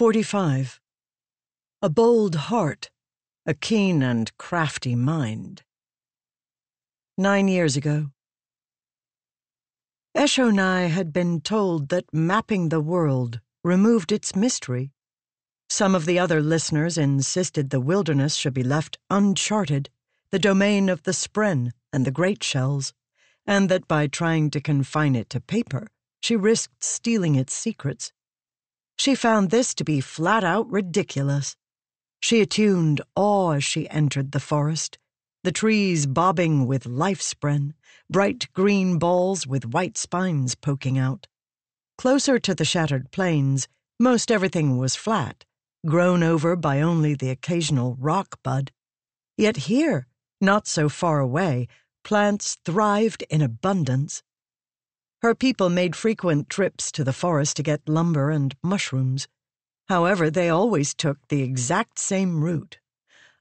45. A bold heart, a keen and crafty mind. Nine years ago. Eshonai had been told that mapping the world removed its mystery. Some of the other listeners insisted the wilderness should be left uncharted, the domain of the spren and the great shells, and that by trying to confine it to paper, she risked stealing its secrets. She found this to be flat out ridiculous. She attuned awe as she entered the forest, the trees bobbing with life spren, bright green balls with white spines poking out. Closer to the shattered plains, most everything was flat, grown over by only the occasional rock bud. Yet here, not so far away, plants thrived in abundance. Her people made frequent trips to the forest to get lumber and mushrooms. However, they always took the exact same route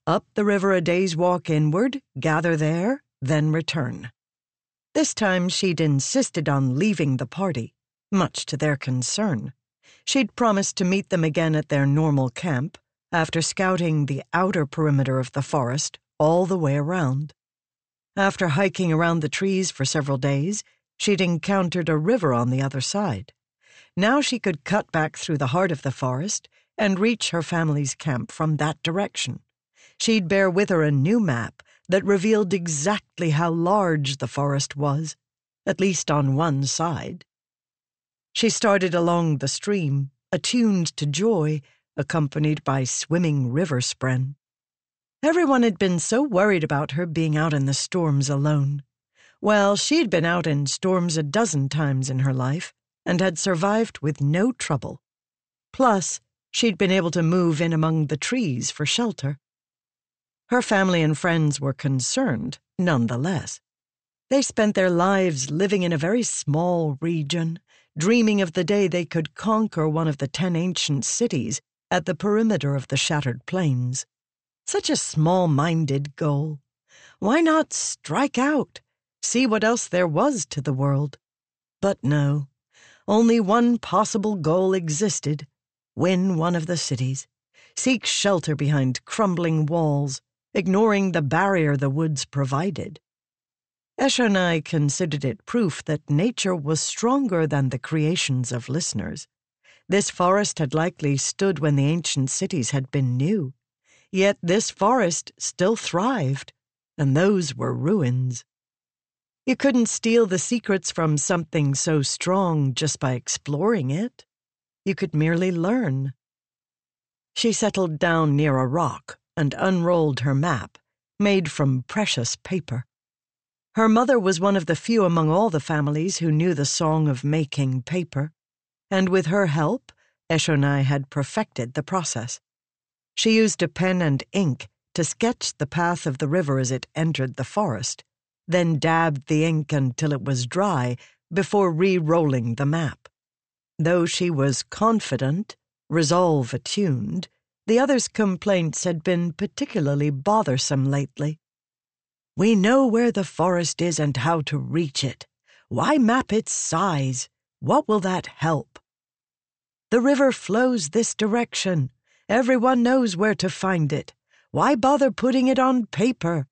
up the river a day's walk inward, gather there, then return. This time she'd insisted on leaving the party, much to their concern. She'd promised to meet them again at their normal camp after scouting the outer perimeter of the forest all the way around. After hiking around the trees for several days, She'd encountered a river on the other side. Now she could cut back through the heart of the forest and reach her family's camp from that direction. She'd bear with her a new map that revealed exactly how large the forest was, at least on one side. She started along the stream, attuned to joy, accompanied by swimming river spren. Everyone had been so worried about her being out in the storms alone. Well, she'd been out in storms a dozen times in her life and had survived with no trouble. Plus, she'd been able to move in among the trees for shelter. Her family and friends were concerned, nonetheless. They spent their lives living in a very small region, dreaming of the day they could conquer one of the ten ancient cities at the perimeter of the shattered plains. Such a small minded goal. Why not strike out? See what else there was to the world. But no, only one possible goal existed win one of the cities, seek shelter behind crumbling walls, ignoring the barrier the woods provided. Eshonai considered it proof that nature was stronger than the creations of listeners. This forest had likely stood when the ancient cities had been new. Yet this forest still thrived, and those were ruins. You couldn't steal the secrets from something so strong just by exploring it. You could merely learn. She settled down near a rock and unrolled her map, made from precious paper. Her mother was one of the few among all the families who knew the song of making paper, and with her help, Eshonai had perfected the process. She used a pen and ink to sketch the path of the river as it entered the forest then dabbed the ink until it was dry before re rolling the map. Though she was confident, resolve attuned, the others' complaints had been particularly bothersome lately. We know where the forest is and how to reach it. Why map its size? What will that help? The river flows this direction. Everyone knows where to find it. Why bother putting it on paper?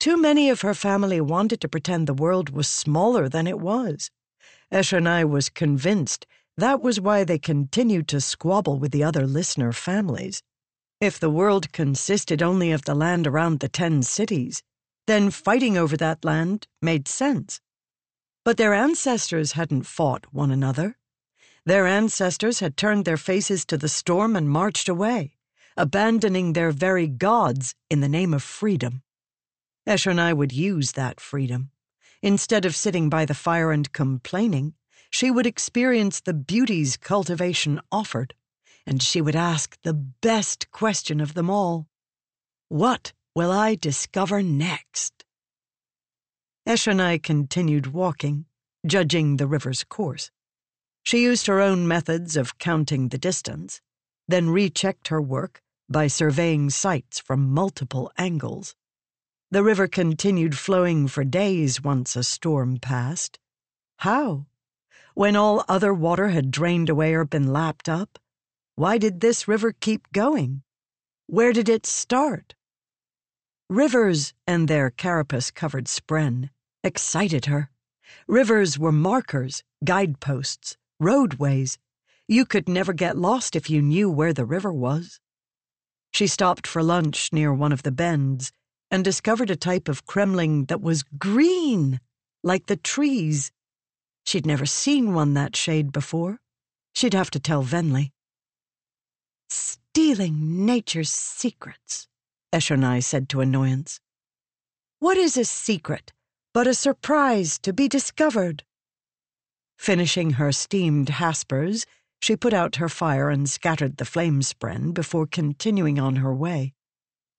Too many of her family wanted to pretend the world was smaller than it was. Eshonai was convinced that was why they continued to squabble with the other listener families. If the world consisted only of the land around the ten cities, then fighting over that land made sense. But their ancestors hadn't fought one another. Their ancestors had turned their faces to the storm and marched away, abandoning their very gods in the name of freedom. Eshonai would use that freedom. Instead of sitting by the fire and complaining, she would experience the beauties cultivation offered, and she would ask the best question of them all What will I discover next? Eshonai continued walking, judging the river's course. She used her own methods of counting the distance, then rechecked her work by surveying sites from multiple angles. The river continued flowing for days once a storm passed. How? When all other water had drained away or been lapped up? Why did this river keep going? Where did it start? Rivers and their carapace covered spren excited her. Rivers were markers, guideposts, roadways. You could never get lost if you knew where the river was. She stopped for lunch near one of the bends and discovered a type of cremling that was green, like the trees. She'd never seen one that shade before. She'd have to tell Venli. Stealing nature's secrets, Eshonai said to Annoyance. What is a secret but a surprise to be discovered? Finishing her steamed haspers, she put out her fire and scattered the flame spren before continuing on her way.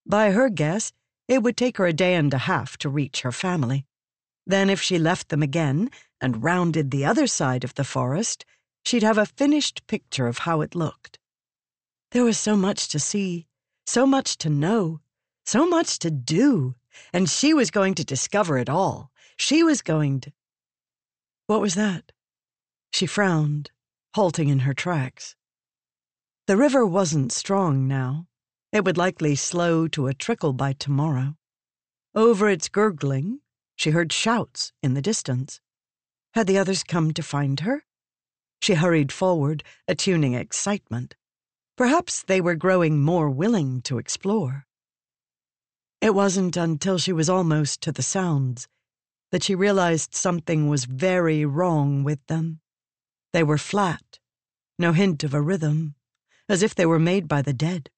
By her guess, it would take her a day and a half to reach her family. Then, if she left them again and rounded the other side of the forest, she'd have a finished picture of how it looked. There was so much to see, so much to know, so much to do, and she was going to discover it all. She was going to. What was that? She frowned halting in her tracks. The river wasn't strong now. It would likely slow to a trickle by tomorrow. Over its gurgling, she heard shouts in the distance. Had the others come to find her? She hurried forward, attuning excitement. Perhaps they were growing more willing to explore. It wasn't until she was almost to the sounds that she realized something was very wrong with them. They were flat, no hint of a rhythm, as if they were made by the dead.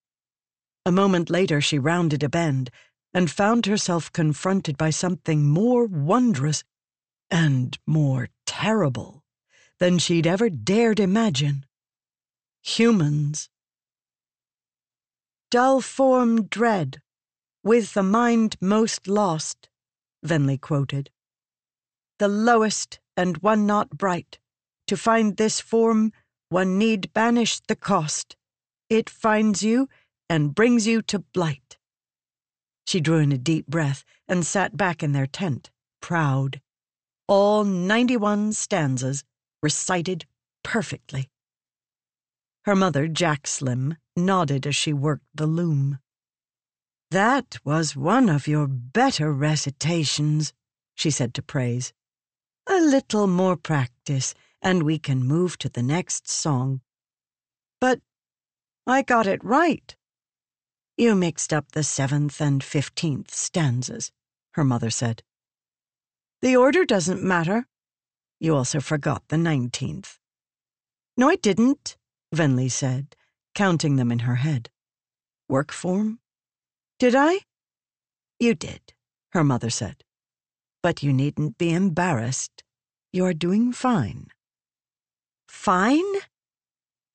A moment later, she rounded a bend and found herself confronted by something more wondrous and more terrible than she'd ever dared imagine. Humans. Dull form dread, with the mind most lost, Venli quoted. The lowest and one not bright to find this form, one need banish the cost. It finds you and brings you to blight. She drew in a deep breath and sat back in their tent, proud. All 91 stanzas recited perfectly. Her mother, Jaxlim, nodded as she worked the loom. That was one of your better recitations, she said to Praise. A little more practice, and we can move to the next song. But I got it right. You mixed up the seventh and fifteenth stanzas, her mother said. The order doesn't matter. You also forgot the nineteenth. No, I didn't, Venli said, counting them in her head. Work form? Did I? You did, her mother said. But you needn't be embarrassed. You're doing fine. Fine?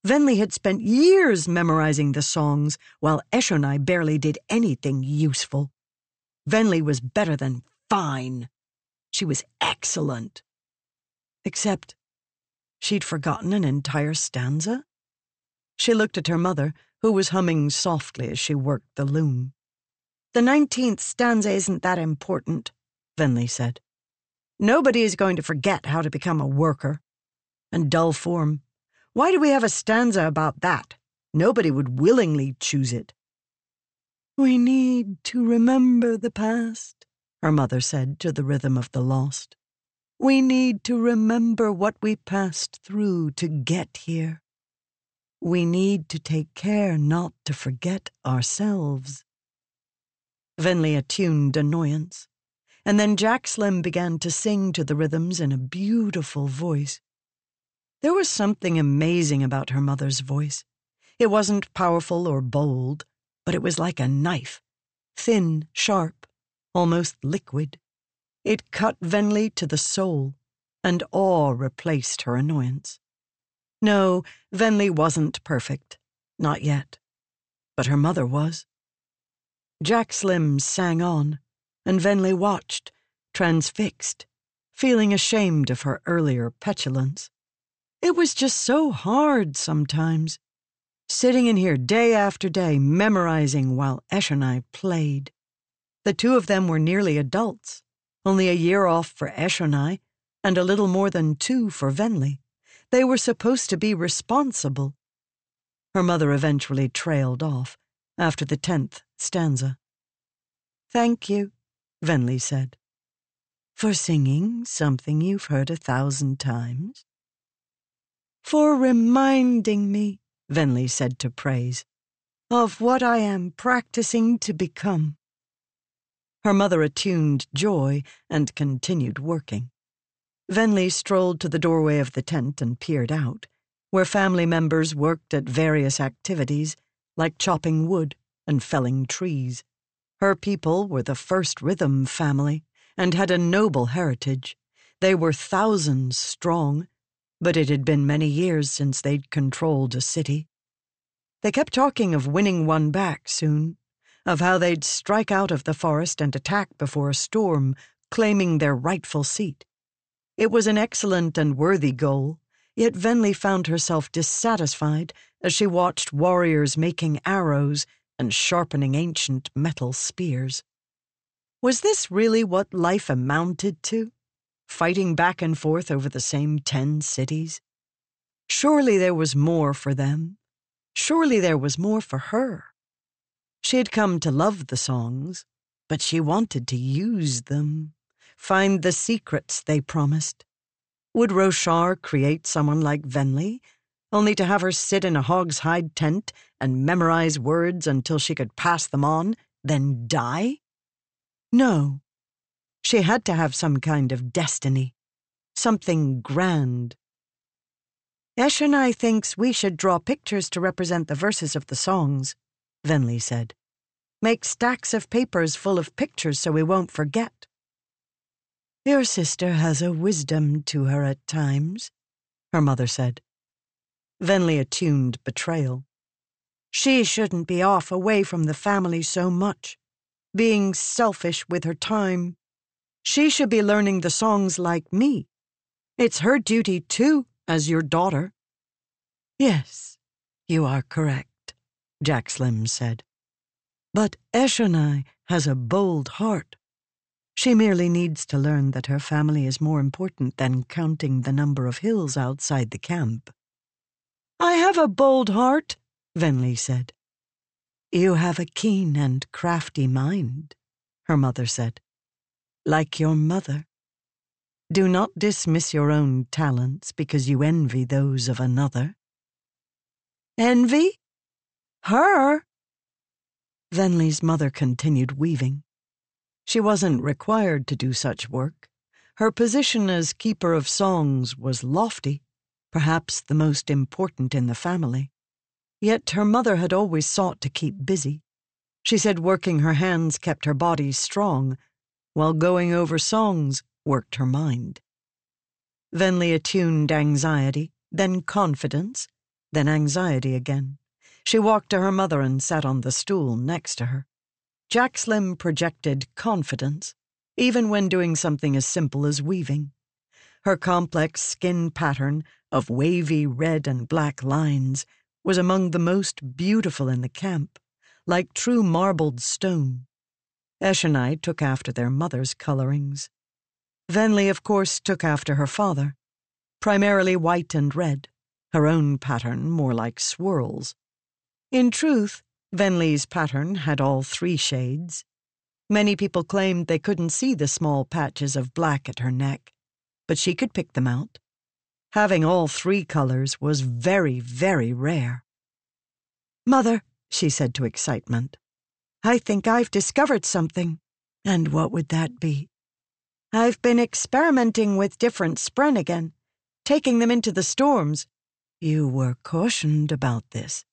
Venli had spent years memorizing the songs, while Eshonai barely did anything useful. Venli was better than fine. She was excellent. Except she'd forgotten an entire stanza. She looked at her mother, who was humming softly as she worked the loom. The nineteenth stanza isn't that important, Venli said. Nobody is going to forget how to become a worker and dull form. Why do we have a stanza about that? Nobody would willingly choose it. We need to remember the past, her mother said to the rhythm of the lost. We need to remember what we passed through to get here. We need to take care not to forget ourselves. Venli attuned annoyance, and then Jaxlim began to sing to the rhythms in a beautiful voice. There was something amazing about her mother's voice. It wasn't powerful or bold, but it was like a knife thin, sharp, almost liquid. It cut Venli to the soul, and awe replaced her annoyance. No, Venli wasn't perfect. Not yet. But her mother was. Jaxlim sang on, and Venli watched, transfixed, feeling ashamed of her earlier petulance. It was just so hard sometimes. Sitting in here day after day, memorizing while Eshonai played. The two of them were nearly adults, only a year off for Eshonai, and I, and a little more than two for Venli. They were supposed to be responsible. Her mother eventually trailed off after the tenth stanza. Thank you, Venli said, for singing something you've heard a thousand times. For reminding me, Venli said to praise, of what I am practicing to become. Her mother attuned joy and continued working. Venli strolled to the doorway of the tent and peered out, where family members worked at various activities like chopping wood and felling trees. Her people were the first rhythm family and had a noble heritage. They were thousands strong, but it had been many years since they'd controlled a city. They kept talking of winning one back soon, of how they'd strike out of the forest and attack before a storm, claiming their rightful seat. It was an excellent and worthy goal, yet Venli found herself dissatisfied as she watched warriors making arrows and sharpening ancient metal spears. Was this really what life amounted to? Fighting back and forth over the same ten cities? Surely there was more for them. Surely there was more for her. She had come to love the songs, but she wanted to use them, find the secrets they promised. Would Roshar create someone like Venli, only to have her sit in a hog's hide tent and memorize words until she could pass them on, then die? No. She had to have some kind of destiny, something grand. Eshonai thinks we should draw pictures to represent the verses of the songs, Venli said. Make stacks of papers full of pictures so we won't forget. Your sister has a wisdom to her at times, her mother said. Venli attuned betrayal. She shouldn't be off away from the family so much, being selfish with her time. She should be learning the songs like me. It's her duty, too, as your daughter. Yes, you are correct, Jaxlim said. But Eshonai has a bold heart. She merely needs to learn that her family is more important than counting the number of hills outside the camp. I have a bold heart, Venli said. You have a keen and crafty mind, her mother said. Like your mother. Do not dismiss your own talents because you envy those of another. Envy? Her? Venli's mother continued weaving. She wasn't required to do such work. Her position as keeper of songs was lofty, perhaps the most important in the family. Yet her mother had always sought to keep busy. She said working her hands kept her body strong, while going over songs worked her mind. Venli attuned anxiety, then confidence, then anxiety again. She walked to her mother and sat on the stool next to her. Jaxlim projected confidence, even when doing something as simple as weaving. Her complex skin pattern of wavy red and black lines was among the most beautiful in the camp, like true marbled stone. Eshonai took after their mother's colorings. Venli, of course, took after her father, primarily white and red, her own pattern more like swirls. In truth, Venli's pattern had all three shades. Many people claimed they couldn't see the small patches of black at her neck, but she could pick them out. Having all three colors was very, very rare. Mother, she said to excitement, I think I've discovered something. And what would that be? I've been experimenting with different spren again, taking them into the storms. You were cautioned about this.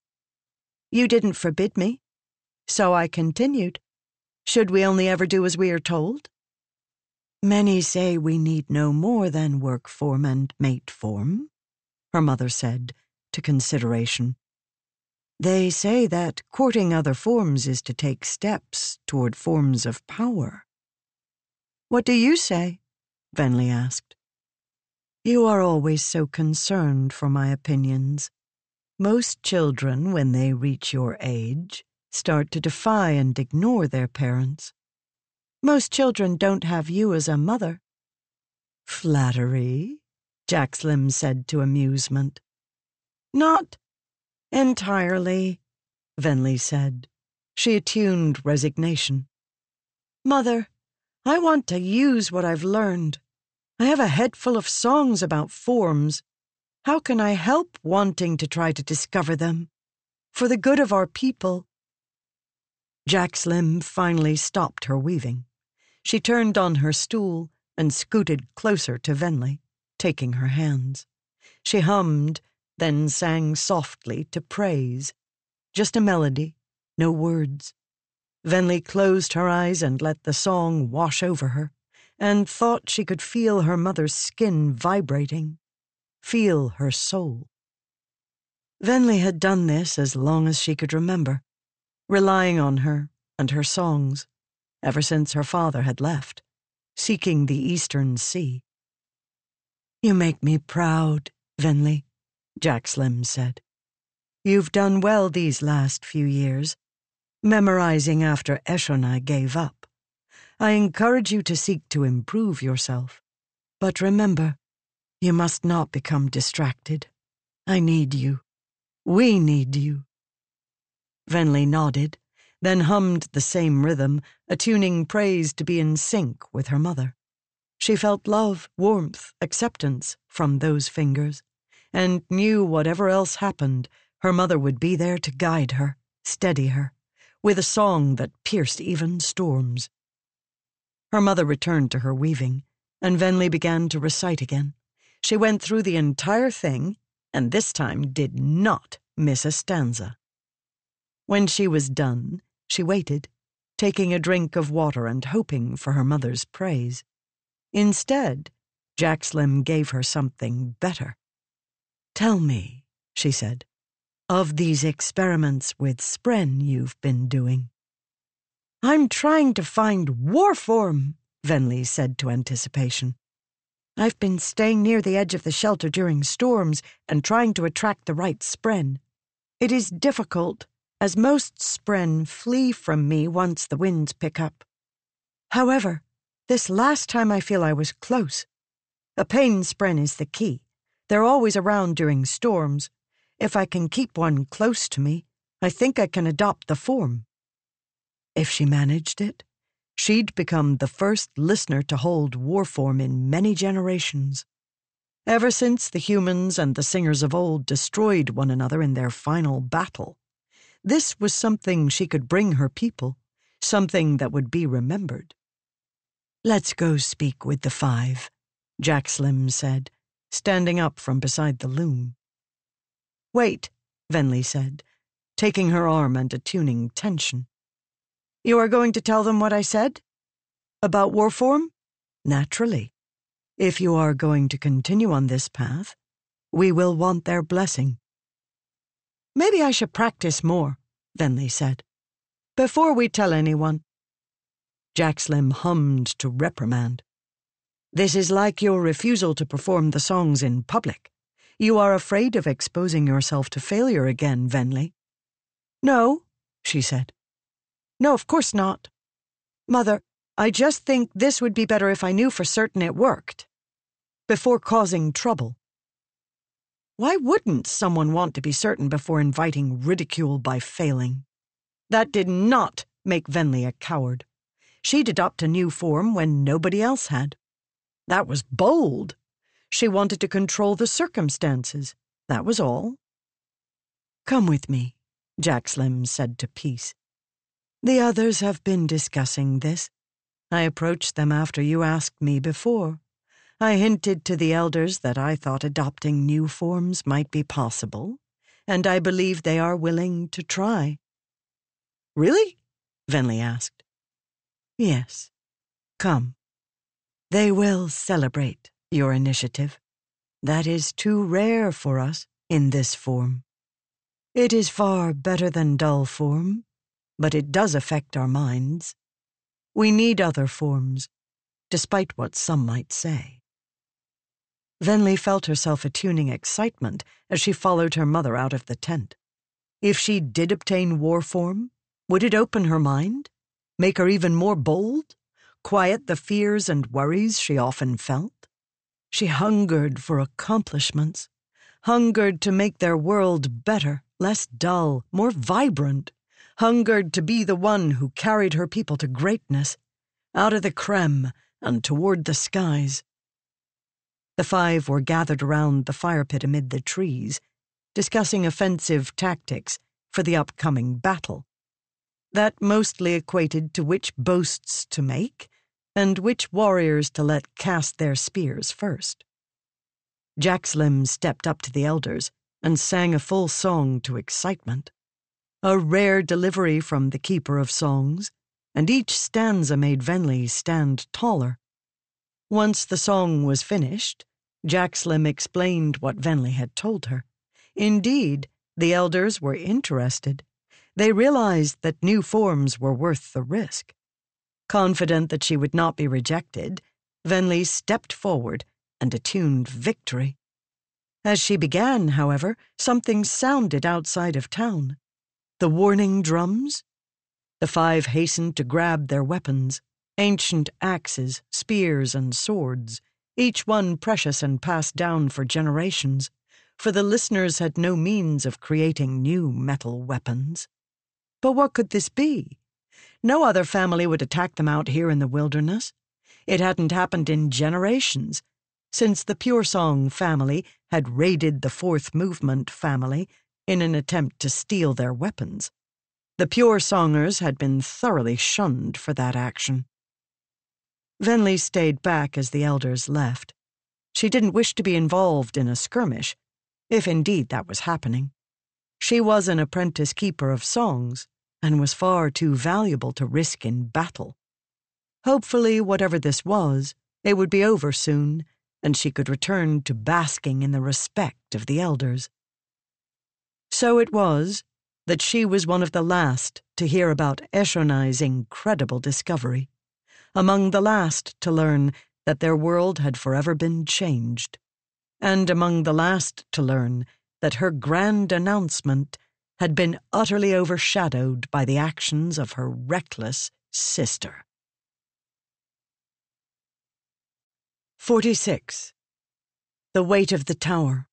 You didn't forbid me. So I continued. Should we only ever do as we are told? Many say we need no more than work form and mate form, her mother said, to consideration. They say that courting other forms is to take steps toward forms of power. What do you say? Venli asked. You are always so concerned for my opinions, most children, when they reach your age, start to defy and ignore their parents. Most children don't have you as a mother. Flattery, Jaxlim said to amusement. Not. Entirely, Venli said. She attuned resignation. Mother, I want to use what I've learned. I have a head full of songs about forms. How can I help wanting to try to discover them? For the good of our people. Jaxlim finally stopped her weaving. She turned on her stool and scooted closer to Venli, taking her hands. She hummed, then sang softly to praise. Just a melody, no words. Venli closed her eyes and let the song wash over her, and thought she could feel her mother's skin vibrating, feel her soul. Venli had done this as long as she could remember, relying on her and her songs, ever since her father had left, seeking the eastern sea. You make me proud, Venli, Jaxlim said. You've done well these last few years, memorizing after Eshonai gave up. I encourage you to seek to improve yourself. But remember, you must not become distracted. I need you. We need you. Venli nodded, then hummed the same rhythm, attuning praise to be in sync with her mother. She felt love, warmth, acceptance from those fingers, and knew whatever else happened, her mother would be there to guide her, steady her, with a song that pierced even storms. Her mother returned to her weaving, and Venli began to recite again. She went through the entire thing, and this time did not miss a stanza. When she was done, she waited, taking a drink of water and hoping for her mother's praise. Instead, Jaxlim gave her something better. Tell me, she said, of these experiments with Spren you've been doing. I'm trying to find Warform, Venli said to Anticipation. I've been staying near the edge of the shelter during storms and trying to attract the right Spren. It is difficult, as most Spren flee from me once the winds pick up. However, this last time I feel I was close. A pain Spren is the key. They're always around during storms. If I can keep one close to me, I think I can adopt the form. If she managed it, she'd become the first listener to hold war form in many generations. Ever since the humans and the singers of old destroyed one another in their final battle, this was something she could bring her people, something that would be remembered. Let's go speak with the five, Jaxlim said, standing up from beside the loom. Wait, Venli said, taking her arm and attuning tension. You are going to tell them what I said? About Warform? Naturally. If you are going to continue on this path, we will want their blessing. Maybe I should practice more, Venli said, before we tell anyone. Jaxlim hummed to reprimand. This is like your refusal to perform the songs in public. You are afraid of exposing yourself to failure again, Venli. No, she said. No, of course not. Mother, I just think this would be better if I knew for certain it worked. Before causing trouble. Why wouldn't someone want to be certain before inviting ridicule by failing? That did not make Venli a coward. She'd adopt a new form when nobody else had. That was bold. She wanted to control the circumstances. That was all. Come with me, Jaxlim said to Peace. The others have been discussing this. I approached them after you asked me before. I hinted to the elders that I thought adopting new forms might be possible, and I believe they are willing to try. Really? Venli asked. Yes. Come. They will celebrate your initiative. That is too rare for us in this form. It is far better than dull form, but it does affect our minds. We need other forms, despite what some might say. Venli felt herself attuning excitement as she followed her mother out of the tent. If she did obtain war form, would it open her mind? Make her even more bold? Quiet the fears and worries she often felt? She hungered for accomplishments, hungered to make their world better less dull, more vibrant, hungered to be the one who carried her people to greatness, out of the creme and toward the skies. The five were gathered around the fire pit amid the trees, discussing offensive tactics for the upcoming battle. That mostly equated to which boasts to make and which warriors to let cast their spears first. Jaxlim stepped up to the elders and sang a full song to excitement. A rare delivery from the keeper of songs, and each stanza made Venli stand taller. Once the song was finished, Jaxlim explained what Venli had told her. Indeed, the elders were interested. They realized that new forms were worth the risk. Confident that she would not be rejected, Venli stepped forward and attuned victory. As she began, however, something sounded outside of town. The warning drums? The five hastened to grab their weapons ancient axes, spears, and swords, each one precious and passed down for generations, for the listeners had no means of creating new metal weapons. But what could this be? No other family would attack them out here in the wilderness. It hadn't happened in generations, since the Pure Song family had raided the Fourth Movement family in an attempt to steal their weapons. The Pure Songers had been thoroughly shunned for that action. Venli stayed back as the elders left. She didn't wish to be involved in a skirmish, if indeed that was happening. She was an apprentice keeper of songs and was far too valuable to risk in battle. Hopefully, whatever this was, it would be over soon, and she could return to basking in the respect of the elders. So it was that she was one of the last to hear about Eshonai's incredible discovery, among the last to learn that their world had forever been changed, and among the last to learn that her grand announcement had been utterly overshadowed by the actions of her reckless sister. 46. The Weight of the Tower.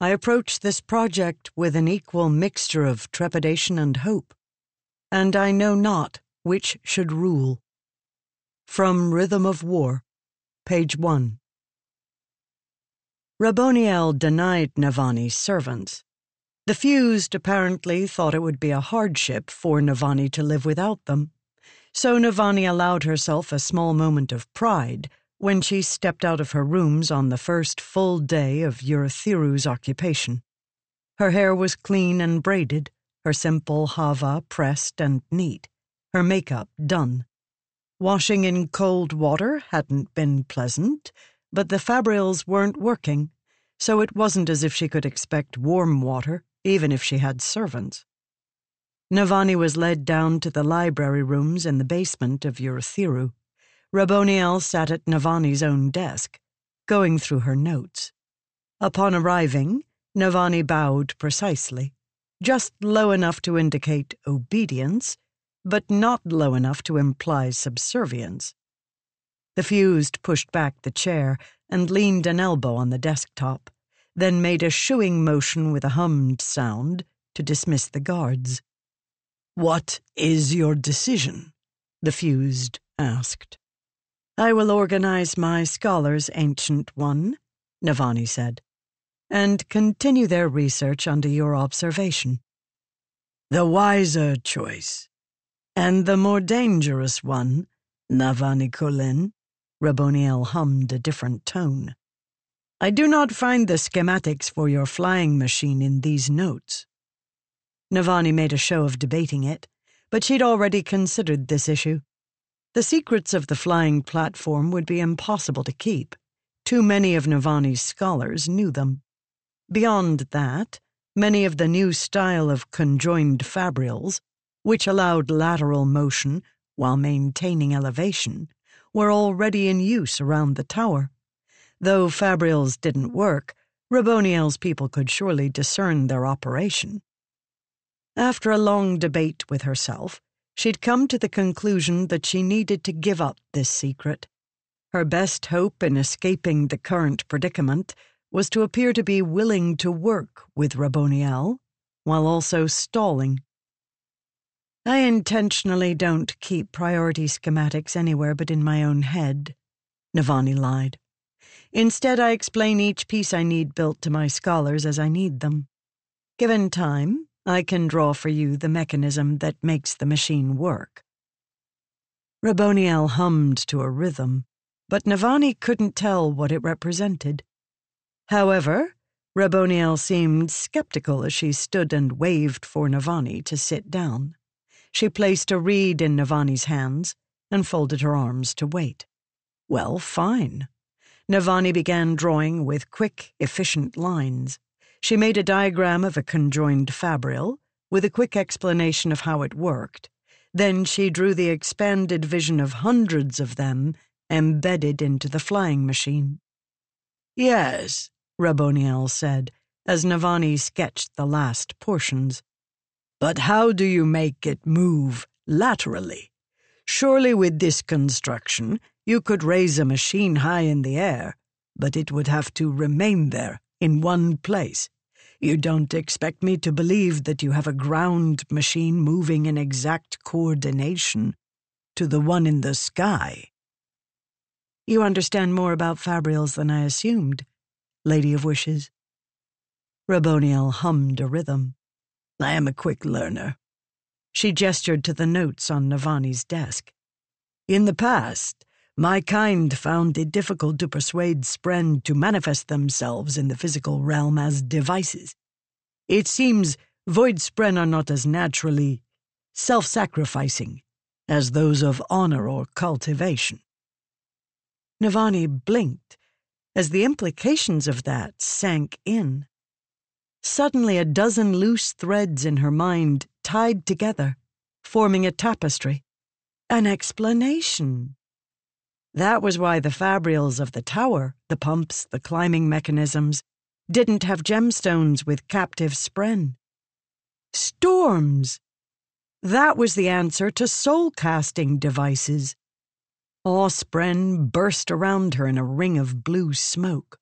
I approached this project with an equal mixture of trepidation and hope, and I know not which should rule. From Rhythm of War, page 1. Raboniel denied Navani's servants. The fused apparently thought it would be a hardship for Navani to live without them, so Navani allowed herself a small moment of pride when she stepped out of her rooms on the first full day of Urithiru's occupation. Her hair was clean and braided, her simple hava pressed and neat, her makeup done. Washing in cold water hadn't been pleasant, but the Fabrials weren't working, so it wasn't as if she could expect warm water, even if she had servants. Navani was led down to the library rooms in the basement of Urithiru. Raboniel sat at Navani's own desk, going through her notes. Upon arriving, Navani bowed precisely, just low enough to indicate obedience, but not low enough to imply subservience. The fused pushed back the chair and leaned an elbow on the desktop, then made a shooing motion with a hummed sound to dismiss the guards. What is your decision? the fused asked. I will organize my scholars, Ancient One, Navani said, and continue their research under your observation. The wiser choice, and the more dangerous one, Navani Kholin, Raboniel hummed a different tone. I do not find the schematics for your flying machine in these notes. Navani made a show of debating it, but she'd already considered this issue. The secrets of the flying platform would be impossible to keep. Too many of Navani's scholars knew them. Beyond that, many of the new style of conjoined fabrials, which allowed lateral motion while maintaining elevation, were already in use around the tower. Though fabrials didn't work, Raboniel's people could surely discern their operation. After a long debate with herself, she'd come to the conclusion that she needed to give up this secret. Her best hope in escaping the current predicament was to appear to be willing to work with Raboniel, while also stalling. I intentionally don't keep priority schematics anywhere but in my own head, Navani lied. Instead, I explain each piece I need built to my scholars as I need them. Given time, I can draw for you the mechanism that makes the machine work. Raboniel hummed to a rhythm, but Navani couldn't tell what it represented. However, Raboniel seemed skeptical as she stood and waved for Navani to sit down. She placed a reed in Navani's hands and folded her arms to wait. Well, fine. Navani began drawing with quick, efficient lines. She made a diagram of a conjoined fabrial, with a quick explanation of how it worked. Then she drew the expanded vision of hundreds of them embedded into the flying machine. Yes, Raboniel said, as Navani sketched the last portions. But how do you make it move laterally? Surely with this construction, you could raise a machine high in the air, but it would have to remain there, in one place. You don't expect me to believe that you have a ground machine moving in exact coordination to the one in the sky. You understand more about fabrials than I assumed, Lady of Wishes. Raboniel hummed a rhythm. I am a quick learner. She gestured to the notes on Navani's desk. In the past, my kind found it difficult to persuade Spren to manifest themselves in the physical realm as devices. It seems void Spren are not as naturally self sacrificing as those of honor or cultivation. Navani blinked as the implications of that sank in. Suddenly, a dozen loose threads in her mind tied together, forming a tapestry. An explanation. That was why the fabrials of the tower, the pumps, the climbing mechanisms, didn't have gemstones with captive spren. Storms! That was the answer to soul casting devices. Awe spren burst around her in a ring of blue smoke.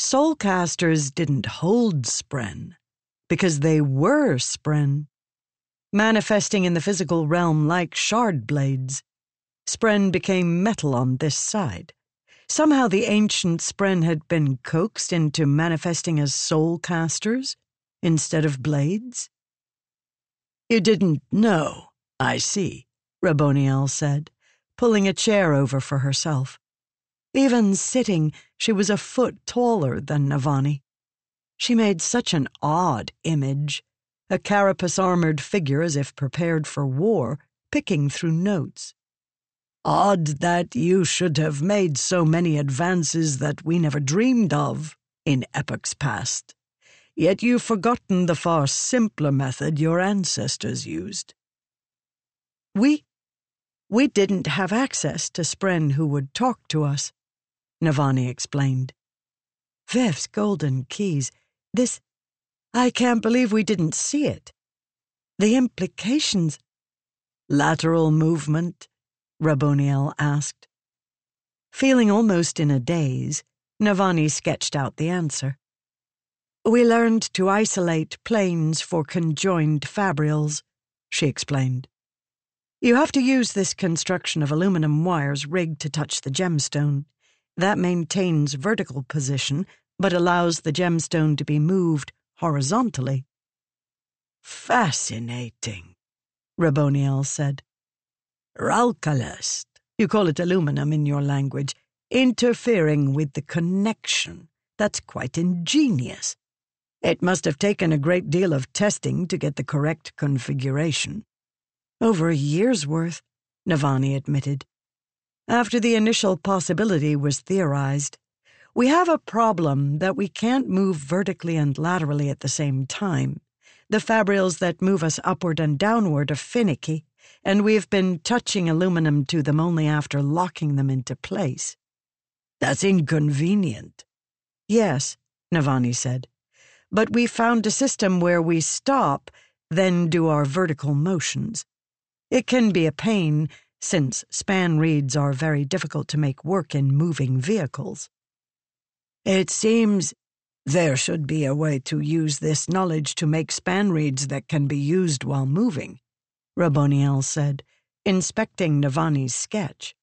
Soulcasters didn't hold spren, because they were spren, manifesting in the physical realm like shard blades. Spren became metal on this side. Somehow the ancient Spren had been coaxed into manifesting as soul casters instead of blades. You didn't know, I see, Raboniel said, pulling a chair over for herself. Even sitting, she was a foot taller than Navani. She made such an odd image, a carapace armored figure as if prepared for war, picking through notes. Odd that you should have made so many advances that we never dreamed of in epochs past. Yet you've forgotten the far simpler method your ancestors used. We. we didn't have access to Spren who would talk to us, Navani explained. Viv's golden keys. This. I can't believe we didn't see it. The implications. Lateral movement, Raboniel asked. Feeling almost in a daze, Navani sketched out the answer. We learned to isolate planes for conjoined fabrials, she explained. You have to use this construction of aluminum wires rigged to touch the gemstone. That maintains vertical position, but allows the gemstone to be moved horizontally. Fascinating, Raboniel said. Raukalest, you call it aluminum in your language, interfering with the connection. That's quite ingenious. It must have taken a great deal of testing to get the correct configuration. Over a year's worth, Navani admitted. After the initial possibility was theorized, we have a problem that we can't move vertically and laterally at the same time. The fabrials that move us upward and downward are finicky, and we've been touching aluminum to them only after locking them into place. That's inconvenient. Yes, Navani said. But we found a system where we stop, then do our vertical motions. It can be a pain, since span reeds are very difficult to make work in moving vehicles. It seems there should be a way to use this knowledge to make span reeds that can be used while moving, Raboniel said, inspecting Navani's sketch.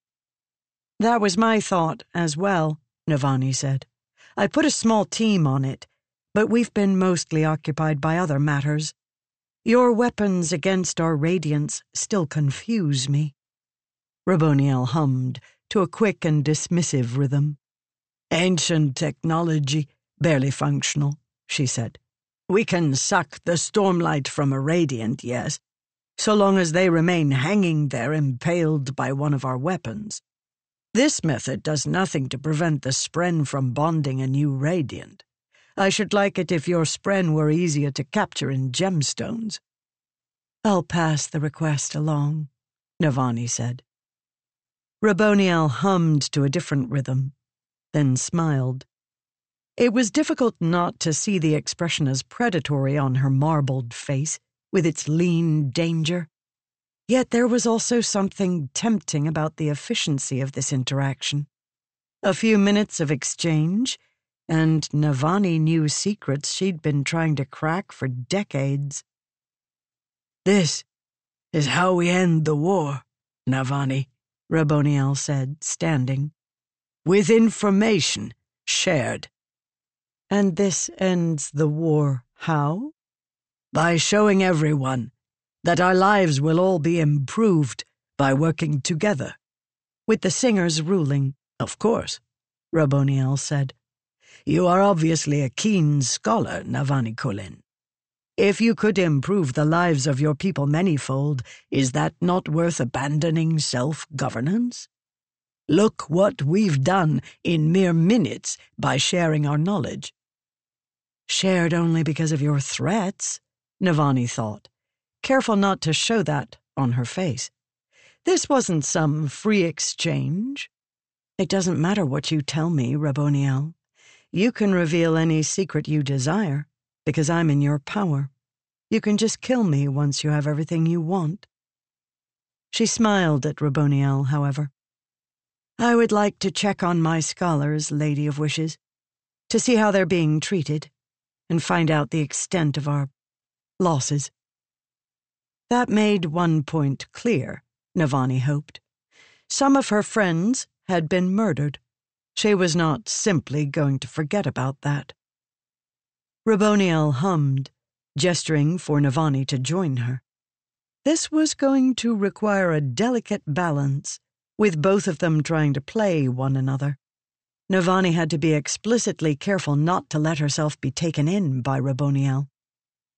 That was my thought as well, Navani said. I put a small team on it, but we've been mostly occupied by other matters. Your weapons against our radiance still confuse me. Raboniel hummed to a quick and dismissive rhythm. Ancient technology, barely functional, she said. We can suck the stormlight from a radiant, yes, so long as they remain hanging there impaled by one of our weapons. This method does nothing to prevent the spren from bonding a new radiant. I should like it if your spren were easier to capture in gemstones. I'll pass the request along, Navani said. Raboniel hummed to a different rhythm, then smiled. It was difficult not to see the expression as predatory on her marbled face, with its lean danger. Yet there was also something tempting about the efficiency of this interaction. A few minutes of exchange, and Navani knew secrets she'd been trying to crack for decades. This is how we end the war, Navani, Raboniel said, standing. With information shared. And this ends the war how? By showing everyone that our lives will all be improved by working together. With the singers ruling, of course, Raboniel said. You are obviously a keen scholar, Navani Kholin. If you could improve the lives of your people manyfold, is that not worth abandoning self governance? Look what we've done in mere minutes by sharing our knowledge. Shared only because of your threats, Navani thought, careful not to show that on her face. This wasn't some free exchange. It doesn't matter what you tell me, Raboniel. You can reveal any secret you desire, because I'm in your power. You can just kill me once you have everything you want. She smiled at Raboniel, however. I would like to check on my scholars, Lady of Wishes, to see how they're being treated and find out the extent of our losses. That made one point clear, Navani hoped. Some of her friends had been murdered. She was not simply going to forget about that. Raboniel hummed, gesturing for Navani to join her. This was going to require a delicate balance, with both of them trying to play one another. Navani had to be explicitly careful not to let herself be taken in by Raboniel.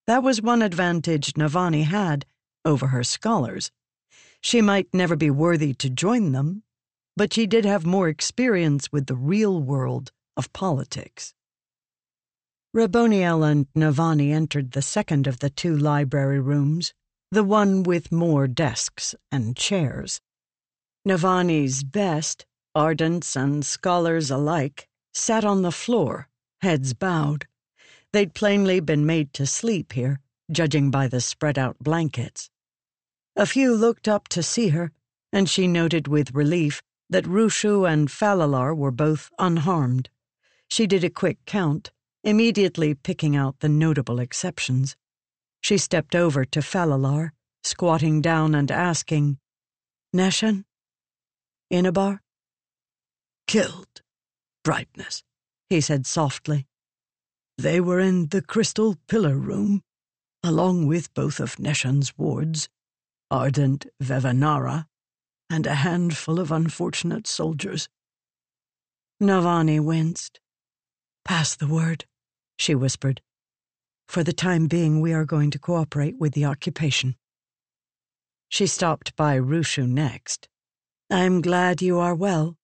That was one advantage Navani had over her scholars. She might never be worthy to join them, but she did have more experience with the real world of politics. Raboniel and Navani entered the second of the two library rooms, the one with more desks and chairs. Navani's best Ardents and scholars alike sat on the floor, heads bowed. They'd plainly been made to sleep here, judging by the spread out blankets. A few looked up to see her, and she noted with relief that Rushu and Falalar were both unharmed. She did a quick count, immediately picking out the notable exceptions. She stepped over to Falalar, squatting down and asking, Neshan? Inabar? Killed. Brightness, he said softly. They were in the crystal pillar room, along with both of Neshan's wards, Ardent Vevanara, and a handful of unfortunate soldiers. Navani winced. Pass the word, she whispered. For the time being, we are going to cooperate with the occupation. She stopped by Rushu next. I'm glad you are well,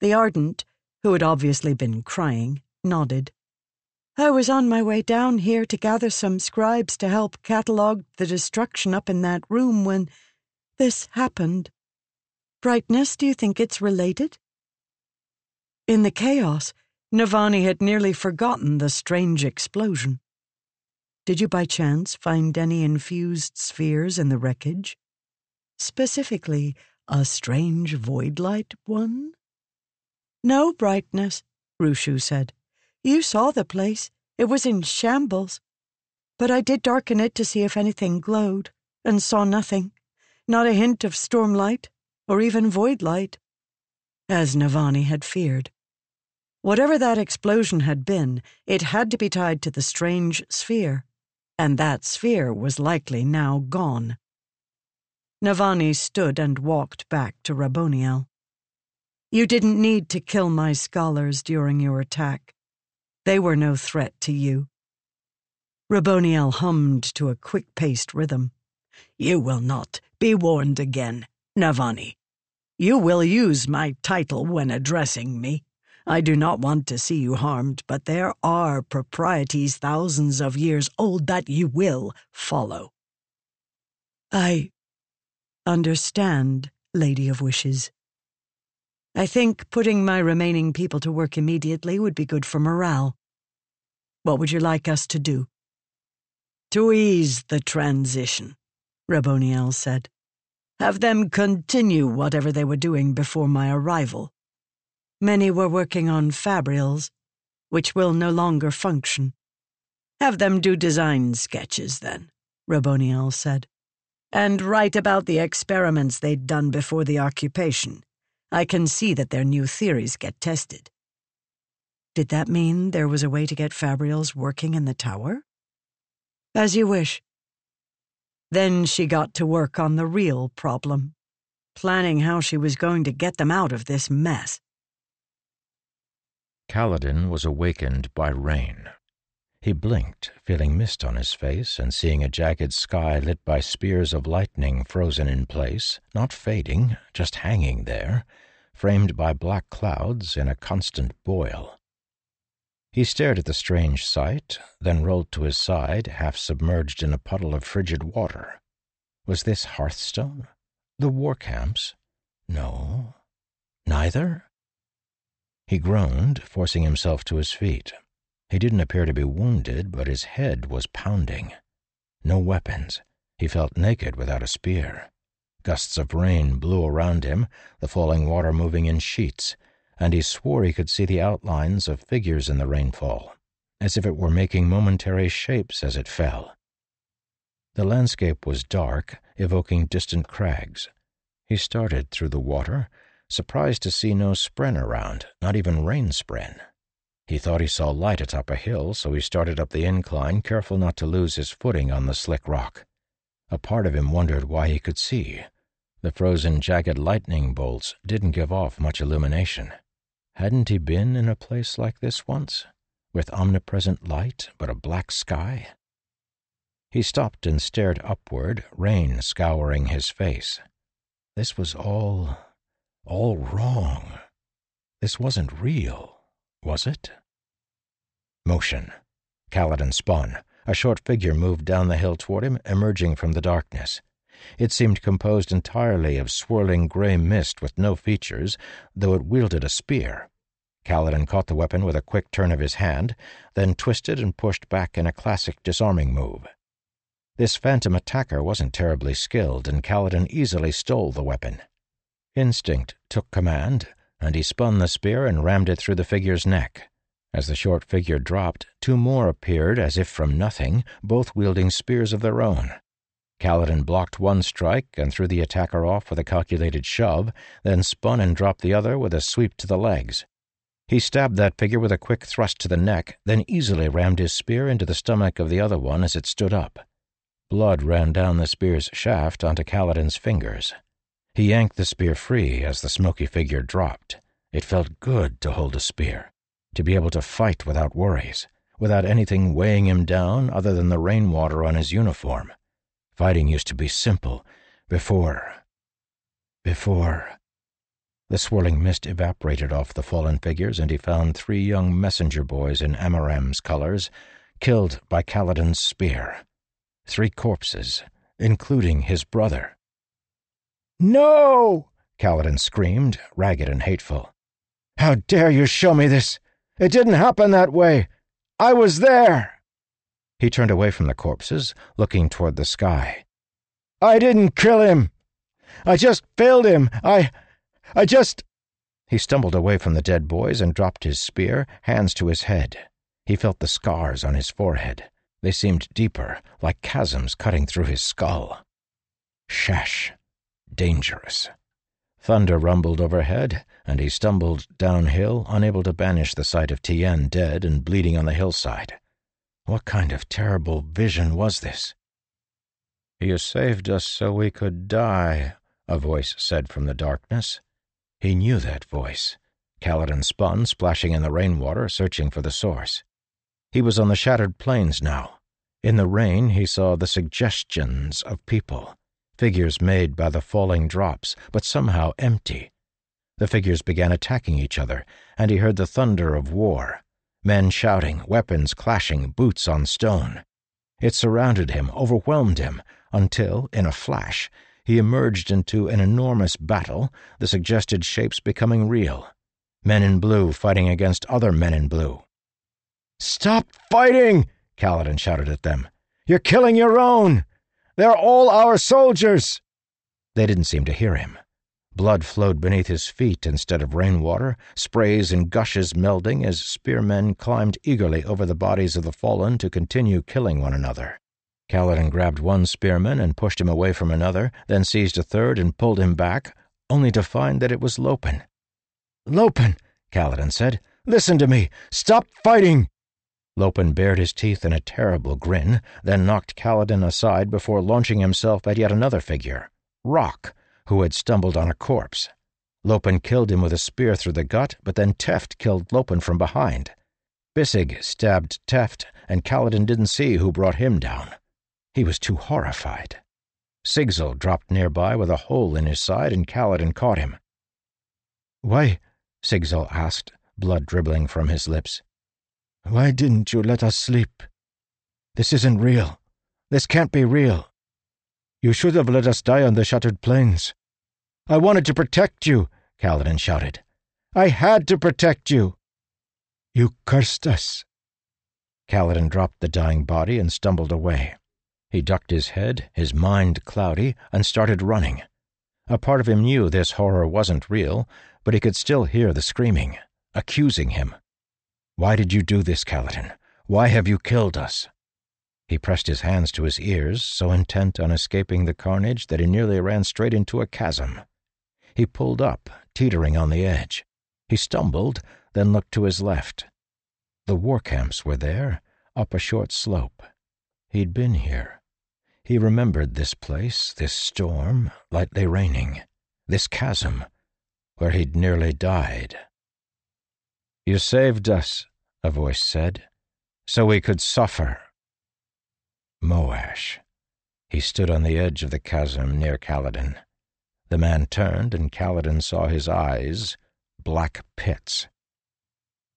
the Ardent, who had obviously been crying, nodded. I was on my way down here to gather some scribes to help catalogue the destruction up in that room when this happened. Brightness, do you think it's related? In the chaos, Navani had nearly forgotten the strange explosion. Did you by chance find any infused spheres in the wreckage? Specifically, a strange void light one? No brightness, Rushu said. You saw the place. It was in shambles. But I did darken it to see if anything glowed, and saw nothing. Not a hint of stormlight, or even void light. As Navani had feared. Whatever that explosion had been, it had to be tied to the strange sphere, and that sphere was likely now gone. Navani stood and walked back to Raboniel. You didn't need to kill my scholars during your attack. They were no threat to you. Raboniel hummed to a quick-paced rhythm. You will not be warned again, Navani. You will use my title when addressing me. I do not want to see you harmed, but there are proprieties thousands of years old that you will follow. I understand, Lady of Wishes. I think putting my remaining people to work immediately would be good for morale. What would you like us to do? To ease the transition, Raboniel said. Have them continue whatever they were doing before my arrival. Many were working on fabrials, which will no longer function. Have them do design sketches, then, Raboniel said, and write about the experiments they'd done before the occupation. I can see that their new theories get tested. Did that mean there was a way to get fabrials working in the tower? As you wish. Then she got to work on the real problem, planning how she was going to get them out of this mess. Kaladin was awakened by rain. He blinked, feeling mist on his face and seeing a jagged sky lit by spears of lightning frozen in place, not fading, just hanging there, framed by black clouds in a constant boil. He stared at the strange sight, then rolled to his side, half submerged in a puddle of frigid water. Was this Hearthstone? The war camps? No. Neither? He groaned, forcing himself to his feet. He didn't appear to be wounded, but his head was pounding. No weapons. He felt naked without a spear. Gusts of rain blew around him, the falling water moving in sheets, and he swore he could see the outlines of figures in the rainfall, as if it were making momentary shapes as it fell. The landscape was dark, evoking distant crags. He started through the water, surprised to see no spren around, not even rain spren. He thought he saw light atop a hill, so he started up the incline, careful not to lose his footing on the slick rock. A part of him wondered why he could see. The frozen, jagged lightning bolts didn't give off much illumination. Hadn't he been in a place like this once, with omnipresent light but a black sky? He stopped and stared upward, rain scouring his face. This was all all wrong. This wasn't real, was it? Motion. Kaladin spun. A short figure moved down the hill toward him, emerging from the darkness. It seemed composed entirely of swirling gray mist with no features, though it wielded a spear. Kaladin caught the weapon with a quick turn of his hand, then twisted and pushed back in a classic disarming move. This phantom attacker wasn't terribly skilled, and Kaladin easily stole the weapon. Instinct took command, and he spun the spear and rammed it through the figure's neck. As the short figure dropped, two more appeared as if from nothing, both wielding spears of their own. Kaladin blocked one strike and threw the attacker off with a calculated shove, then spun and dropped the other with a sweep to the legs. He stabbed that figure with a quick thrust to the neck, then easily rammed his spear into the stomach of the other one as it stood up. Blood ran down the spear's shaft onto Kaladin's fingers. He yanked the spear free as the smoky figure dropped. It felt good to hold a spear, to be able to fight without worries, without anything weighing him down other than the rainwater on his uniform. Fighting used to be simple before. Before. The swirling mist evaporated off the fallen figures, and he found three young messenger boys in Amaram's colors, killed by Kaladin's spear. Three corpses, including his brother. No! Kaladin screamed, ragged and hateful. How dare you show me this? It didn't happen that way. I was there. He turned away from the corpses, looking toward the sky. I didn't kill him. I just failed him. I. I just. He stumbled away from the dead boys and dropped his spear, hands to his head. He felt the scars on his forehead. They seemed deeper, like chasms cutting through his skull. Shesh. Dangerous. Thunder rumbled overhead, and he stumbled downhill, unable to banish the sight of Tien dead and bleeding on the hillside. What kind of terrible vision was this? You saved us so we could die, a voice said from the darkness. He knew that voice. Kaladin spun, splashing in the rainwater, searching for the source. He was on the shattered plains now. In the rain, he saw the suggestions of people figures made by the falling drops, but somehow empty. The figures began attacking each other, and he heard the thunder of war men shouting, weapons clashing, boots on stone. It surrounded him, overwhelmed him, until, in a flash, he emerged into an enormous battle, the suggested shapes becoming real. Men in blue fighting against other men in blue. Stop fighting! Kaladin shouted at them. You're killing your own! They're all our soldiers! They didn't seem to hear him. Blood flowed beneath his feet instead of rainwater, sprays and gushes melding as spearmen climbed eagerly over the bodies of the fallen to continue killing one another. Kaladin grabbed one spearman and pushed him away from another, then seized a third and pulled him back, only to find that it was Lopen. Lopen, Kaladin said, listen to me. Stop fighting. Lopen bared his teeth in a terrible grin, then knocked Kaladin aside before launching himself at yet another figure, Rock, who had stumbled on a corpse. Lopen killed him with a spear through the gut, but then Teft killed Lopen from behind. Bisig stabbed Teft, and Kaladin didn't see who brought him down. He was too horrified. Sigzil dropped nearby with a hole in his side, and Kaladin caught him. Why? Sigzil asked, blood dribbling from his lips. Why didn't you let us sleep? This isn't real. This can't be real. You should have let us die on the shattered plains. I wanted to protect you, Kaladin shouted. I had to protect you. You cursed us. Kaladin dropped the dying body and stumbled away. He ducked his head, his mind cloudy, and started running. A part of him knew this horror wasn't real, but he could still hear the screaming, accusing him. Why did you do this, Kaladin? Why have you killed us? He pressed his hands to his ears, so intent on escaping the carnage that he nearly ran straight into a chasm. He pulled up, teetering on the edge. He stumbled, then looked to his left. The war camps were there, up a short slope. He'd been here. He remembered this place, this storm, lightly raining, this chasm, where he'd nearly died. You saved us, a voice said, so we could suffer. Moash. He stood on the edge of the chasm near Kaladin. The man turned, and Kaladin saw his eyes, black pits.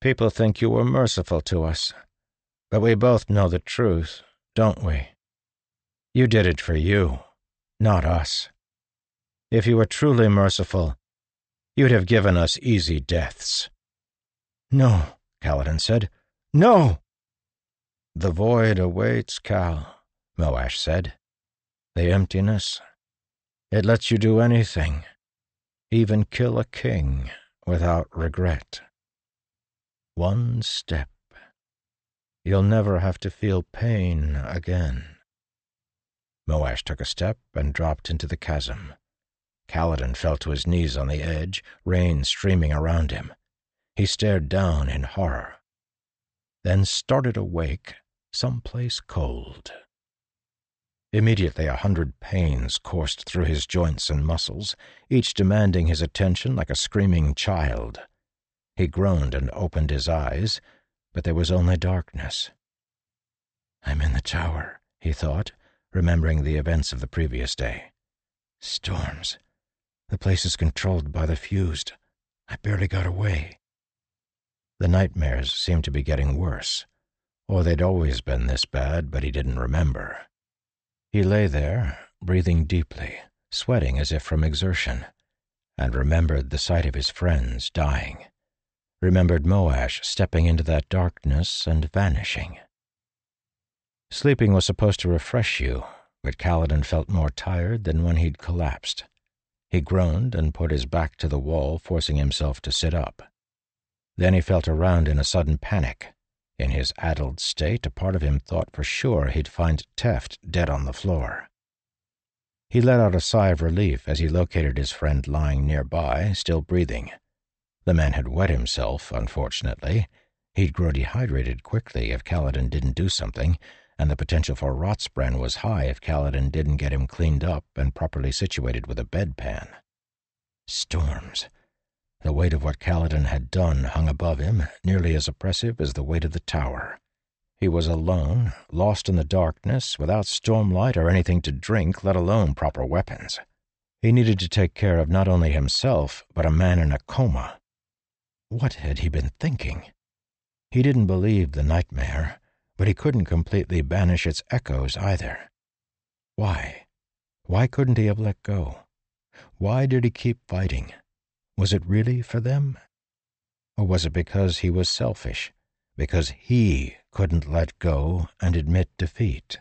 People think you were merciful to us, but we both know the truth, don't we? You did it for you, not us. If you were truly merciful, you'd have given us easy deaths. No, Kaladin said. No! The void awaits, Kal, Moash said. The emptiness. It lets you do anything, even kill a king without regret. One step. You'll never have to feel pain again. Moash took a step and dropped into the chasm. Kaladin fell to his knees on the edge, rain streaming around him. He stared down in horror, then started awake someplace cold. Immediately a hundred pains coursed through his joints and muscles, each demanding his attention like a screaming child. He groaned and opened his eyes, but there was only darkness. I'm in the tower, he thought, remembering the events of the previous day. Storms. The place is controlled by the fused. I barely got away. The nightmares seemed to be getting worse, or they'd always been this bad, but he didn't remember. He lay there, breathing deeply, sweating as if from exertion, and remembered the sight of his friends dying, remembered Moash stepping into that darkness and vanishing. Sleeping was supposed to refresh you, but Kaladin felt more tired than when he'd collapsed. He groaned and put his back to the wall, forcing himself to sit up. Then he felt around in a sudden panic. In his addled state, a part of him thought for sure he'd find Teft dead on the floor. He let out a sigh of relief as he located his friend lying nearby, still breathing. The man had wet himself, unfortunately. He'd grow dehydrated quickly if Kaladin didn't do something, and the potential for rotspren was high if Kaladin didn't get him cleaned up and properly situated with a bedpan. Storms. The weight of what Kaladin had done hung above him, nearly as oppressive as the weight of the tower. He was alone, lost in the darkness, without stormlight or anything to drink, let alone proper weapons. He needed to take care of not only himself, but a man in a coma. What had he been thinking? He didn't believe the nightmare, but he couldn't completely banish its echoes either. Why? Why couldn't he have let go? Why did he keep fighting? Was it really for them? Or was it because he was selfish? Because he couldn't let go and admit defeat.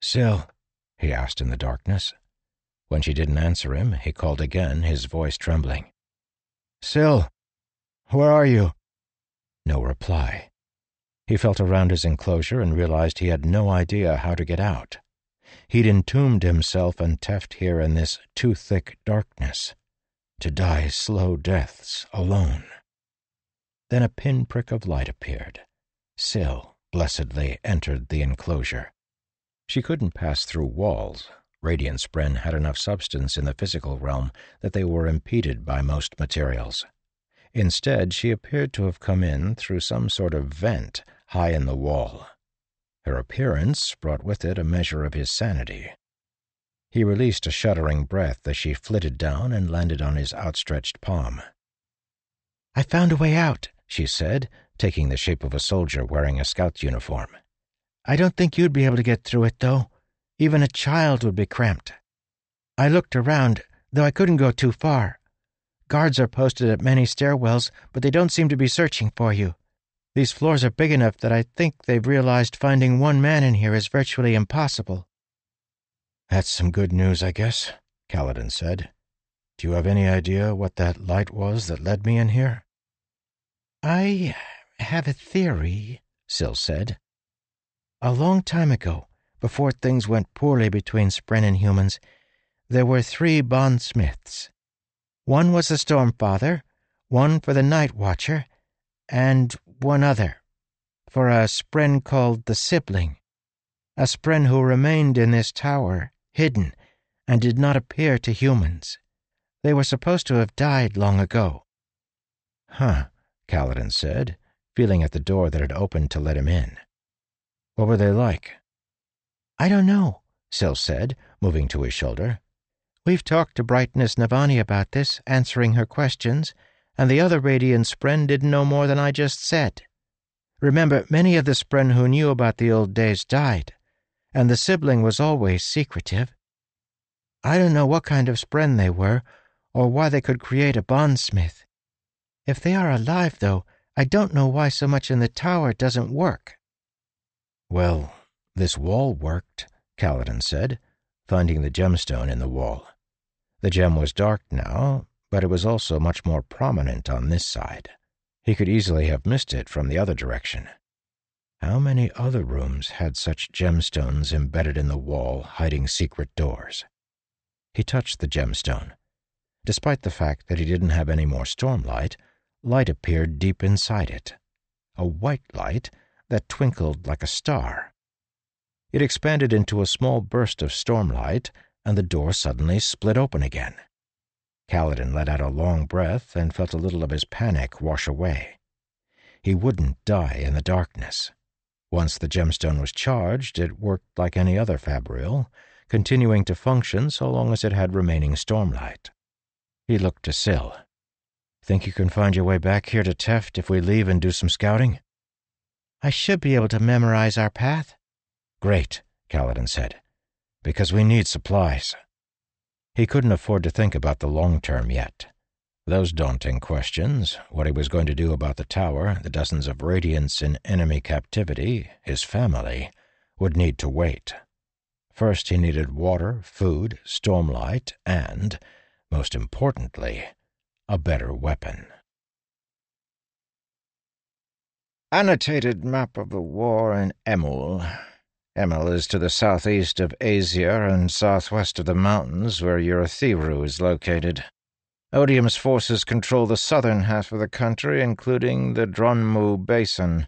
Syl, he asked in the darkness. When she didn't answer him, he called again, his voice trembling. Syl, where are you? No reply. He felt around his enclosure and realized he had no idea how to get out. He'd entombed himself and Teft here in this too thick darkness, to die slow deaths alone. Then a pinprick of light appeared. Syl blessedly entered the enclosure. She couldn't pass through walls. Radiant Spren had enough substance in the physical realm that they were impeded by most materials. Instead, she appeared to have come in through some sort of vent high in the wall. Her appearance brought with it a measure of his sanity. He released a shuddering breath as she flitted down and landed on his outstretched palm. I found a way out, she said, taking the shape of a soldier wearing a scout's uniform. I don't think you'd be able to get through it, though. Even a child would be cramped. I looked around, though I couldn't go too far. Guards are posted at many stairwells, but they don't seem to be searching for you. These floors are big enough that I think they've realized finding one man in here is virtually impossible. That's some good news, I guess, Kaladin said. Do you have any idea what that light was that led me in here? I have a theory, Syl said. A long time ago, before things went poorly between Spren and humans, there were three bondsmiths. One was the Stormfather, one for the Night Watcher, and one other, for a Spren called the Sibling, a Spren who remained in this tower, hidden, and did not appear to humans. They were supposed to have died long ago. Huh, Kaladin said, feeling at the door that had opened to let him in. What were they like? I don't know, Syl said, moving to his shoulder. We've talked to Brightness Navani about this, answering her questions, and the other Radiant Spren didn't know more than I just said. Remember, many of the Spren who knew about the old days died, and the sibling was always secretive. I don't know what kind of Spren they were, or why they could create a bondsmith. If they are alive, though, I don't know why so much in the tower doesn't work. Well, this wall worked, Kaladin said, finding the gemstone in the wall. The gem was dark now, but it was also much more prominent on this side. He could easily have missed it from the other direction. How many other rooms had such gemstones embedded in the wall, hiding secret doors? He touched the gemstone. Despite the fact that he didn't have any more stormlight, light appeared deep inside it, a white light that twinkled like a star. It expanded into a small burst of stormlight, and the door suddenly split open again. Kaladin let out a long breath and felt a little of his panic wash away. He wouldn't die in the darkness. Once the gemstone was charged, it worked like any other fabrial, continuing to function so long as it had remaining stormlight. He looked to Syl. Think you can find your way back here to Teft if we leave and do some scouting? I should be able to memorize our path. Great, Kaladin said, because we need supplies. He couldn't afford to think about the long term yet. Those daunting questions, what he was going to do about the tower, the dozens of radiants in enemy captivity, his family, would need to wait. First, he needed water, food, stormlight, and most importantly, a better weapon. Annotated map of the war in Emul. Emul is to the southeast of Azir and southwest of the mountains where Urithiru is located. Odium's forces control the southern half of the country, including the Drunmu Basin.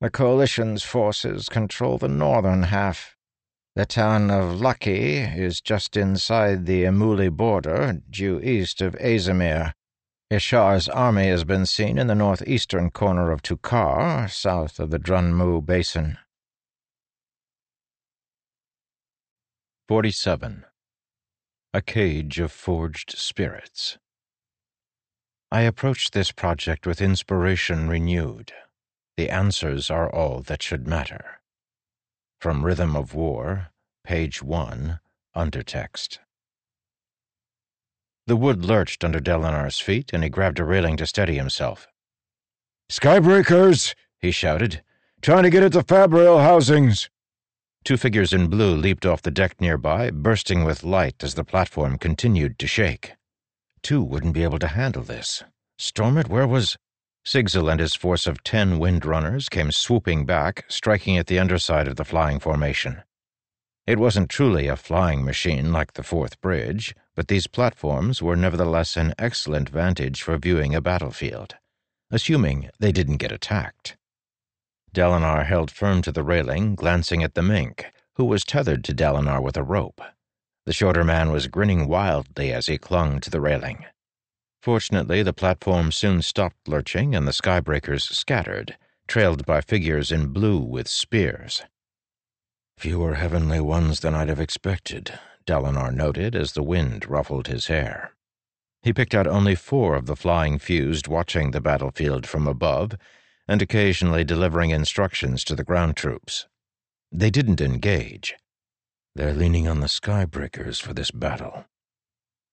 The coalition's forces control the northern half. The town of Lucky is just inside the Emuli border, due east of Azimir. Ishar's army has been seen in the northeastern corner of Tukar, south of the Drunmu Basin. 47. A Cage of Forged Spirits. I approached this project with inspiration renewed. The answers are all that should matter. From Rhythm of War, page 1, undertext. The wood lurched under Dalinar's feet, and he grabbed a railing to steady himself. Skybreakers! he shouted. Trying to get at the Fabrial housings. Two figures in blue leaped off the deck nearby, bursting with light as the platform continued to shake. Two wouldn't be able to handle this. Stormit, where was. Sigzil and his force of ten windrunners came swooping back, striking at the underside of the flying formation. It wasn't truly a flying machine like the fourth bridge, but these platforms were nevertheless an excellent vantage for viewing a battlefield, assuming they didn't get attacked. Dalinar held firm to the railing, glancing at the mink, who was tethered to Dalinar with a rope. The shorter man was grinning wildly as he clung to the railing. Fortunately, the platform soon stopped lurching and the skybreakers scattered, trailed by figures in blue with spears. Fewer heavenly ones than I'd have expected, Dalinar noted as the wind ruffled his hair. He picked out only four of the flying fused watching the battlefield from above and occasionally delivering instructions to the ground troops. They didn't engage. They're leaning on the skybreakers for this battle.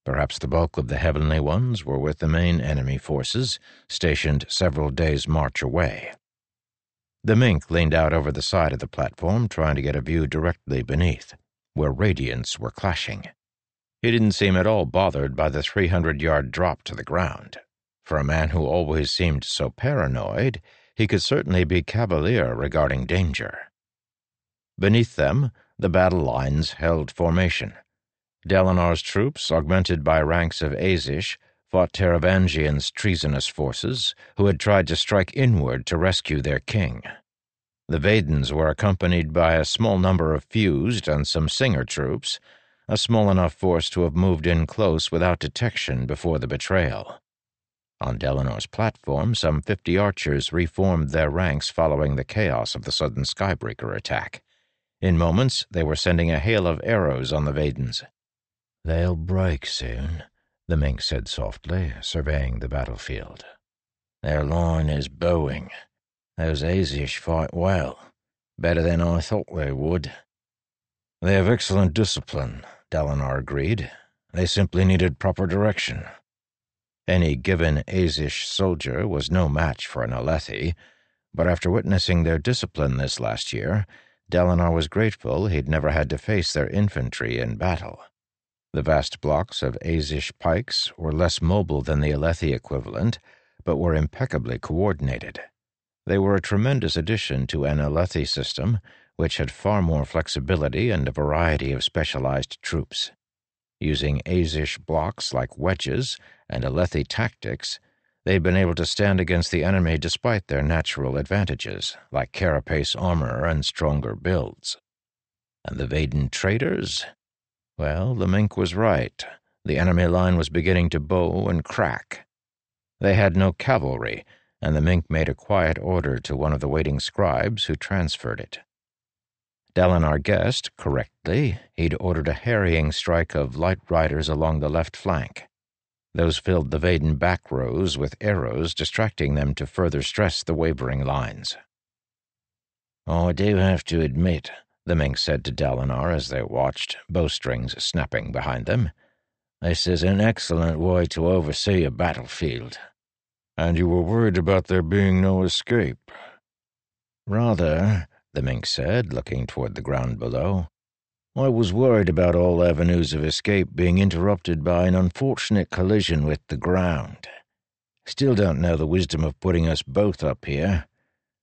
Perhaps the bulk of the Heavenly Ones were with the main enemy forces, stationed several days' march away. The mink leaned out over the side of the platform, trying to get a view directly beneath, where radiants were clashing. He didn't seem at all bothered by the 300 yard drop to the ground. For a man who always seemed so paranoid, he could certainly be cavalier regarding danger. Beneath them, the battle lines held formation. Dalinar's troops, augmented by ranks of Azish, fought Taravangian's treasonous forces, who had tried to strike inward to rescue their king. The Vedens were accompanied by a small number of fused and some Singer troops, a small enough force to have moved in close without detection before the betrayal. On Dalinar's platform, some fifty archers reformed their ranks following the chaos of the sudden Skybreaker attack. In moments, they were sending a hail of arrows on the Vedens. They'll break soon, the mink said softly, surveying the battlefield. Their line is bowing. Those Azish fight well, better than I thought they would. They have excellent discipline, Dalinar agreed. They simply needed proper direction. Any given Azish soldier was no match for an Alethi, but after witnessing their discipline this last year, Dalinar was grateful he'd never had to face their infantry in battle. The vast blocks of Azish pikes were less mobile than the Alethi equivalent, but were impeccably coordinated. They were a tremendous addition to an Alethi system, which had far more flexibility and a variety of specialized troops. Using Azish blocks like wedges and Alethi tactics, they'd been able to stand against the enemy despite their natural advantages, like carapace armor and stronger builds. And the Veden traders? Well, the mink was right. The enemy line was beginning to bow and crack. They had no cavalry, and the mink made a quiet order to one of the waiting scribes who transferred it. Dalinar guessed, correctly, he'd ordered a harrying strike of light riders along the left flank. Those filled the Veden back rows with arrows, distracting them to further stress the wavering lines. Oh, I do have to admit, the mink said to Dalinar as they watched, bowstrings snapping behind them. This is an excellent way to oversee a battlefield. And you were worried about there being no escape. Rather, the mink said, looking toward the ground below. I was worried about all avenues of escape being interrupted by an unfortunate collision with the ground. Still don't know the wisdom of putting us both up here.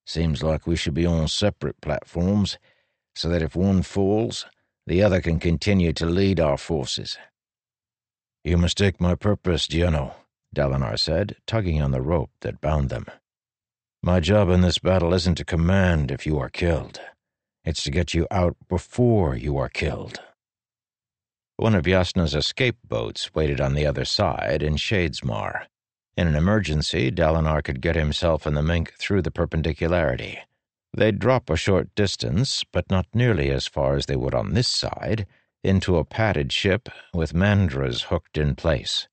Seems like we should be on separate platforms, so that if one falls, the other can continue to lead our forces. You mistake my purpose, Giano, Dalinar said, tugging on the rope that bound them. My job in this battle isn't to command if you are killed. It's to get you out before you are killed. One of Jasnah's escape boats waited on the other side in Shadesmar. In an emergency, Dalinar could get himself and the mink through the perpendicularity. They'd drop a short distance, but not nearly as far as they would on this side, into a padded ship with mandras hooked in place.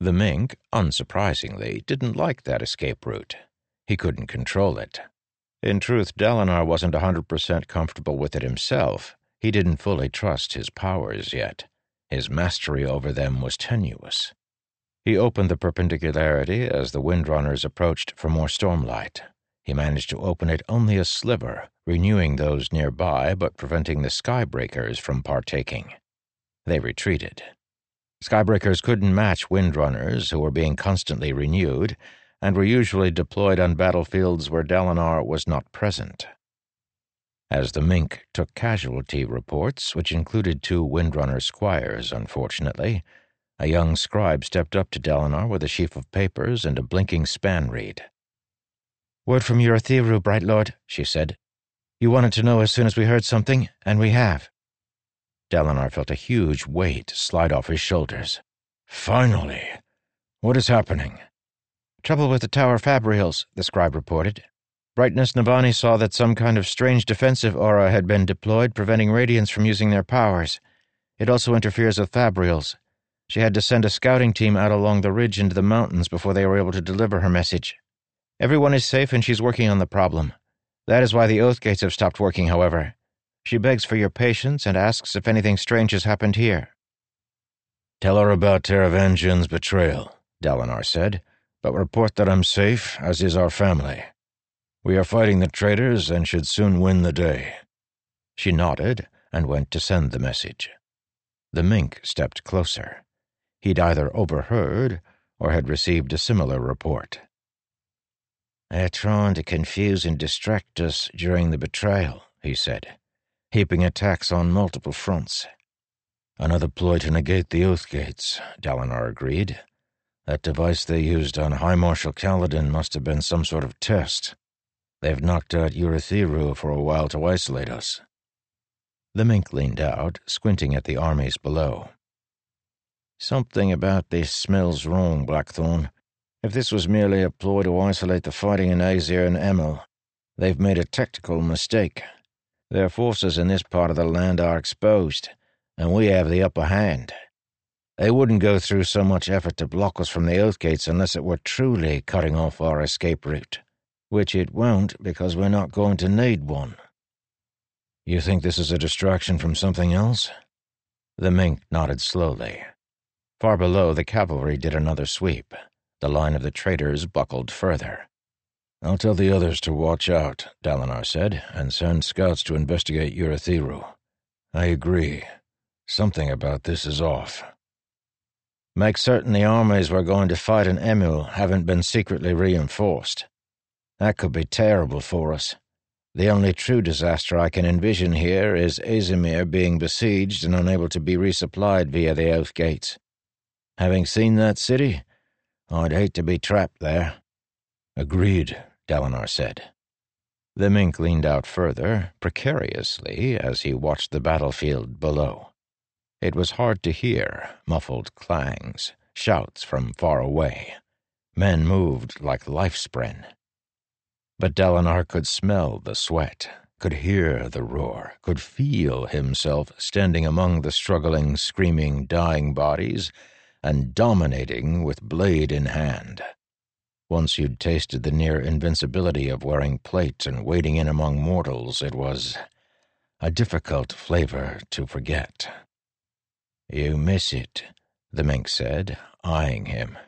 The mink, unsurprisingly, didn't like that escape route. He couldn't control it. In truth, Dalinar wasn't a 100% comfortable with it himself. He didn't fully trust his powers yet. His mastery over them was tenuous. He opened the perpendicularity as the windrunners approached for more stormlight. He managed to open it only a sliver, renewing those nearby but preventing the skybreakers from partaking. They retreated. Skybreakers couldn't match windrunners, who were being constantly renewed, and were usually deployed on battlefields where Dalinar was not present. As the Mink took casualty reports, which included two Windrunner squires, unfortunately, a young scribe stepped up to Dalinar with a sheaf of papers and a blinking span reed. Word from Urithiru, Bright Lord, she said. You wanted to know as soon as we heard something, and we have. Dalinar felt a huge weight slide off his shoulders. Finally! What is happening? Trouble with the Tower Fabrials, the scribe reported. Brightness Navani saw that some kind of strange defensive aura had been deployed, preventing Radiants from using their powers. It also interferes with Fabrials. She had to send a scouting team out along the ridge into the mountains before they were able to deliver her message. Everyone is safe and she's working on the problem. That is why the Oath Gates have stopped working, however. She begs for your patience and asks if anything strange has happened here. Tell her about Taravangian's betrayal, Dalinar said but report that I'm safe, as is our family. We are fighting the traitors and should soon win the day. She nodded and went to send the message. The mink stepped closer. He'd either overheard or had received a similar report. They're trying to confuse and distract us during the betrayal, he said, heaping attacks on multiple fronts. Another ploy to negate the Oath Gates, Dalinar agreed. That device they used on High Marshal Kaladin must have been some sort of test. They've knocked out Urithiru for a while to isolate us. The mink leaned out, squinting at the armies below. Something about this smells wrong, Blackthorn. If this was merely a ploy to isolate the fighting in Azir and Emul, they've made a tactical mistake. Their forces in this part of the land are exposed, and we have the upper hand. They wouldn't go through so much effort to block us from the Oath Gates unless it were truly cutting off our escape route, which it won't because we're not going to need one. You think this is a distraction from something else? The mink nodded slowly. Far below, the cavalry did another sweep. The line of the traitors buckled further. I'll tell the others to watch out, Dalinar said, and send scouts to investigate Urithiru. I agree. Something about this is off. Make certain the armies we're going to fight in Emul haven't been secretly reinforced. That could be terrible for us. The only true disaster I can envision here is Azimir being besieged and unable to be resupplied via the Oath Gates. Having seen that city, I'd hate to be trapped there. Agreed, Dalinar said. The mink leaned out further, precariously, as he watched the battlefield below. It was hard to hear muffled clangs, shouts from far away. Men moved like life spren. But Dalinar could smell the sweat, could hear the roar, could feel himself standing among the struggling, screaming, dying bodies and dominating with blade in hand. Once you'd tasted the near invincibility of wearing plate and wading in among mortals, it was a difficult flavor to forget. You miss it, the mink said, eyeing him.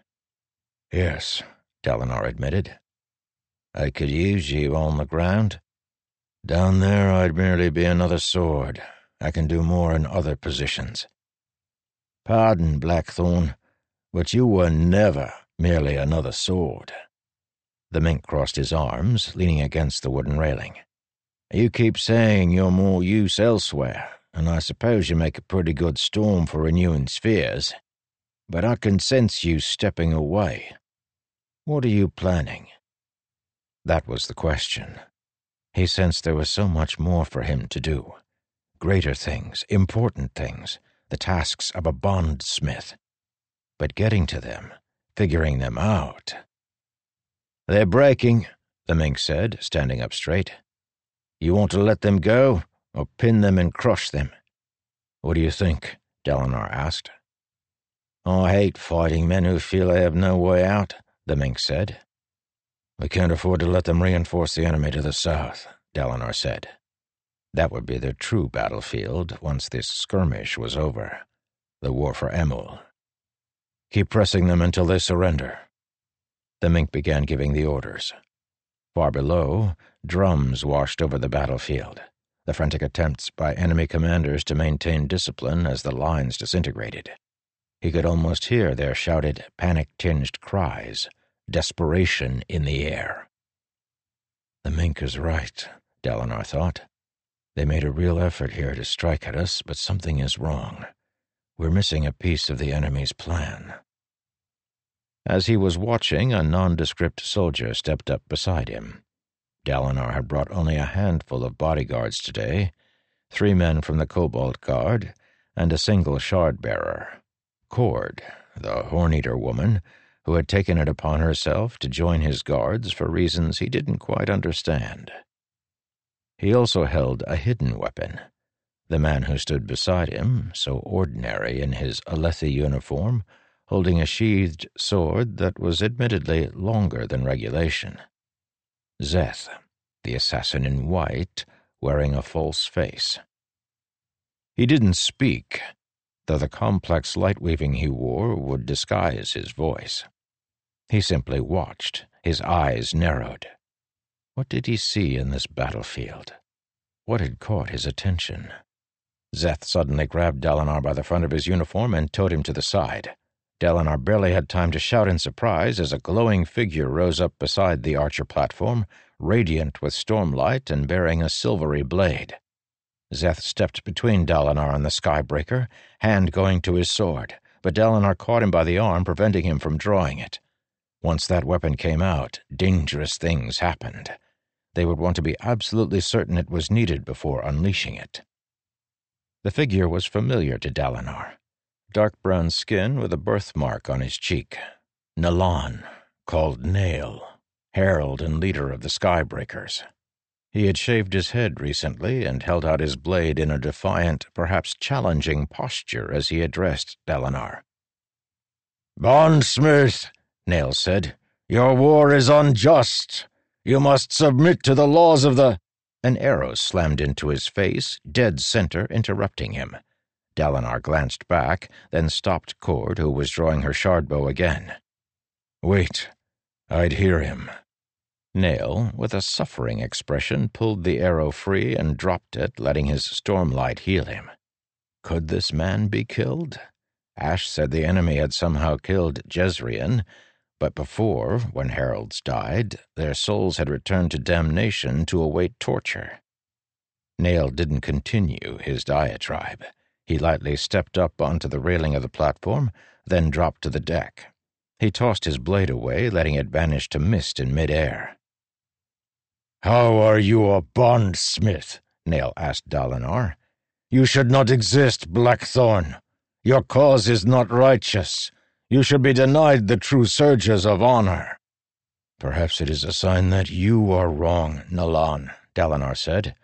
Yes, Dalinar admitted. I could use you on the ground. Down there, I'd merely be another sword, I can do more in other positions. Pardon, Blackthorn, but you were never merely another sword. The mink crossed his arms, leaning against the wooden railing. You keep saying you're more use elsewhere, and I suppose you make a pretty good storm for renewing spheres. But I can sense you stepping away. What are you planning? That was the question. He sensed there was so much more for him to do. Greater things, important things, the tasks of a bondsmith. But getting to them, figuring them out. They're breaking, the mink said, standing up straight. You want to let them go, or pin them and crush them? What do you think? Dalinar asked. I hate fighting men who feel they have no way out, the mink said. We can't afford to let them reinforce the enemy to the south, Dalinar said. That would be their true battlefield once this skirmish was over. The war for Emul. Keep pressing them until they surrender. The mink began giving the orders. Far below, drums washed over the battlefield, the frantic attempts by enemy commanders to maintain discipline as the lines disintegrated. He could almost hear their shouted, panic tinged cries, desperation in the air. The mink is right, Dalinar thought. They made a real effort here to strike at us, but something is wrong. We're missing a piece of the enemy's plan. As he was watching, a nondescript soldier stepped up beside him. Dalinar had brought only a handful of bodyguards today three men from the Cobalt Guard and a single shard bearer. Cord, the Horn-Eater woman, who had taken it upon herself to join his guards for reasons he didn't quite understand. He also held a hidden weapon. The man who stood beside him, so ordinary in his Alethi uniform, holding a sheathed sword that was admittedly longer than regulation. Szeth, the assassin in white, wearing a false face. He didn't speak, though the complex light weaving he wore would disguise his voice. He simply watched, his eyes narrowed. What did he see in this battlefield? What had caught his attention? Szeth suddenly grabbed Dalinar by the front of his uniform and towed him to the side. Dalinar barely had time to shout in surprise as a glowing figure rose up beside the archer platform, radiant with stormlight and bearing a silvery blade. Szeth stepped between Dalinar and the Skybreaker, hand going to his sword, but Dalinar caught him by the arm, preventing him from drawing it. Once that weapon came out, dangerous things happened. They would want to be absolutely certain it was needed before unleashing it. The figure was familiar to Dalinar dark brown skin with a birthmark on his cheek. Nalan, called Nale, herald and leader of the Skybreakers. He had shaved his head recently and held out his blade in a defiant, perhaps challenging posture as he addressed Dalinar. Bondsmith, Nale said, your war is unjust. You must submit to the laws of the. An arrow slammed into his face, dead center, interrupting him. Dalinar glanced back, then stopped Cord, who was drawing her shard bow again. Wait. I'd hear him. Nale, with a suffering expression, pulled the arrow free and dropped it, letting his stormlight heal him. Could this man be killed? Ash said the enemy had somehow killed Jezrien, but before, when heralds died, their souls had returned to damnation to await torture. Nale didn't continue his diatribe. He lightly stepped up onto the railing of the platform, then dropped to the deck. He tossed his blade away, letting it vanish to mist in midair. How are you a bondsmith? Nale asked Dalinar. You should not exist, Blackthorn. Your cause is not righteous. You should be denied the true surges of honor. Perhaps it is a sign that you are wrong, Nalan, Dalinar said.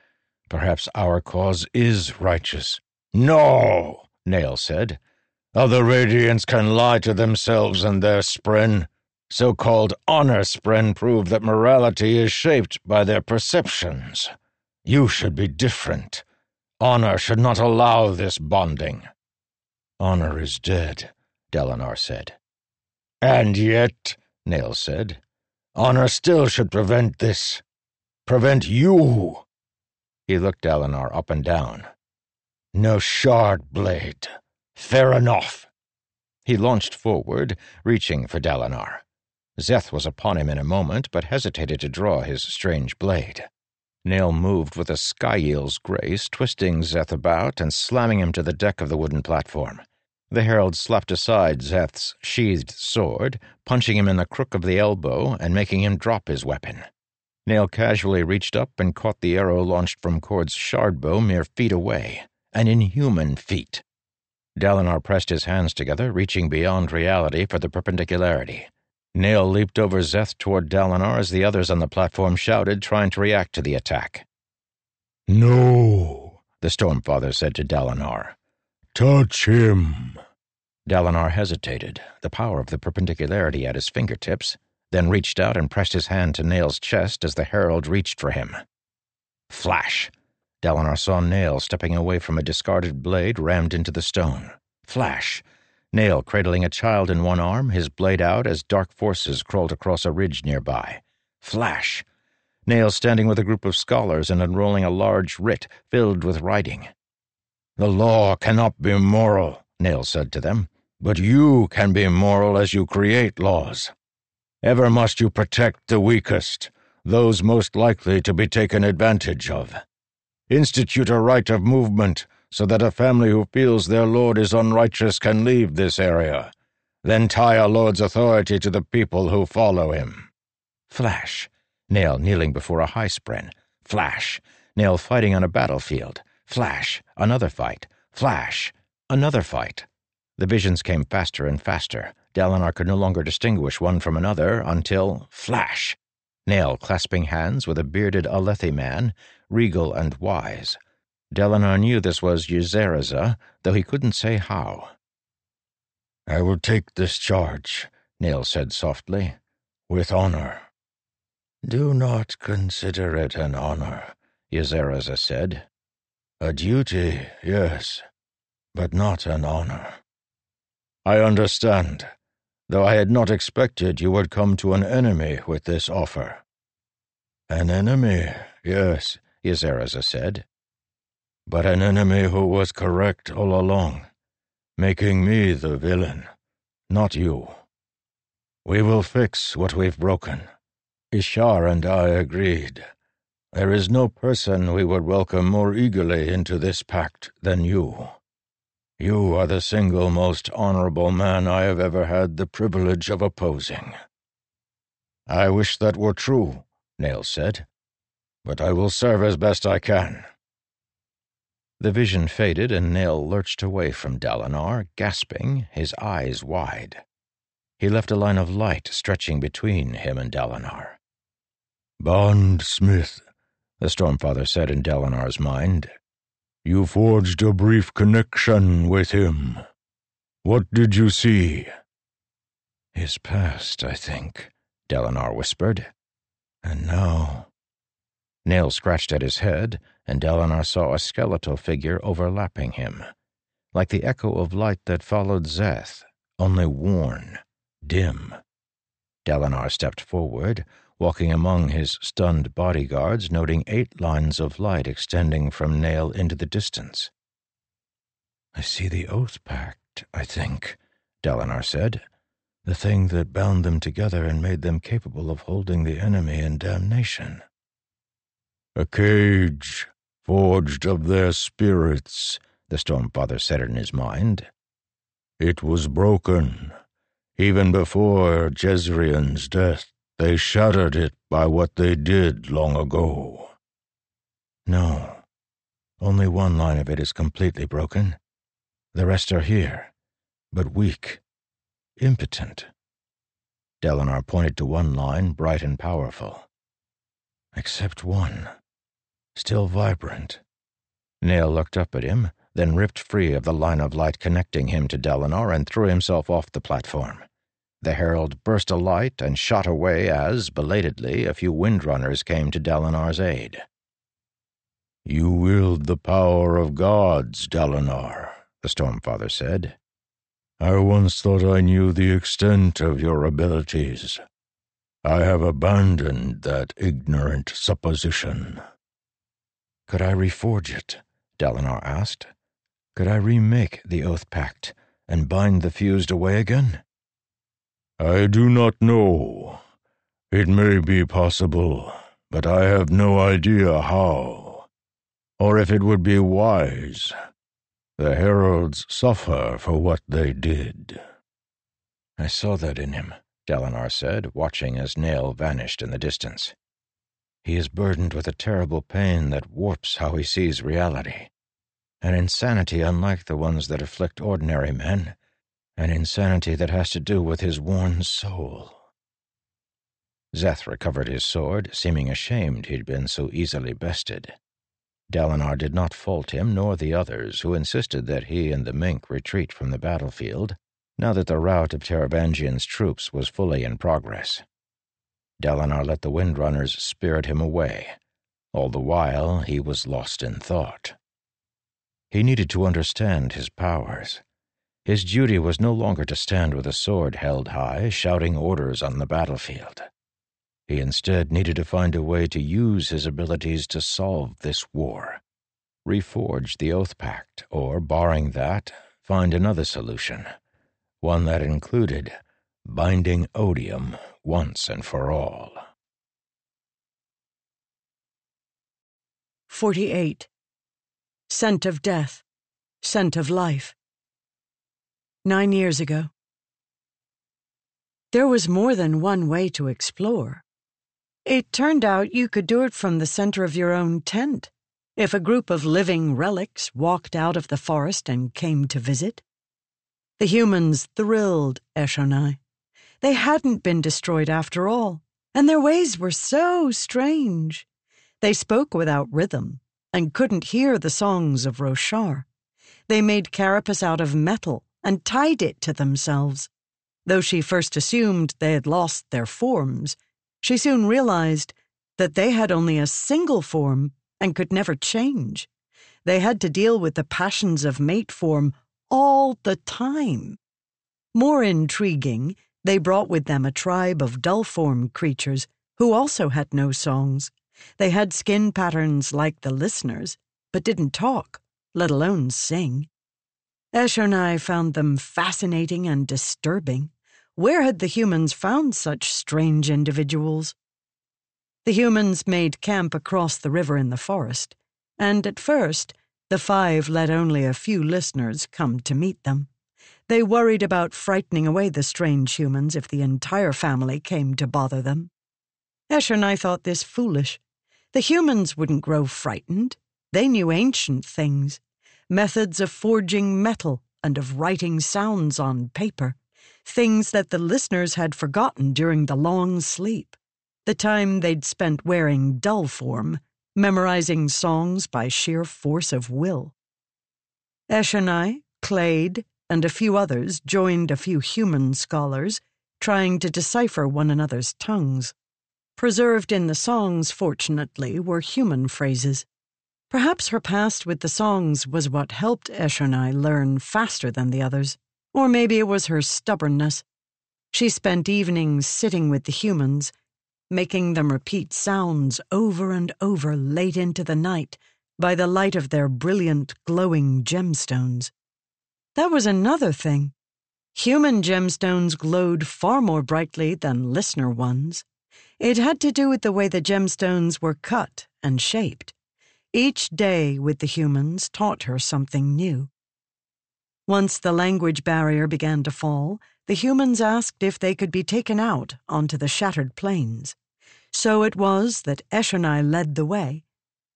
Perhaps our cause is righteous. No, Nale said. Other Radiants can lie to themselves and their spren. So called honor spren prove that morality is shaped by their perceptions. You should be different. Honor should not allow this bonding. Honor is dead, Dalinar said. And yet, Nale said, honor still should prevent this. Prevent you. He looked Dalinar up and down. No shard blade. Fair enough. He launched forward, reaching for Dalinar. Szeth was upon him in a moment, but hesitated to draw his strange blade. Nale moved with a sky eel's grace, twisting Szeth about and slamming him to the deck of the wooden platform. The herald slapped aside Szeth's sheathed sword, punching him in the crook of the elbow and making him drop his weapon. Nale casually reached up and caught the arrow launched from Cord's shard bow mere feet away. An inhuman feat. Dalinar pressed his hands together, reaching beyond reality for the perpendicularity. Nale leaped over Szeth toward Dalinar as the others on the platform shouted, trying to react to the attack. No, the Stormfather said to Dalinar. Touch him. Dalinar hesitated, the power of the perpendicularity at his fingertips, then reached out and pressed his hand to Nale's chest as the herald reached for him. Flash! Dalinar saw Nale stepping away from a discarded blade rammed into the stone. Flash! Nale cradling a child in one arm, his blade out as dark forces crawled across a ridge nearby. Flash! Nale standing with a group of scholars and unrolling a large writ filled with writing. The law cannot be moral, Nale said to them, but you can be moral as you create laws. Ever must you protect the weakest, those most likely to be taken advantage of. Institute a right of movement so that a family who feels their lord is unrighteous can leave this area. Then tie a lord's authority to the people who follow him. Flash. Nale kneeling before a high spren. Flash. Nale fighting on a battlefield. Flash. Another fight. Flash. Another fight. The visions came faster and faster. Dalinar could no longer distinguish one from another until flash. Nale clasping hands with a bearded Alethi man, regal and wise. Dalinar knew this was Yseraza, though he couldn't say how. I will take this charge, Nale said softly, with honor. Do not consider it an honor, Yseraza said. A duty, yes, but not an honor. I understand, though I had not expected you would come to an enemy with this offer. An enemy, yes, Yseraza said but an enemy who was correct all along, making me the villain, not you. We will fix what we've broken. Ishar and I agreed. There is no person we would welcome more eagerly into this pact than you. You are the single most honorable man I have ever had the privilege of opposing. I wish that were true, Nale said, but I will serve as best I can. The vision faded, and Nale lurched away from Dalinar, gasping, his eyes wide. He left a line of light stretching between him and Dalinar. Bondsmith, the Stormfather said in Dalinar's mind. You forged a brief connection with him. What did you see? His past, I think, Dalinar whispered. And now. Nale scratched at his head, and Dalinar saw a skeletal figure overlapping him, like the echo of light that followed Szeth, only worn, dim. Dalinar stepped forward, walking among his stunned bodyguards, noting eight lines of light extending from Nale into the distance. I see the Oath Pact, I think, Dalinar said. The thing that bound them together and made them capable of holding the enemy in damnation. A cage, forged of their spirits, the Stormfather said in his mind. It was broken. Even before Jezrien's death, they shattered it by what they did long ago. No. Only one line of it is completely broken. The rest are here, but weak, impotent. Dalinar pointed to one line, bright and powerful. Except one still vibrant. Nale looked up at him, then ripped free of the line of light connecting him to Dalinar and threw himself off the platform. The herald burst alight and shot away as, belatedly, a few windrunners came to Dalinar's aid. You wield the power of gods, Dalinar, the Stormfather said. I once thought I knew the extent of your abilities. I have abandoned that ignorant supposition. Could I reforge it? Dalinar asked. Could I remake the oath pact and bind the fused away again? I do not know. It may be possible, but I have no idea how, or if it would be wise. The heralds suffer for what they did. I saw that in him, Dalinar said, watching as Nale vanished in the distance. He is burdened with a terrible pain that warps how he sees reality. An insanity unlike the ones that afflict ordinary men. An insanity that has to do with his worn soul. Szeth recovered his sword, seeming ashamed he'd been so easily bested. Dalinar did not fault him nor the others, who insisted that he and the mink retreat from the battlefield, now that the rout of Taravangian's troops was fully in progress. Dalinar let the Windrunners spirit him away. All the while, he was lost in thought. He needed to understand his powers. His duty was no longer to stand with a sword held high, shouting orders on the battlefield. He instead needed to find a way to use his abilities to solve this war, reforge the Oath Pact, or, barring that, find another solution, one that included binding odium once and for all. 48. Scent of death, scent of life. Nine years ago. There was more than one way to explore. It turned out you could do it from the center of your own tent, if a group of living relics walked out of the forest and came to visit. The humans thrilled Eshonai. They hadn't been destroyed after all, and their ways were so strange. They spoke without rhythm and couldn't hear the songs of Roshar. They made carapace out of metal and tied it to themselves. Though she first assumed they had lost their forms, she soon realized that they had only a single form and could never change. They had to deal with the passions of mate form all the time. More intriguing, they brought with them a tribe of dull-formed creatures who also had no songs. They had skin patterns like the listeners, but didn't talk, let alone sing. Eshonai found them fascinating and disturbing. Where had the humans found such strange individuals? The humans made camp across the river in the forest, and at first, the five let only a few listeners come to meet them. They worried about frightening away the strange humans if the entire family came to bother them. Eshonai thought this foolish. The humans wouldn't grow frightened. They knew ancient things methods of forging metal and of writing sounds on paper, things that the listeners had forgotten during the long sleep, the time they'd spent wearing dull form, memorizing songs by sheer force of will. Eshonai, Clade, and a few others joined a few human scholars, trying to decipher one another's tongues. Preserved in the songs, fortunately, were human phrases. Perhaps her past with the songs was what helped Eshonai learn faster than the others. Or maybe it was her stubbornness. She spent evenings sitting with the humans, making them repeat sounds over and over late into the night by the light of their brilliant, glowing gemstones. That was another thing. Human gemstones glowed far more brightly than listener ones. It had to do with the way the gemstones were cut and shaped. Each day with the humans taught her something new. Once the language barrier began to fall, the humans asked if they could be taken out onto the shattered plains. So it was that Eshonai led the way,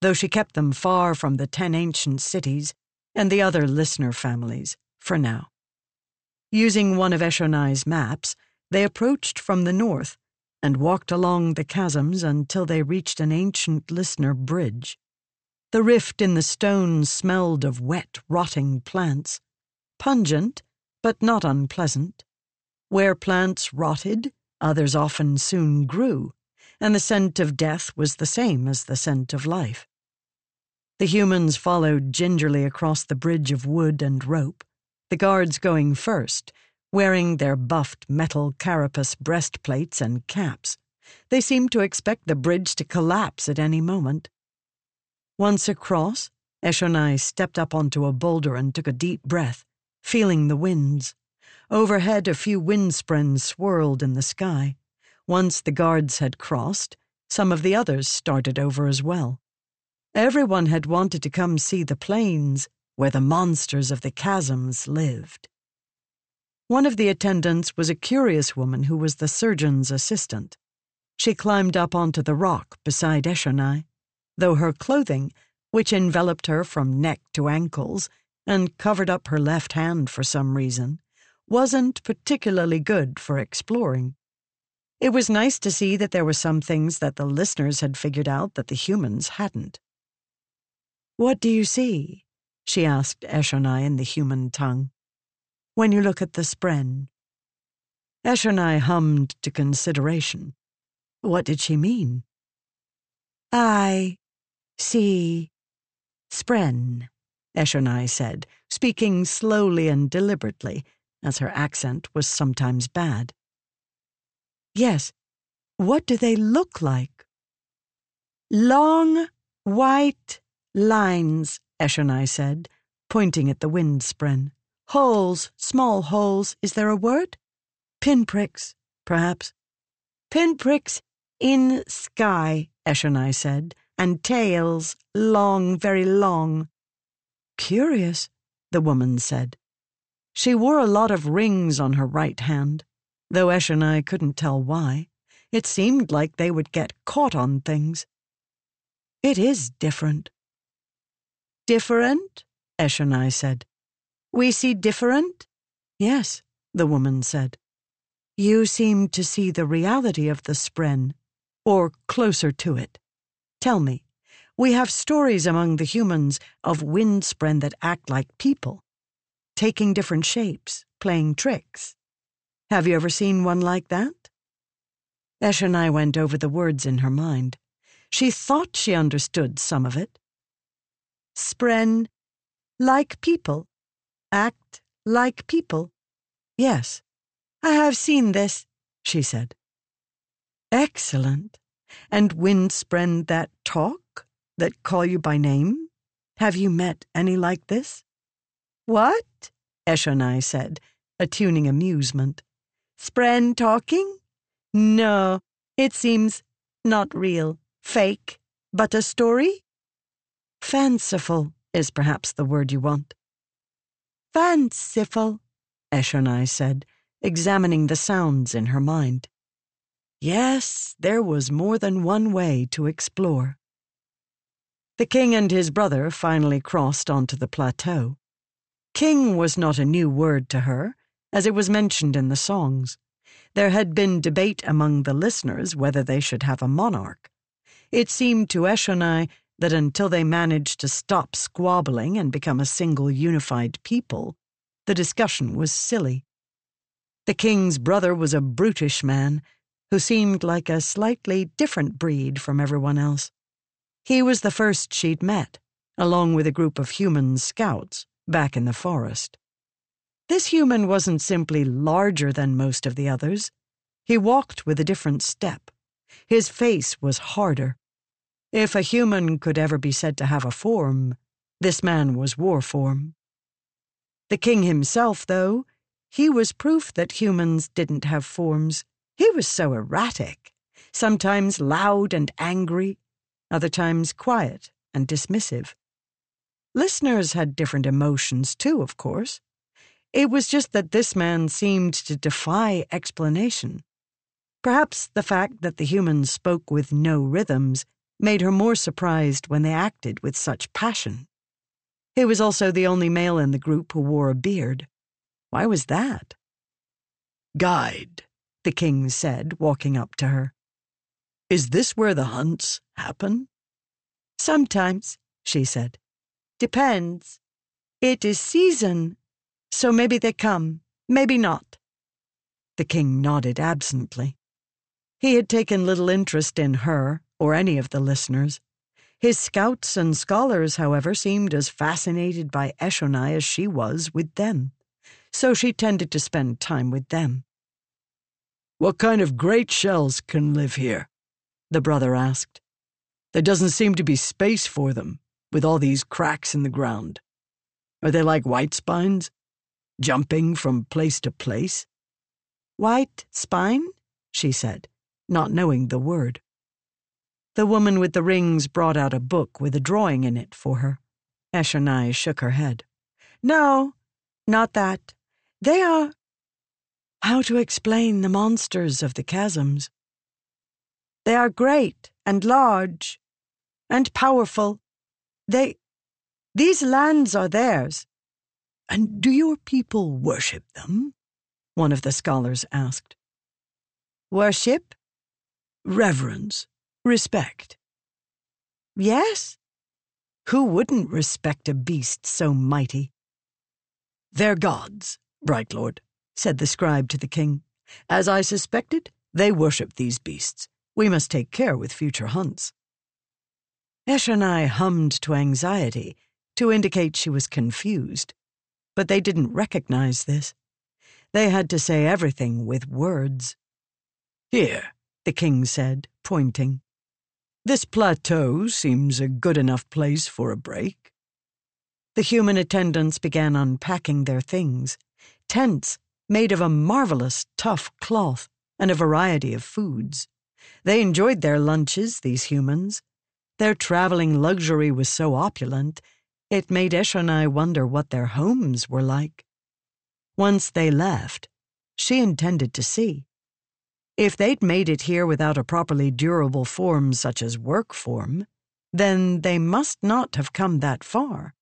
though she kept them far from the ten ancient cities and the other listener families, for now. Using one of Eshonai's maps, they approached from the north and walked along the chasms until they reached an ancient listener bridge. The rift in the stone smelled of wet, rotting plants, pungent, but not unpleasant. Where plants rotted, others often soon grew, and the scent of death was the same as the scent of life. The humans followed gingerly across the bridge of wood and rope, the guards going first, wearing their buffed metal carapace breastplates and caps. They seemed to expect the bridge to collapse at any moment. Once across, Eshonai stepped up onto a boulder and took a deep breath, feeling the winds. Overhead, a few windspren swirled in the sky. Once the guards had crossed, some of the others started over as well. Everyone had wanted to come see the plains where the monsters of the chasms lived. One of the attendants was a curious woman who was the surgeon's assistant. She climbed up onto the rock beside Eshonai, though her clothing, which enveloped her from neck to ankles and covered up her left hand for some reason, wasn't particularly good for exploring. It was nice to see that there were some things that the listeners had figured out that the humans hadn't. What do you see? She asked Eshonai in the human tongue. When you look at the spren. Eshonai hummed to consideration. What did she mean? I see spren, Eshonai said, speaking slowly and deliberately, as her accent was sometimes bad. Yes, what do they look like? Long, white Lines, Eshonai said, pointing at the windspren. Holes, small holes, is there a word? Pinpricks, perhaps. Pinpricks in sky, Eshonai said, and tails, long, very long. Curious, the woman said. She wore a lot of rings on her right hand, though Eshonai couldn't tell why. It seemed like they would get caught on things. It is different. Different? Eshonai said. We see different? Yes, the woman said. You seem to see the reality of the spren, or closer to it. Tell me, we have stories among the humans of wind spren that act like people, taking different shapes, playing tricks. Have you ever seen one like that? Eshonai went over the words in her mind. She thought she understood some of it, spren, like people, act like people. Yes, I have seen this, she said. Excellent. And windspren that talk, that call you by name? Have you met any like this? What? Eshonai said, attuning amusement. Spren talking? No, it seems not real, fake, but a story? Fanciful is perhaps the word you want. Fanciful, Eshonai said, examining the sounds in her mind. Yes, there was more than one way to explore. The king and his brother finally crossed onto the plateau. King was not a new word to her, as it was mentioned in the songs. There had been debate among the listeners whether they should have a monarch. It seemed to Eshonai that until they managed to stop squabbling and become a single unified people, the discussion was silly. The king's brother was a brutish man who seemed like a slightly different breed from everyone else. He was the first she'd met, along with a group of human scouts back in the forest. This human wasn't simply larger than most of the others. He walked with a different step. His face was harder, if a human could ever be said to have a form, this man was war form. The king himself, though, he was proof that humans didn't have forms. He was so erratic, sometimes loud and angry, other times quiet and dismissive. Listeners had different emotions, too, of course. It was just that this man seemed to defy explanation. Perhaps the fact that the humans spoke with no rhythms made her more surprised when they acted with such passion. He was also the only male in the group who wore a beard. Why was that? Guide, the king said, walking up to her. Is this where the hunts happen? Sometimes, she said. Depends. It is season, so maybe they come, maybe not. The king nodded absently. He had taken little interest in her or any of the listeners. His scouts and scholars, however, seemed as fascinated by Eshonai as she was with them, so she tended to spend time with them. What kind of great shells can live here? The brother asked. There doesn't seem to be space for them, with all these cracks in the ground? Are they like white spines? Jumping from place to place? White spine? she said, not knowing the word. The woman with the rings brought out a book with a drawing in it for her. Eshonai shook her head. No, not that. They are. How to explain the monsters of the chasms? They are great and large and powerful. They. These lands are theirs. And do your people worship them? One of the scholars asked. Worship? Reverence. Respect. Yes. Who wouldn't respect a beast so mighty? They're gods, Bright Lord, said the scribe to the king. As I suspected, they worship these beasts. We must take care with future hunts. Eshonai hummed to anxiety to indicate she was confused, but they didn't recognize this. They had to say everything with words. Here, the king said, pointing. This plateau seems a good enough place for a break. The human attendants began unpacking their things tents made of a marvelous tough cloth and a variety of foods. They enjoyed their lunches, these humans. Their traveling luxury was so opulent, it made Eshonai wonder what their homes were like. Once they left, she intended to see. If they'd made it here without a properly durable form such as work form, then they must not have come that far.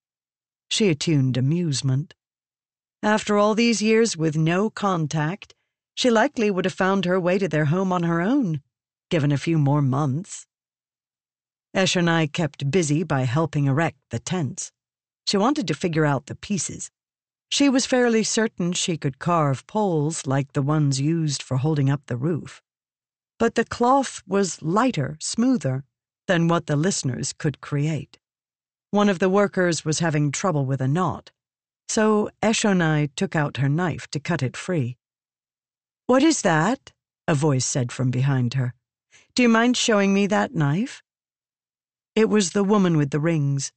She attuned amusement. After all these years with no contact, she likely would have found her way to their home on her own, given a few more months. Eshonai kept busy by helping erect the tents. She wanted to figure out the pieces. She was fairly certain she could carve poles like the ones used for holding up the roof. But the cloth was lighter, smoother, than what the listeners could create. One of the workers was having trouble with a knot, so Eshonai took out her knife to cut it free. What is that? A voice said from behind her. Do you mind showing me that knife? It was the woman with the rings.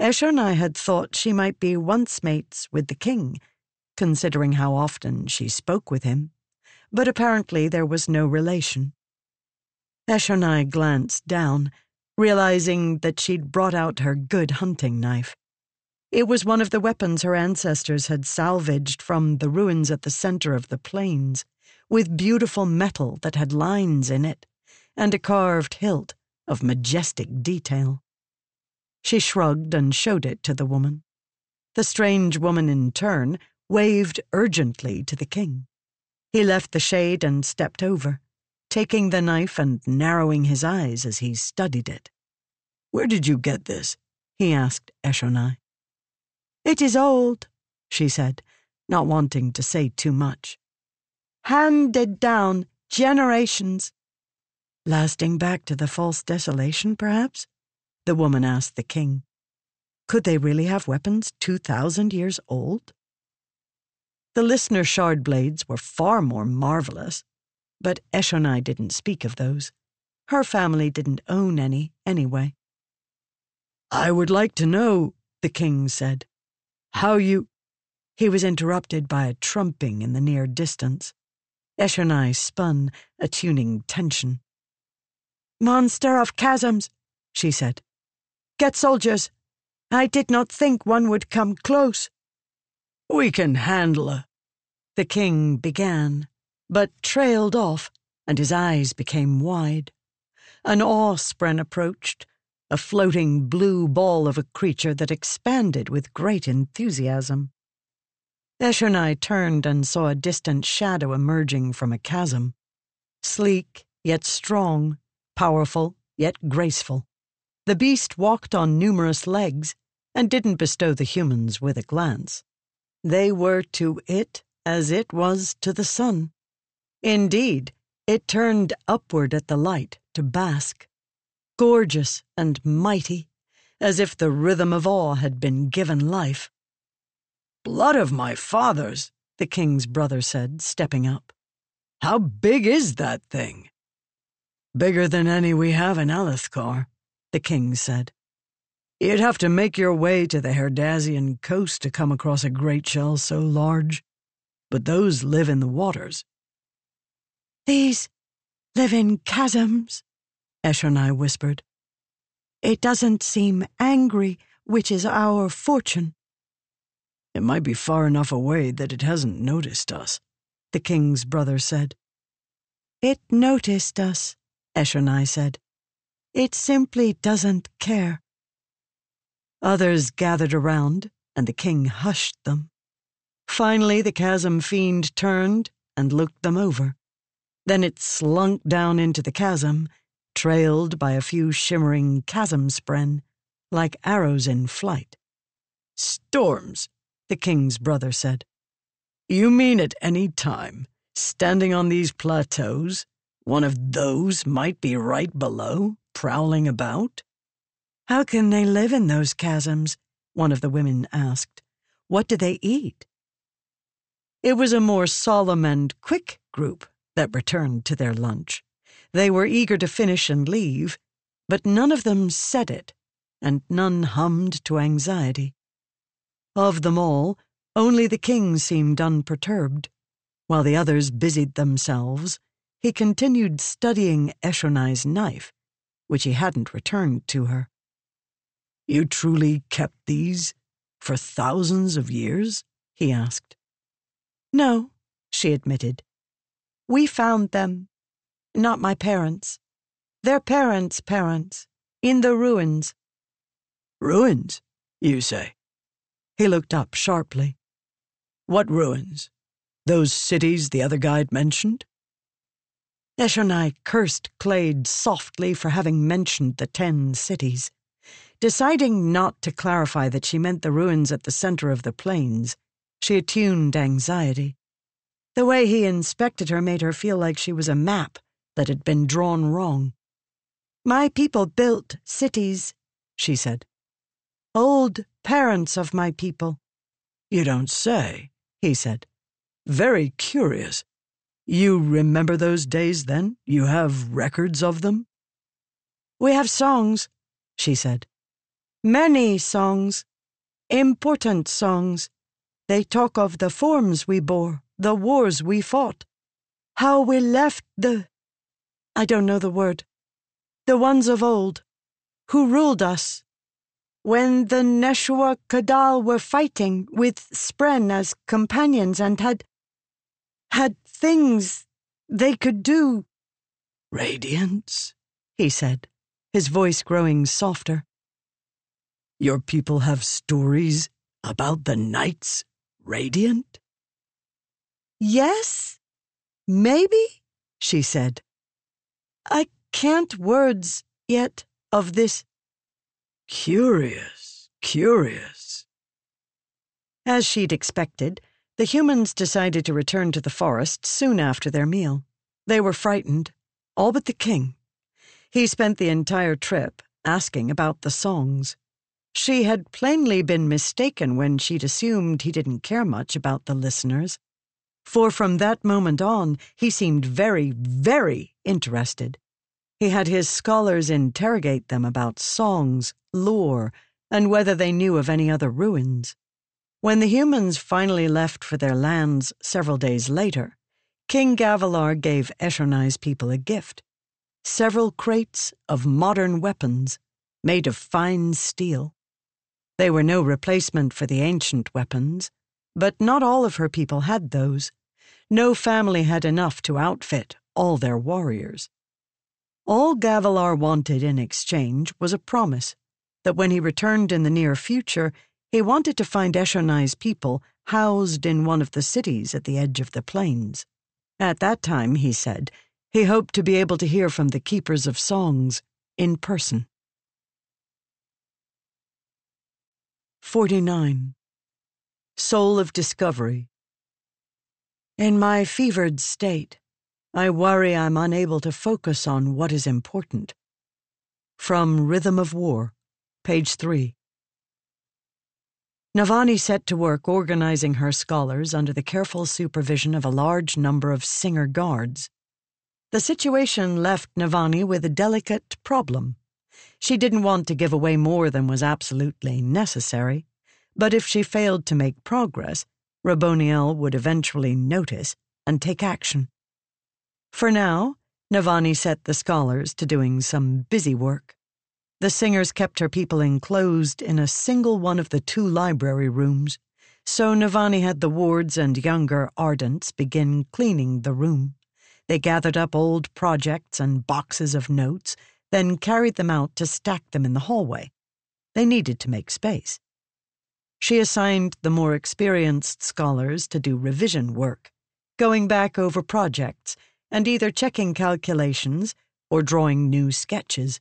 Eshonai had thought she might be once mates with the king, considering how often she spoke with him, but apparently there was no relation. Eshonai glanced down, realizing that she'd brought out her good hunting knife. It was one of the weapons her ancestors had salvaged from the ruins at the center of the plains, with beautiful metal that had lines in it, and a carved hilt of majestic detail. She shrugged and showed it to the woman. The strange woman, in turn, waved urgently to the king. He left the shade and stepped over, taking the knife and narrowing his eyes as he studied it. Where did you get this? he asked Eshonai. It is old, she said, not wanting to say too much. Handed down generations. Lasting back to the false desolation, perhaps? The woman asked the king. Could they really have weapons 2,000 years old? The listener shard blades were far more marvelous, but Eshonai didn't speak of those. Her family didn't own any, anyway. I would like to know, the king said, how you. He was interrupted by a trumping in the near distance. Eshonai spun, attuning tension. Monster of chasms, she said. Get soldiers. I did not think one would come close. We can handle her. The king began, but trailed off, and his eyes became wide. An awe-spren approached, a floating blue ball of a creature that expanded with great enthusiasm. Eshonai turned and saw a distant shadow emerging from a chasm. Sleek, yet strong, powerful, yet graceful. The beast walked on numerous legs and didn't bestow the humans with a glance. They were to it as it was to the sun. Indeed, it turned upward at the light to bask gorgeous and mighty, as if the rhythm of awe had been given life. Blood of my fathers, the king's brother said, stepping up. How big is that thing? Bigger than any we have in Alethkar, the king said. You'd have to make your way to the Herdazian coast to come across a great shell so large. But those live in the waters. These live in chasms, Eshonai whispered. It doesn't seem angry, which is our fortune. It might be far enough away that it hasn't noticed us, the king's brother said. It noticed us, Eshonai said. It simply doesn't care. Others gathered around, and the king hushed them. Finally, the chasm fiend turned and looked them over. Then it slunk down into the chasm, trailed by a few shimmering chasm spren, like arrows in flight. Storms, the king's brother said. You mean at any time, standing on these plateaus, one of those might be right below, prowling about? How can they live in those chasms? One of the women asked. What do they eat? It was a more solemn and quick group that returned to their lunch. They were eager to finish and leave, but none of them said it, and none hummed to anxiety. Of them all, only the king seemed unperturbed. While the others busied themselves, he continued studying Eshonai's knife, which he hadn't returned to her. You truly kept these for thousands of years? he asked. No, she admitted. We found them. Not my parents. Their parents' parents. In the ruins. Ruins, you say? He looked up sharply. What ruins? Those cities the other guide mentioned? Eshonai cursed Clade softly for having mentioned the ten cities. Deciding not to clarify that she meant the ruins at the center of the plains, she attuned anxiety. The way he inspected her made her feel like she was a map that had been drawn wrong. My people built cities, she said. Old parents of my people. You don't say, he said. Very curious. You remember those days then? You have records of them? We have songs, she said. Many songs. Important songs. They talk of the forms we bore, the wars we fought. How we left the. I don't know the word. The ones of old, who ruled us. When the Neshua Kadal were fighting with Spren as companions and had. had things they could do. Radiance, he said, his voice growing softer. Your people have stories about the Knights Radiant? Yes, maybe, she said. I can't words yet of this. Curious, curious. As she'd expected, the humans decided to return to the forest soon after their meal. They were frightened, all but the king. He spent the entire trip asking about the songs. She had plainly been mistaken when she'd assumed he didn't care much about the listeners. For from that moment on, he seemed very, very interested. He had his scholars interrogate them about songs, lore, and whether they knew of any other ruins. When the humans finally left for their lands several days later, King Gavilar gave Eshonai's people a gift several crates of modern weapons made of fine steel. They were no replacement for the ancient weapons, but not all of her people had those. No family had enough to outfit all their warriors. All Gavilar wanted in exchange was a promise that when he returned in the near future, he wanted to find Eshonai's people housed in one of the cities at the edge of the plains. At that time, he said, he hoped to be able to hear from the keepers of songs in person. 49. Soul of Discovery. In my fevered state, I worry I'm unable to focus on what is important. From Rhythm of War, page 3. Navani set to work organizing her scholars under the careful supervision of a large number of singer guards. The situation left Navani with a delicate problem She didn't want to give away more than was absolutely necessary, but if she failed to make progress, Raboniel would eventually notice and take action. For now, Navani set the scholars to doing some busy work. The singers kept her people enclosed in a single one of the two library rooms, so Navani had the wards and younger Ardents begin cleaning the room. They gathered up old projects and boxes of notes, then carried them out to stack them in the hallway. They needed to make space. She assigned the more experienced scholars to do revision work, going back over projects and either checking calculations or drawing new sketches.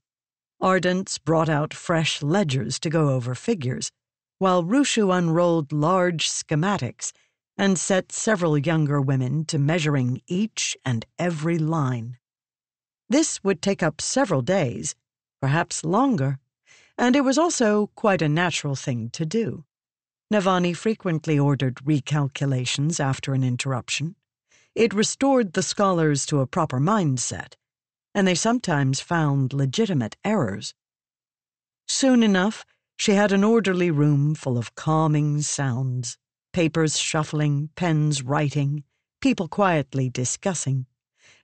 Ardents brought out fresh ledgers to go over figures, while Rushu unrolled large schematics and set several younger women to measuring each and every line. This would take up several days, perhaps longer, and it was also quite a natural thing to do. Navani frequently ordered recalculations after an interruption. It restored the scholars to a proper mindset and they sometimes found legitimate errors. Soon enough, she had an orderly room full of calming sounds papers shuffling, pens writing, people quietly discussing.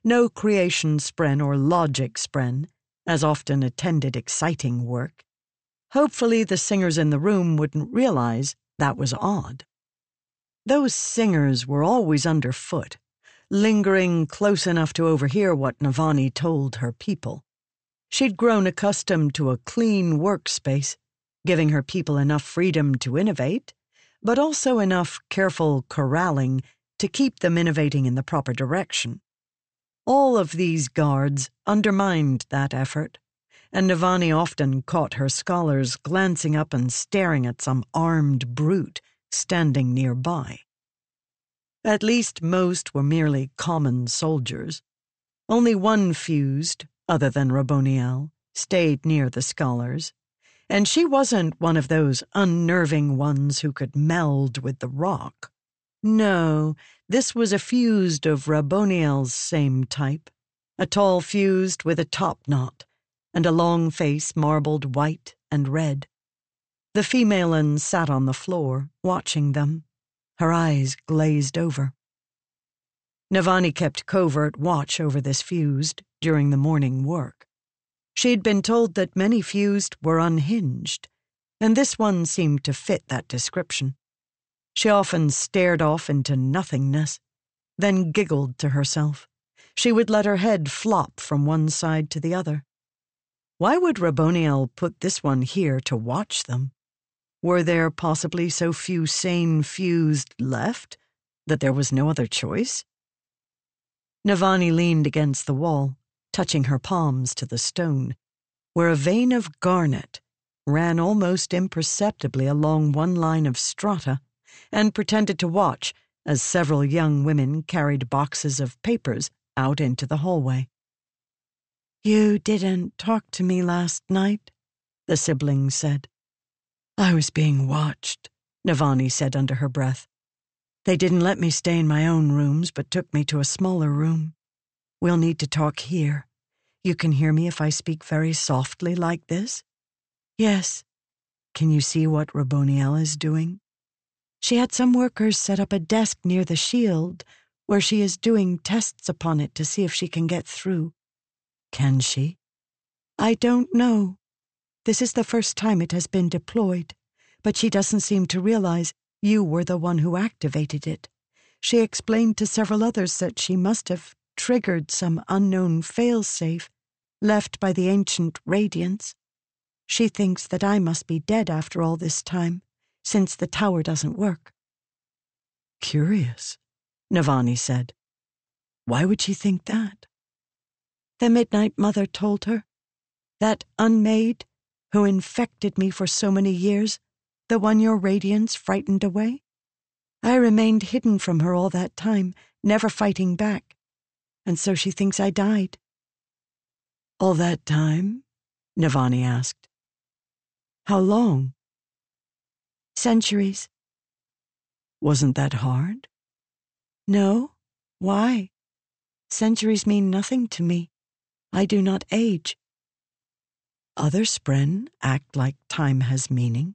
No creation spren or logic spren, as often attended exciting work. Hopefully, the singers in the room wouldn't realize that was odd. Those singers were always underfoot lingering close enough to overhear what Navani told her people. She'd grown accustomed to a clean workspace, giving her people enough freedom to innovate, but also enough careful corralling to keep them innovating in the proper direction. All of these guards undermined that effort, and Navani often caught her scholars glancing up and staring at some armed brute standing nearby. At least most were merely common soldiers. Only one fused, other than Raboniel, stayed near the scholars, and she wasn't one of those unnerving ones who could meld with the rock. No, this was a fused of Raboniel's same type, a tall fused with a top knot, and a long face marbled white and red. The femalen sat on the floor, watching them her eyes glazed over. Navani kept covert watch over this fused during the morning work. She had been told that many fused were unhinged, and this one seemed to fit that description. She often stared off into nothingness, then giggled to herself. She would let her head flop from one side to the other. Why would Raboniel put this one here to watch them? Were there possibly so few sane fused left that there was no other choice? Navani leaned against the wall, touching her palms to the stone, where a vein of garnet ran almost imperceptibly along one line of strata, and pretended to watch as several young women carried boxes of papers out into the hallway. You didn't talk to me last night, the sibling said. I was being watched, Navani said under her breath. They didn't let me stay in my own rooms, but took me to a smaller room. We'll need to talk here. You can hear me if I speak very softly like this? Yes. Can you see what Raboniel is doing? She had some workers set up a desk near the shield where she is doing tests upon it to see if she can get through. Can she? I don't know. This is the first time it has been deployed, but she doesn't seem to realize you were the one who activated it. She explained to several others that she must have triggered some unknown failsafe left by the ancient Radiants. She thinks that I must be dead after all this time, since the tower doesn't work. Curious, Navani said. Why would she think that? The Midnight Mother told her. That unmade, who infected me for so many years, the one your radiants frightened away? I remained hidden from her all that time, never fighting back, and so she thinks I died. All that time? Navani asked. How long? Centuries. Wasn't that hard? No. Why? Centuries mean nothing to me. I do not age. Other spren act like time has meaning.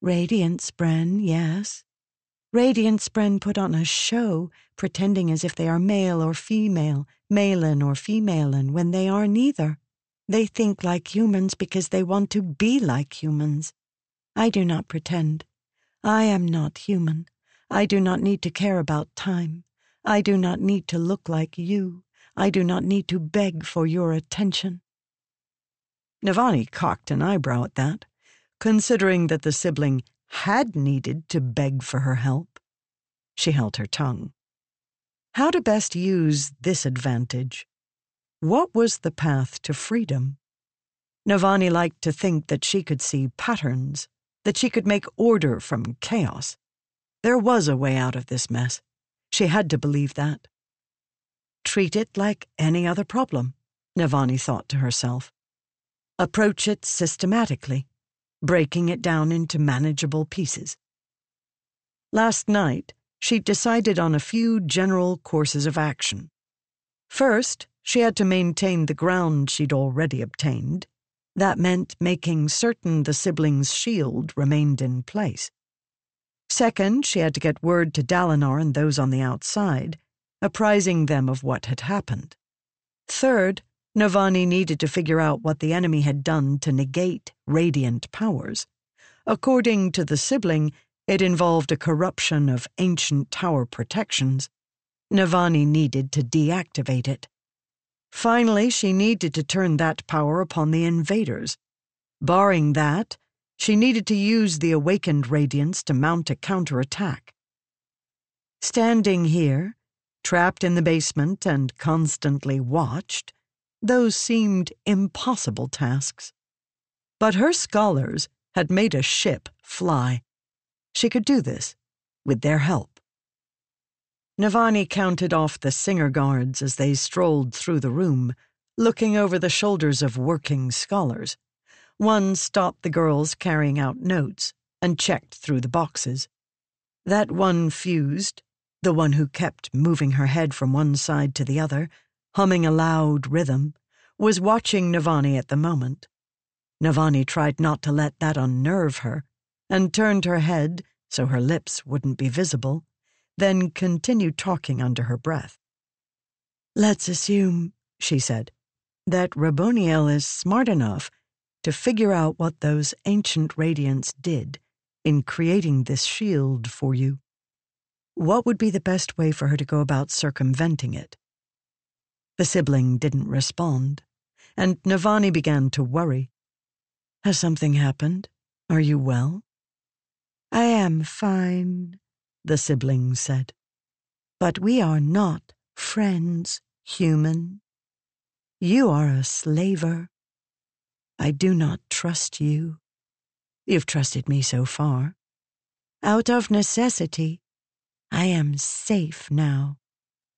Radiant spren, yes. Radiant spren put on a show, pretending as if they are male or female, malen or femalen, when they are neither. They think like humans because they want to be like humans. I do not pretend. I am not human. I do not need to care about time. I do not need to look like you. I do not need to beg for your attention. Navani cocked an eyebrow at that, considering that the sibling had needed to beg for her help. She held her tongue. How to best use this advantage? What was the path to freedom? Navani liked to think that she could see patterns, that she could make order from chaos. There was a way out of this mess. She had to believe that. Treat it like any other problem, Navani thought to herself. Approach it systematically, breaking it down into manageable pieces. Last night, she decided on a few general courses of action. First, she had to maintain the ground she'd already obtained. That meant making certain the siblings' shield remained in place. Second, she had to get word to Dalinar and those on the outside, apprising them of what had happened. Third, Navani needed to figure out what the enemy had done to negate radiant powers. According to the sibling, it involved a corruption of ancient tower protections. Navani needed to deactivate it. Finally, she needed to turn that power upon the invaders. Barring that, she needed to use the awakened radiants to mount a counterattack. Standing here, trapped in the basement and constantly watched, those seemed impossible tasks. But her scholars had made a ship fly. She could do this, with their help. Navani counted off the singer guards as they strolled through the room, looking over the shoulders of working scholars. One stopped the girls carrying out notes and checked through the boxes. That one fused, the one who kept moving her head from one side to the other, humming a loud rhythm, was watching Navani at the moment. Navani tried not to let that unnerve her and turned her head so her lips wouldn't be visible then continued talking under her breath. Let's assume, she said, that Raboniel is smart enough to figure out what those ancient radiants did in creating this shield for you. What would be the best way for her to go about circumventing it? The sibling didn't respond, and Navani began to worry. Has something happened? Are you well? I am fine, the sibling said. But we are not friends, human. You are a slaver. I do not trust you. You've trusted me so far. Out of necessity, I am safe now.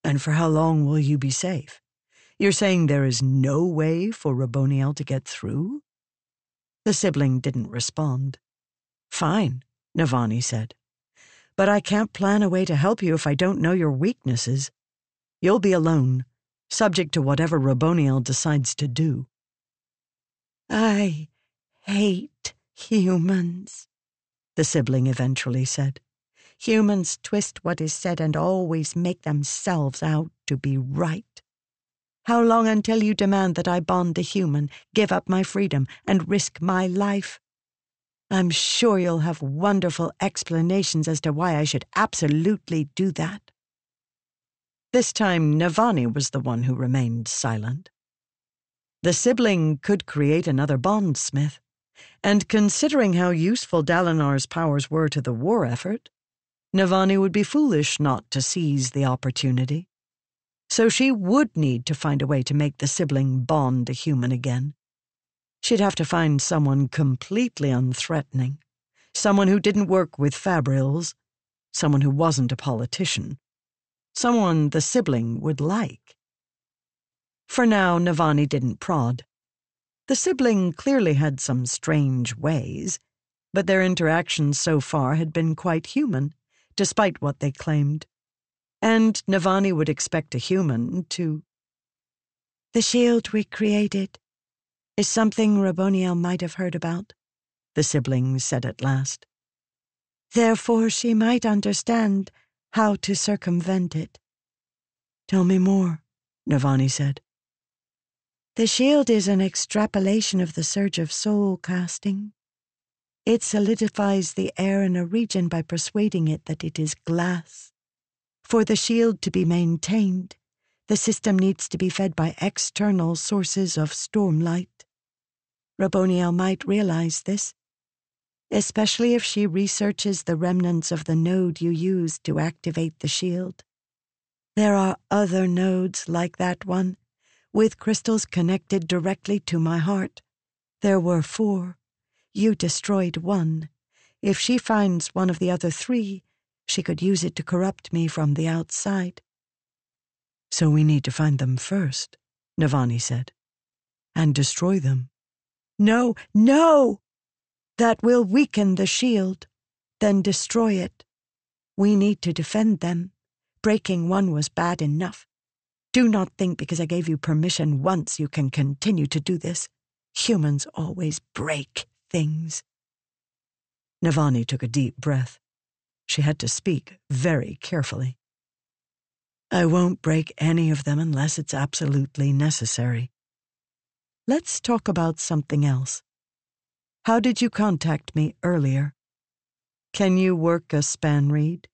And for how long will you be safe? You're saying there is no way for Raboniel to get through? The sibling didn't respond. Fine, Navani said but I can't plan a way to help you if I don't know your weaknesses. You'll be alone, subject to whatever Raboniel decides to do. I hate humans, the sibling eventually said. Humans twist what is said and always make themselves out to be right. How long until you demand that I bond the human, give up my freedom, and risk my life? I'm sure you'll have wonderful explanations as to why I should absolutely do that. This time, Navani was the one who remained silent. The sibling could create another bondsmith, and considering how useful Dalinar's powers were to the war effort, Navani would be foolish not to seize the opportunity. So she would need to find a way to make the sibling bond a human again. She'd have to find someone completely unthreatening, someone who didn't work with Fabrials, someone who wasn't a politician, someone the sibling would like. For now, Navani didn't prod. The sibling clearly had some strange ways, but their interactions so far had been quite human, despite what they claimed. And Navani would expect a human to. The shield we created is something Raboniel might have heard about, the siblings said at last. Therefore she might understand how to circumvent it. Tell me more, Navani said. The shield is an extrapolation of the surge of soul casting. It solidifies the air in a region by persuading it that it is glass. For the shield to be maintained, the system needs to be fed by external sources of stormlight. Raboniel might realize this, especially if she researches the remnants of the node you use to activate the shield. There are other nodes like that one, with crystals connected directly to my heart. There were four. You destroyed one. If she finds one of the other three, she could use it to corrupt me from the outside. So we need to find them first, Navani said, and destroy them. No, no! That will weaken the shield, then destroy it. We need to defend them. Breaking one was bad enough. Do not think because I gave you permission once you can continue to do this. Humans always break things. Navani took a deep breath. She had to speak very carefully. I won't break any of them unless it's absolutely necessary. Let's talk about something else. How did you contact me earlier? Can you work a spanreed?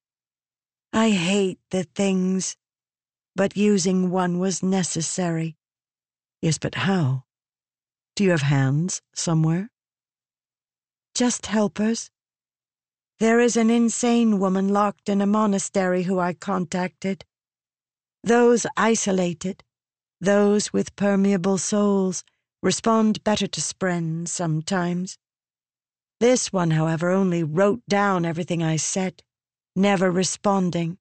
I hate the things, but using one was necessary. Yes, but how? Do you have hands somewhere? Just helpers. There is an insane woman locked in a monastery who I contacted. Those isolated, those with permeable souls, respond better to spren sometimes. This one, however, only wrote down everything I said, never responding.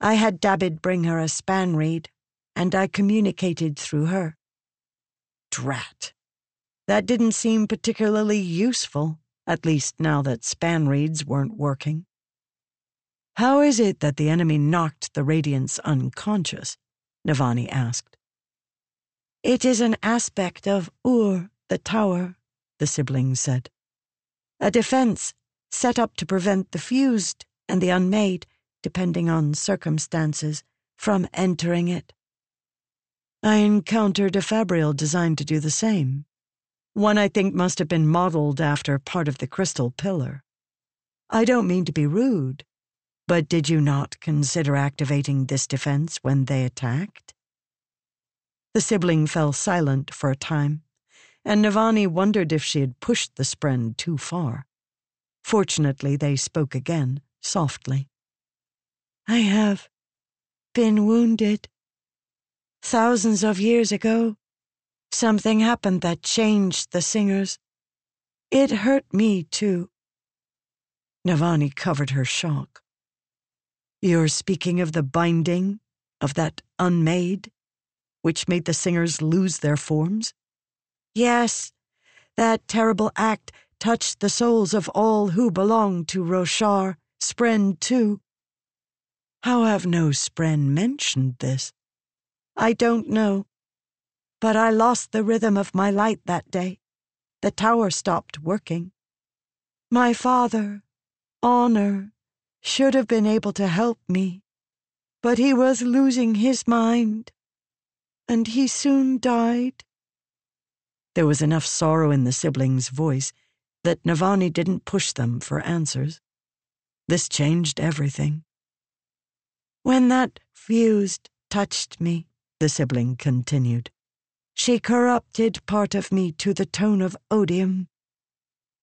I had Dabid bring her a spanreed, and I communicated through her. Drat. That didn't seem particularly useful, at least now that span spanreeds weren't working. How is it that the enemy knocked the Radiants unconscious? Navani asked. It is an aspect of Ur, the tower, the siblings said. A defense set up to prevent the fused and the unmade, depending on circumstances, from entering it. I encountered a fabrial designed to do the same. One I think must have been modeled after part of the crystal pillar. I don't mean to be rude, but did you not consider activating this defense when they attacked? The sibling fell silent for a time, and Navani wondered if she had pushed the spren too far. Fortunately, they spoke again, softly. I have been wounded. Thousands of years ago, something happened that changed the singers. It hurt me, too. Navani covered her shock. You're speaking of the binding of that unmade, which made the singers lose their forms? Yes, that terrible act touched the souls of all who belong to Roshar, Spren too. How have no Spren mentioned this? I don't know. But I lost the rhythm of my light that day. The tower stopped working. My father, Honor, should have been able to help me, but he was losing his mind, and he soon died. There was enough sorrow in the siblings' voice that Navani didn't push them for answers. This changed everything. When that fused touched me, the sibling continued, she corrupted part of me to the tone of odium.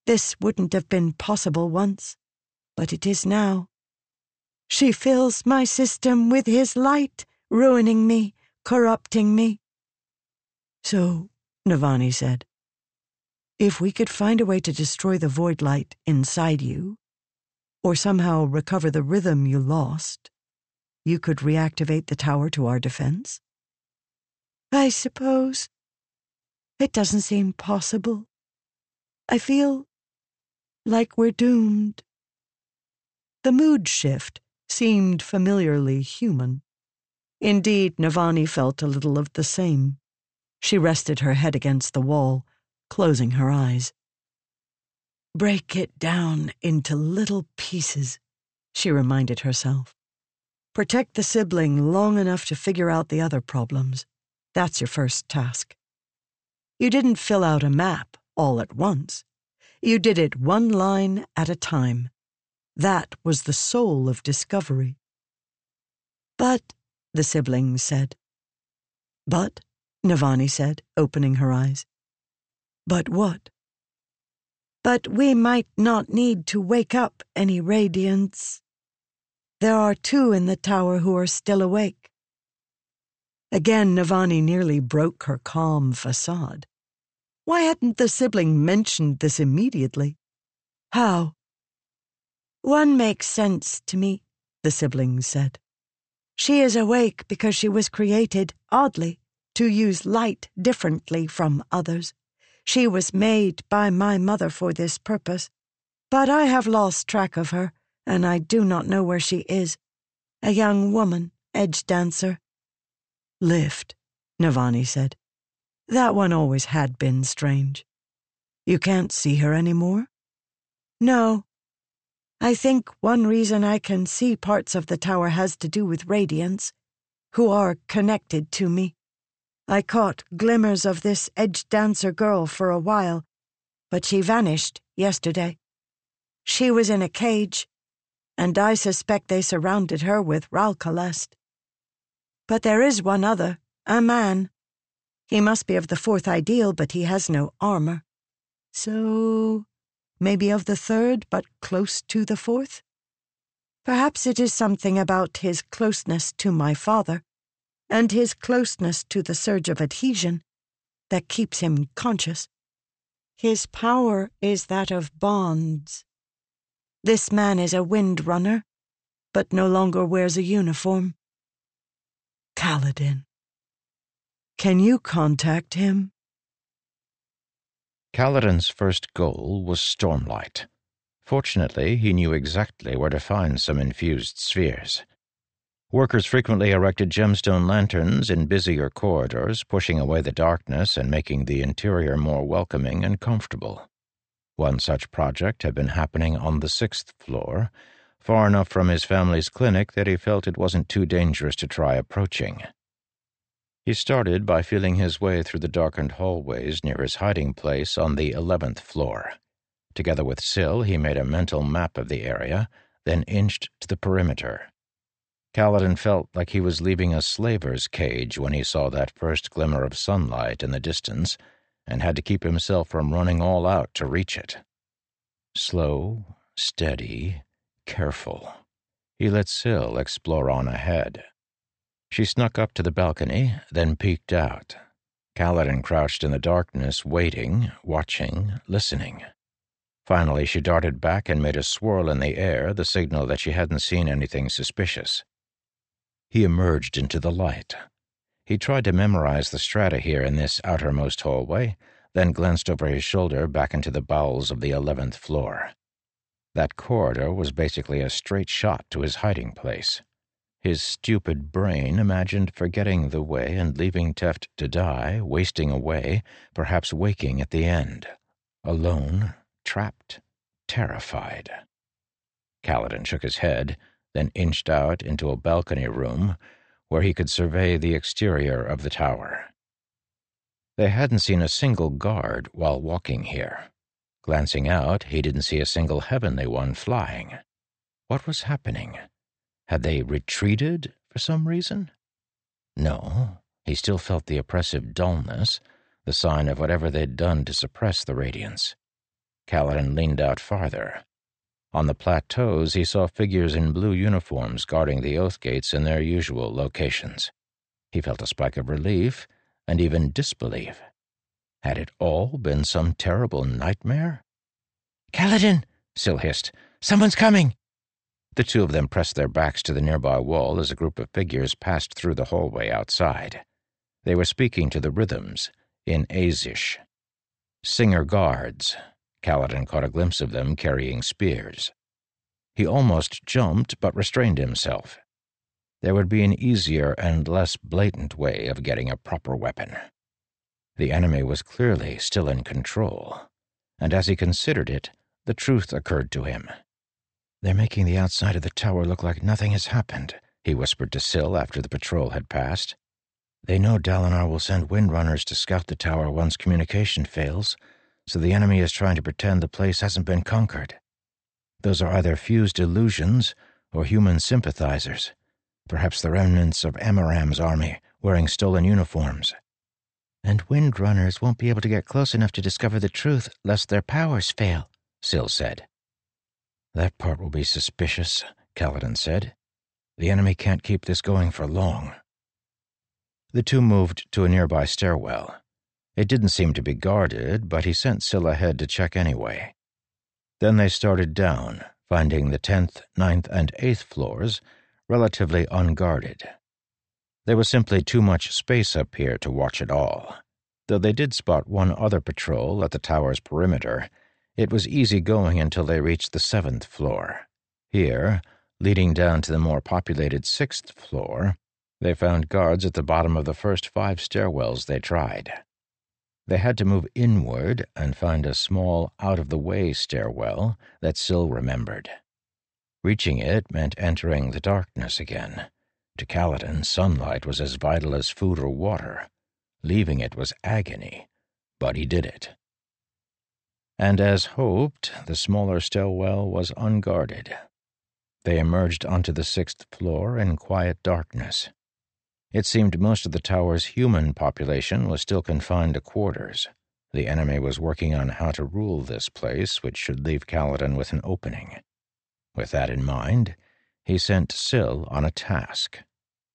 This wouldn't have been possible once but it is now. She fills my system with his light, ruining me, corrupting me. So, Navani said, if we could find a way to destroy the void light inside you, or somehow recover the rhythm you lost, you could reactivate the tower to our defense? I suppose. It doesn't seem possible. I feel like we're doomed. The mood shift seemed familiarly human. Indeed, Navani felt a little of the same. She rested her head against the wall, closing her eyes. Break it down into little pieces, she reminded herself. Protect the sibling long enough to figure out the other problems. That's your first task. You didn't fill out a map all at once. You did it one line at a time. That was the soul of discovery. But, the sibling said. But, Navani said, opening her eyes. But what? But we might not need to wake up any radiants. There are two in the tower who are still awake. Again, Navani nearly broke her calm facade. Why hadn't the sibling mentioned this immediately? How? One makes sense to me, the sibling said. She is awake because she was created, oddly, to use light differently from others. She was made by my mother for this purpose, but I have lost track of her, and I do not know where she is. A young woman, edge dancer. Lift, Navani said. That one always had been strange. You can't see her anymore? No. I think one reason I can see parts of the tower has to do with radiants, who are connected to me. I caught glimmers of this edge dancer girl for a while, but she vanished yesterday. She was in a cage, and I suspect they surrounded her with Ralkalest. But there is one other, a man. He must be of the fourth ideal, but he has no armor. So, maybe of the third, but close to the fourth? Perhaps it is something about his closeness to my father and his closeness to the surge of adhesion that keeps him conscious. His power is that of bonds. This man is a wind runner, but no longer wears a uniform. Kaladin. Can you contact him? Kaladin's first goal was Stormlight. Fortunately, he knew exactly where to find some infused spheres. Workers frequently erected gemstone lanterns in busier corridors, pushing away the darkness and making the interior more welcoming and comfortable. One such project had been happening on the sixth floor, far enough from his family's clinic that he felt it wasn't too dangerous to try approaching. He started by feeling his way through the darkened hallways near his hiding place on the eleventh floor. Together with Syl, he made a mental map of the area, then inched to the perimeter. Kaladin felt like he was leaving a slaver's cage when he saw that first glimmer of sunlight in the distance and had to keep himself from running all out to reach it. Slow, steady, careful. He let Syl explore on ahead. She snuck up to the balcony, then peeked out. Kaladin crouched in the darkness, waiting, watching, listening. Finally, she darted back and made a swirl in the air, the signal that she hadn't seen anything suspicious. He emerged into the light. He tried to memorize the strata here in this outermost hallway, then glanced over his shoulder back into the bowels of the eleventh floor. That corridor was basically a straight shot to his hiding place. His stupid brain imagined forgetting the way and leaving Teft to die, wasting away, perhaps waking at the end. Alone, trapped, terrified. Kaladin shook his head then inched out into a balcony room where he could survey the exterior of the tower. They hadn't seen a single guard while walking here. Glancing out, he didn't see a single heavenly one flying. What was happening? Had they retreated for some reason? No, he still felt the oppressive dullness, the sign of whatever they'd done to suppress the radiants. Kaladin leaned out farther. On the plateaus, he saw figures in blue uniforms guarding the oath gates in their usual locations. He felt a spike of relief and even disbelief. Had it all been some terrible nightmare? Kaladin, Syl hissed. Someone's coming. The two of them pressed their backs to the nearby wall as a group of figures passed through the hallway outside. They were speaking to the rhythms in Azish. Singer guards, Kaladin caught a glimpse of them carrying spears. He almost jumped, but restrained himself. There would be an easier and less blatant way of getting a proper weapon. The enemy was clearly still in control, and as he considered it, the truth occurred to him. They're making the outside of the tower look like nothing has happened, he whispered to Syl after the patrol had passed. They know Dalinar will send windrunners to scout the tower once communication fails, so the enemy is trying to pretend the place hasn't been conquered. Those are either fused illusions or human sympathizers, perhaps the remnants of Amaram's army wearing stolen uniforms. And windrunners won't be able to get close enough to discover the truth lest their powers fail, Syl said. That part will be suspicious, Kaladin said. The enemy can't keep this going for long. The two moved to a nearby stairwell. It didn't seem to be guarded, but he sent Syl ahead to check anyway. Then they started down, finding the tenth, ninth, and eighth floors relatively unguarded. There was simply too much space up here to watch it all. Though they did spot one other patrol at the tower's perimeter, it was easy going until they reached the seventh floor. Here, leading down to the more populated sixth floor, they found guards at the bottom of the first five stairwells they tried. They had to move inward and find a small, out of the way stairwell that Syl remembered. Reaching it meant entering the darkness again. To Kaladin, sunlight was as vital as food or water. Leaving it was agony, but he did it. And as hoped, the smaller stairwell was unguarded. They emerged onto the sixth floor in quiet darkness. It seemed most of the tower's human population was still confined to quarters. The enemy was working on how to rule this place, which should leave Kaladin with an opening. With that in mind, he sent Syl on a task.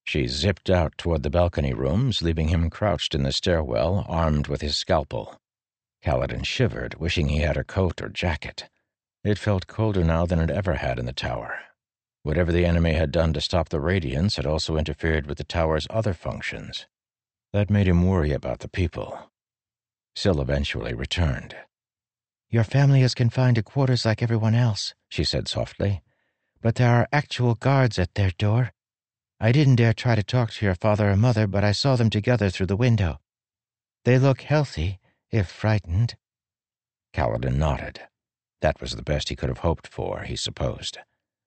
She zipped out toward the balcony rooms, leaving him crouched in the stairwell, armed with his scalpel. Kaladin shivered, wishing he had a coat or jacket. It felt colder now than it ever had in the tower. Whatever the enemy had done to stop the radiants had also interfered with the tower's other functions. That made him worry about the people. Syl eventually returned. Your family is confined to quarters like everyone else, she said softly but there are actual guards at their door. I didn't dare try to talk to your father or mother, but I saw them together through the window. They look healthy, if frightened. Kaladin nodded. That was the best he could have hoped for, he supposed.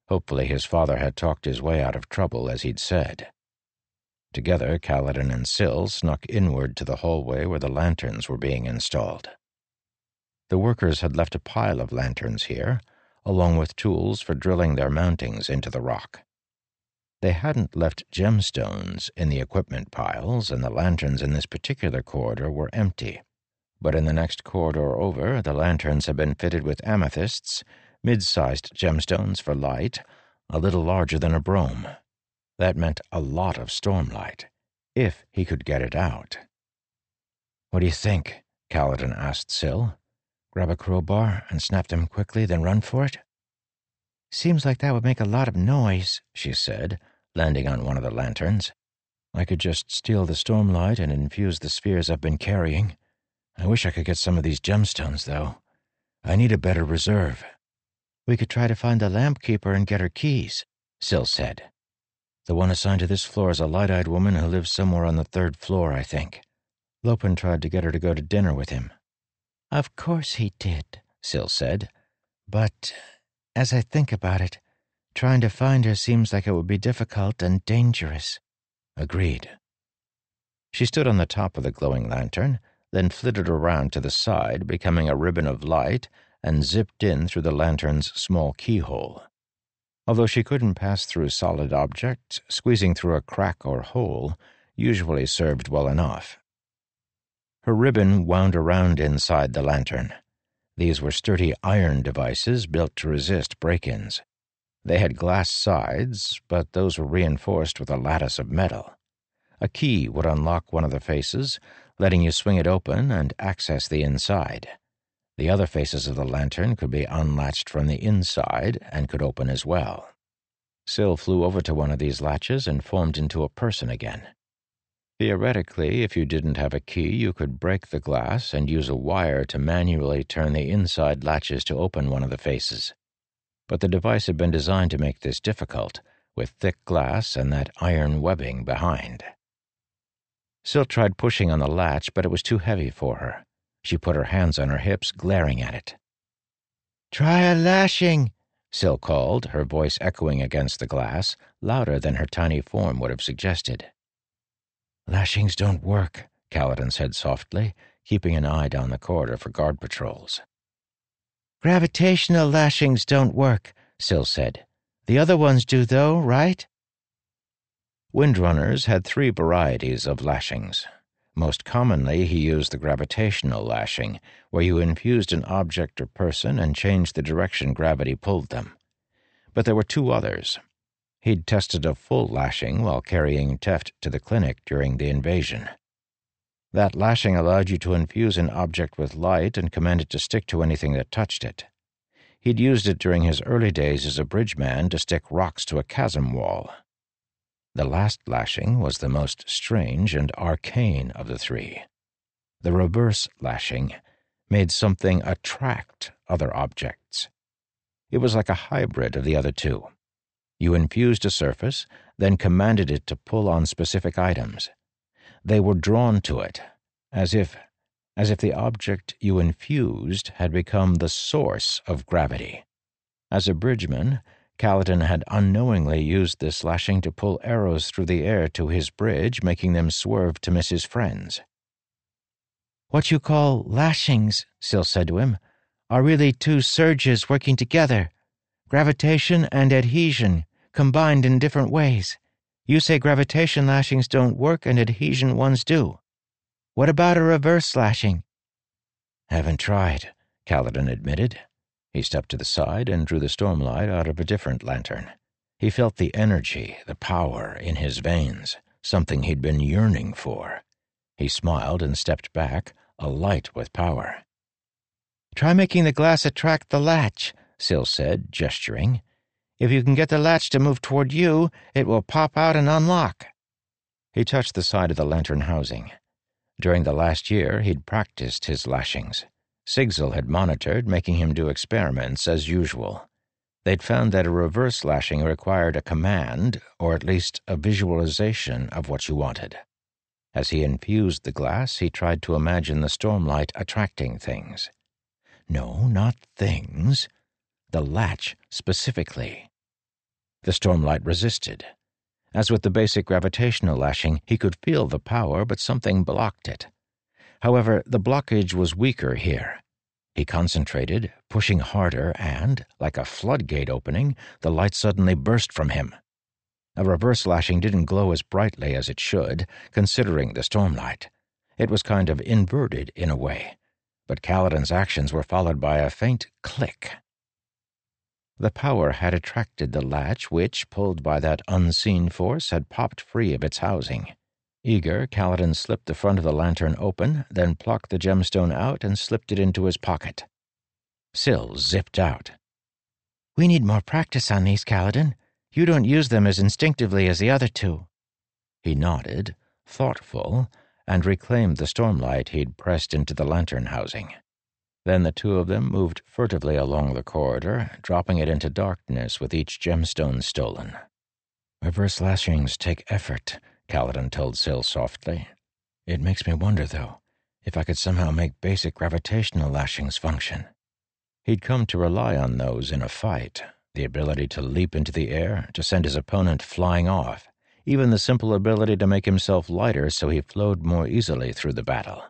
Hopefully his father had talked his way out of trouble, as he'd said. Together, Kaladin and Syl snuck inward to the hallway where the lanterns were being installed. The workers had left a pile of lanterns here, along with tools for drilling their mountings into the rock. They hadn't left gemstones in the equipment piles, and the lanterns in this particular corridor were empty. But in the next corridor over, the lanterns had been fitted with amethysts, mid sized gemstones for light, a little larger than a broam. That meant a lot of stormlight, if he could get it out. What do you think? Kaladin asked Syl. Grab a crowbar and snap them quickly, then run for it? Seems like that would make a lot of noise, she said, landing on one of the lanterns. I could just steal the stormlight and infuse the spheres I've been carrying. I wish I could get some of these gemstones, though. I need a better reserve. We could try to find the lamp keeper and get her keys, Syl said. The one assigned to this floor is a light eyed woman who lives somewhere on the third floor, I think. Lopen tried to get her to go to dinner with him. Of course he did, Syl said. But as I think about it, trying to find her seems like it would be difficult and dangerous. Agreed. She stood on the top of the glowing lantern, then flitted around to the side, becoming a ribbon of light, and zipped in through the lantern's small keyhole. Although she couldn't pass through solid objects, squeezing through a crack or hole usually served well enough. Her ribbon wound around inside the lantern. These were sturdy iron devices built to resist break ins. They had glass sides, but those were reinforced with a lattice of metal. A key would unlock one of the faces, letting you swing it open and access the inside. The other faces of the lantern could be unlatched from the inside and could open as well. Syl flew over to one of these latches and formed into a person again. Theoretically, if you didn't have a key, you could break the glass and use a wire to manually turn the inside latches to open one of the faces. But the device had been designed to make this difficult, with thick glass and that iron webbing behind. Syl tried pushing on the latch, but it was too heavy for her. She put her hands on her hips, glaring at it. Try a lashing, Syl called, her voice echoing against the glass, louder than her tiny form would have suggested. Lashings don't work, Kaladin said softly, keeping an eye down the corridor for guard patrols. Gravitational lashings don't work, Syl said. The other ones do, though, right? Windrunners had three varieties of lashings. Most commonly, he used the gravitational lashing, where you infused an object or person and changed the direction gravity pulled them. But there were two others. He'd tested a full lashing while carrying Teft to the clinic during the invasion. That lashing allowed you to infuse an object with light and command it to stick to anything that touched it. He'd used it during his early days as a bridge man to stick rocks to a chasm wall. The last lashing was the most strange and arcane of the three. The reverse lashing made something attract other objects. It was like a hybrid of the other two. You infused a surface, then commanded it to pull on specific items. They were drawn to it, as if as if the object you infused had become the source of gravity. As a bridgeman, Kaladin had unknowingly used this lashing to pull arrows through the air to his bridge, making them swerve to miss his friends. What you call lashings, Syl said to him, are really two surges working together. Gravitation and adhesion, combined in different ways. You say gravitation lashings don't work and adhesion ones do. What about a reverse lashing? Haven't tried, Kaladin admitted. He stepped to the side and drew the stormlight out of a different lantern. He felt the energy, the power in his veins, something he'd been yearning for. He smiled and stepped back, alight with power. Try making the glass attract the latch, Syl said, gesturing. If you can get the latch to move toward you, it will pop out and unlock. He touched the side of the lantern housing. During the last year, he'd practiced his lashings. Sigzil had monitored, making him do experiments as usual. They'd found that a reverse lashing required a command, or at least a visualization of what you wanted. As he infused the glass, he tried to imagine the stormlight attracting things. No, not things. The latch, specifically. The stormlight resisted. As with the basic gravitational lashing, he could feel the power, but something blocked it. However, the blockage was weaker here. He concentrated, pushing harder, and, like a floodgate opening, the light suddenly burst from him. A reverse lashing didn't glow as brightly as it should, considering the stormlight. It was kind of inverted in a way, but Kaladin's actions were followed by a faint click. The power had attracted the latch, which, pulled by that unseen force, had popped free of its housing. Eager, Kaladin slipped the front of the lantern open, then plucked the gemstone out and slipped it into his pocket. Syl zipped out. We need more practice on these, Kaladin. You don't use them as instinctively as the other two. He nodded, thoughtful, and reclaimed the stormlight he'd pressed into the lantern housing. Then the two of them moved furtively along the corridor, dropping it into darkness with each gemstone stolen. Reverse lashings take effort, Kaladin told Syl softly. It makes me wonder, though, if I could somehow make basic gravitational lashings function. He'd come to rely on those in a fight the ability to leap into the air, to send his opponent flying off, even the simple ability to make himself lighter so he flowed more easily through the battle.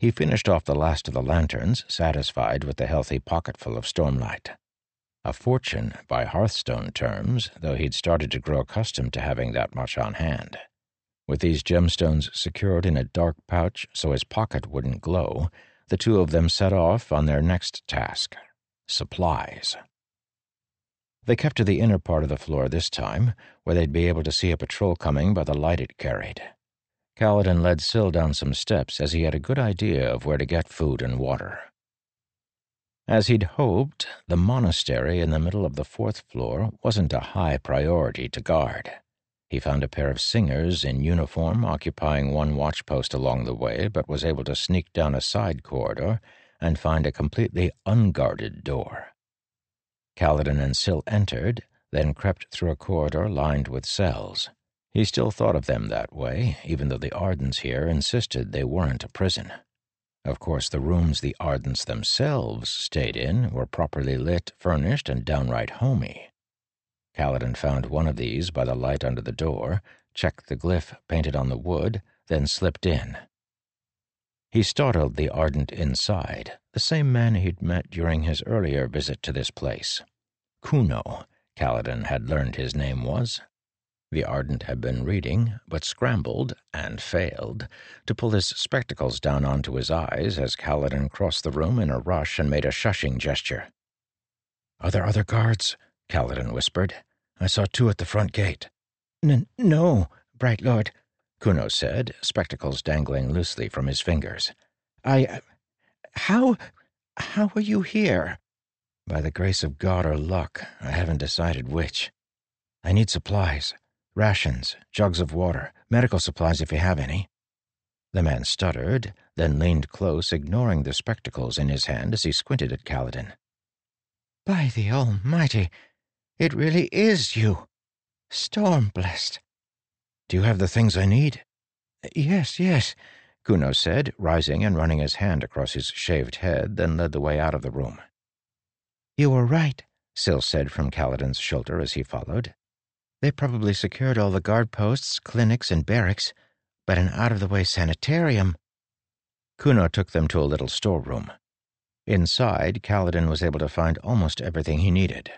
He finished off the last of the lanterns, satisfied with the healthy pocketful of stormlight. A fortune by Hearthstone terms, though he'd started to grow accustomed to having that much on hand. With these gemstones secured in a dark pouch so his pocket wouldn't glow, the two of them set off on their next task supplies. They kept to the inner part of the floor this time, where they'd be able to see a patrol coming by the light it carried. Kaladin led Syl down some steps as he had a good idea of where to get food and water. As he'd hoped, the monastery in the middle of the fourth floor wasn't a high priority to guard. He found a pair of singers in uniform occupying one watchpost along the way, but was able to sneak down a side corridor and find a completely unguarded door. Kaladin and Syl entered, then crept through a corridor lined with cells. He still thought of them that way, even though the Ardents here insisted they weren't a prison. Of course, the rooms the Ardents themselves stayed in were properly lit, furnished, and downright homey. Kaladin found one of these by the light under the door, checked the glyph painted on the wood, then slipped in. He startled the Ardent inside, the same man he'd met during his earlier visit to this place. Kuno, Kaladin had learned his name was. The Ardent had been reading, but scrambled, and failed, to pull his spectacles down onto his eyes as Kaladin crossed the room in a rush and made a shushing gesture. Are there other guards? Kaladin whispered. I saw two at the front gate. N no, Bright Lord, Kuno said, spectacles dangling loosely from his fingers. I. How. how are you here? By the grace of God or luck, I haven't decided which. I need supplies. Rations, jugs of water, medical supplies if you have any. The man stuttered, then leaned close, ignoring the spectacles in his hand as he squinted at Kaladin. By the Almighty, it really is you. Storm blessed. Do you have the things I need? Yes, yes, Kuno said, rising and running his hand across his shaved head, then led the way out of the room. You were right, Syl said from Kaladin's shoulder as he followed. They probably secured all the guard posts, clinics, and barracks, but an out of the way sanitarium. Kuno took them to a little storeroom. Inside, Kaladin was able to find almost everything he needed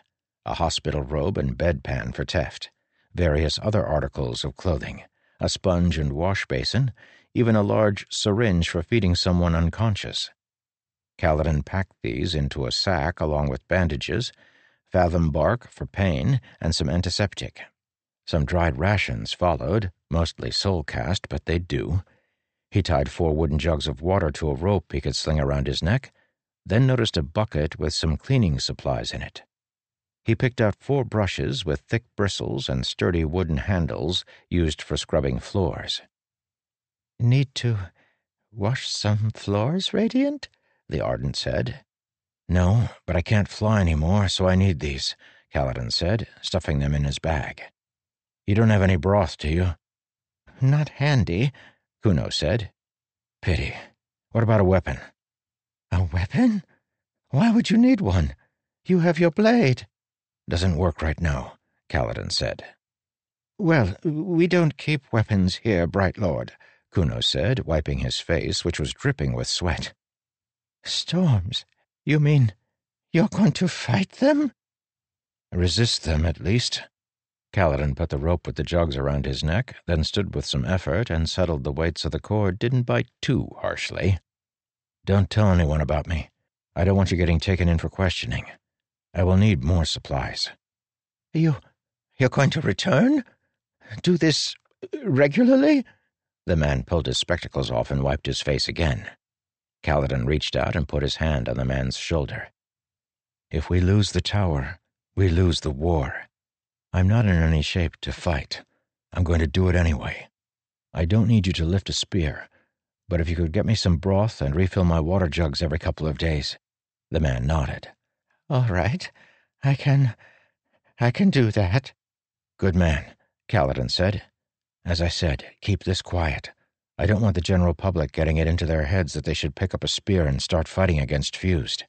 a hospital robe and bedpan for Teft, various other articles of clothing, a sponge and wash basin, even a large syringe for feeding someone unconscious. Kaladin packed these into a sack along with bandages, fathom bark for pain, and some antiseptic. Some dried rations followed, mostly soul cast, but they'd do. He tied four wooden jugs of water to a rope he could sling around his neck, then noticed a bucket with some cleaning supplies in it. He picked out four brushes with thick bristles and sturdy wooden handles used for scrubbing floors. Need to wash some floors, Radiant? the Ardent said. No, but I can't fly any more, so I need these, Kaladin said, stuffing them in his bag. You don't have any broth, do you? Not handy, Kuno said. Pity. What about a weapon? A weapon? Why would you need one? You have your blade. Doesn't work right now, Kaladin said. Well, we don't keep weapons here, Bright Lord, Kuno said, wiping his face, which was dripping with sweat. Storms? You mean you're going to fight them? Resist them, at least. Kaladin put the rope with the jugs around his neck, then stood with some effort and settled the weight so the cord didn't bite too harshly. Don't tell anyone about me. I don't want you getting taken in for questioning. I will need more supplies. You. you're going to return? Do this uh, regularly? The man pulled his spectacles off and wiped his face again. Kaladin reached out and put his hand on the man's shoulder. If we lose the tower, we lose the war. I'm not in any shape to fight. I'm going to do it anyway. I don't need you to lift a spear, but if you could get me some broth and refill my water jugs every couple of days. The man nodded. All right. I can. I can do that. Good man, Kaladin said. As I said, keep this quiet. I don't want the general public getting it into their heads that they should pick up a spear and start fighting against Fused.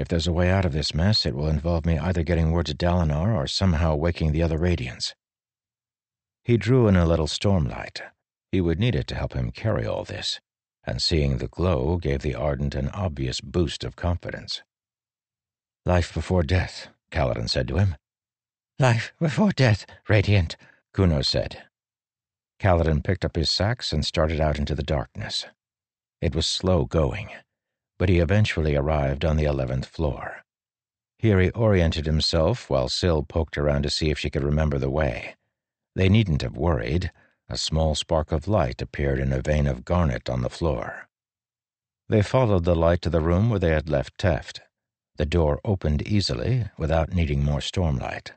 If there's a way out of this mess, it will involve me either getting word to Dalinar or somehow waking the other Radiants. He drew in a little stormlight. He would need it to help him carry all this, and seeing the glow gave the Ardent an obvious boost of confidence. Life before death, Kaladin said to him. Life before death, Radiant, Kuno said. Kaladin picked up his sacks and started out into the darkness. It was slow going but he eventually arrived on the eleventh floor. Here he oriented himself while Syl poked around to see if she could remember the way. They needn't have worried. A small spark of light appeared in a vein of garnet on the floor. They followed the light to the room where they had left Teft. The door opened easily, without needing more stormlight.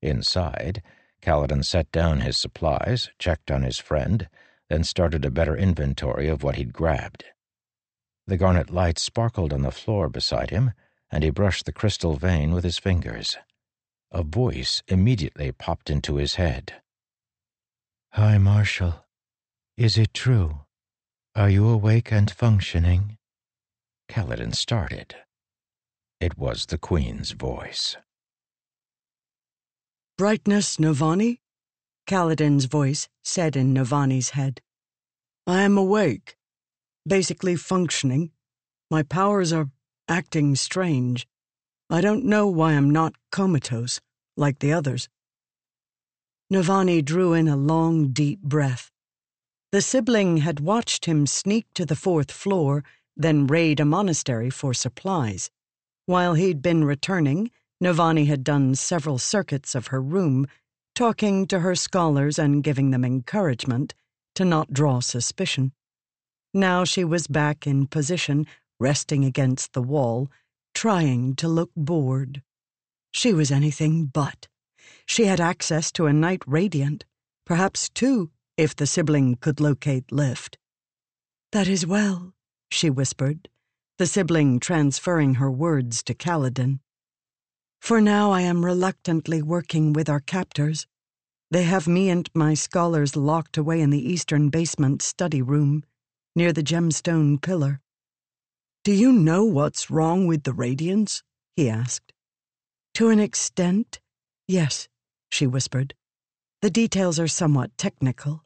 Inside, Kaladin set down his supplies, checked on his friend, then started a better inventory of what he'd grabbed. The garnet light sparkled on the floor beside him, and he brushed the crystal vein with his fingers. A voice immediately popped into his head. High Marshal, is it true? Are you awake and functioning? Kaladin started. It was the Queen's voice. Brightness, Navani? Kaladin's voice said in Navani's head. I am awake, basically functioning. My powers are acting strange. I don't know why I'm not comatose, like the others. Navani drew in a long, deep breath. The sibling had watched him sneak to the fourth floor, then raid a monastery for supplies. While he'd been returning, Navani had done several circuits of her room, talking to her scholars and giving them encouragement to not draw suspicion. Now she was back in position, resting against the wall, trying to look bored. She was anything but. She had access to a Knight Radiant, perhaps two, if the sibling could locate lift. That is well, she whispered, the sibling transferring her words to Kaladin. For now I am reluctantly working with our captors. They have me and my scholars locked away in the eastern basement study room, near the gemstone pillar. Do you know what's wrong with the Radiants? he asked. To an extent, yes, she whispered. The details are somewhat technical,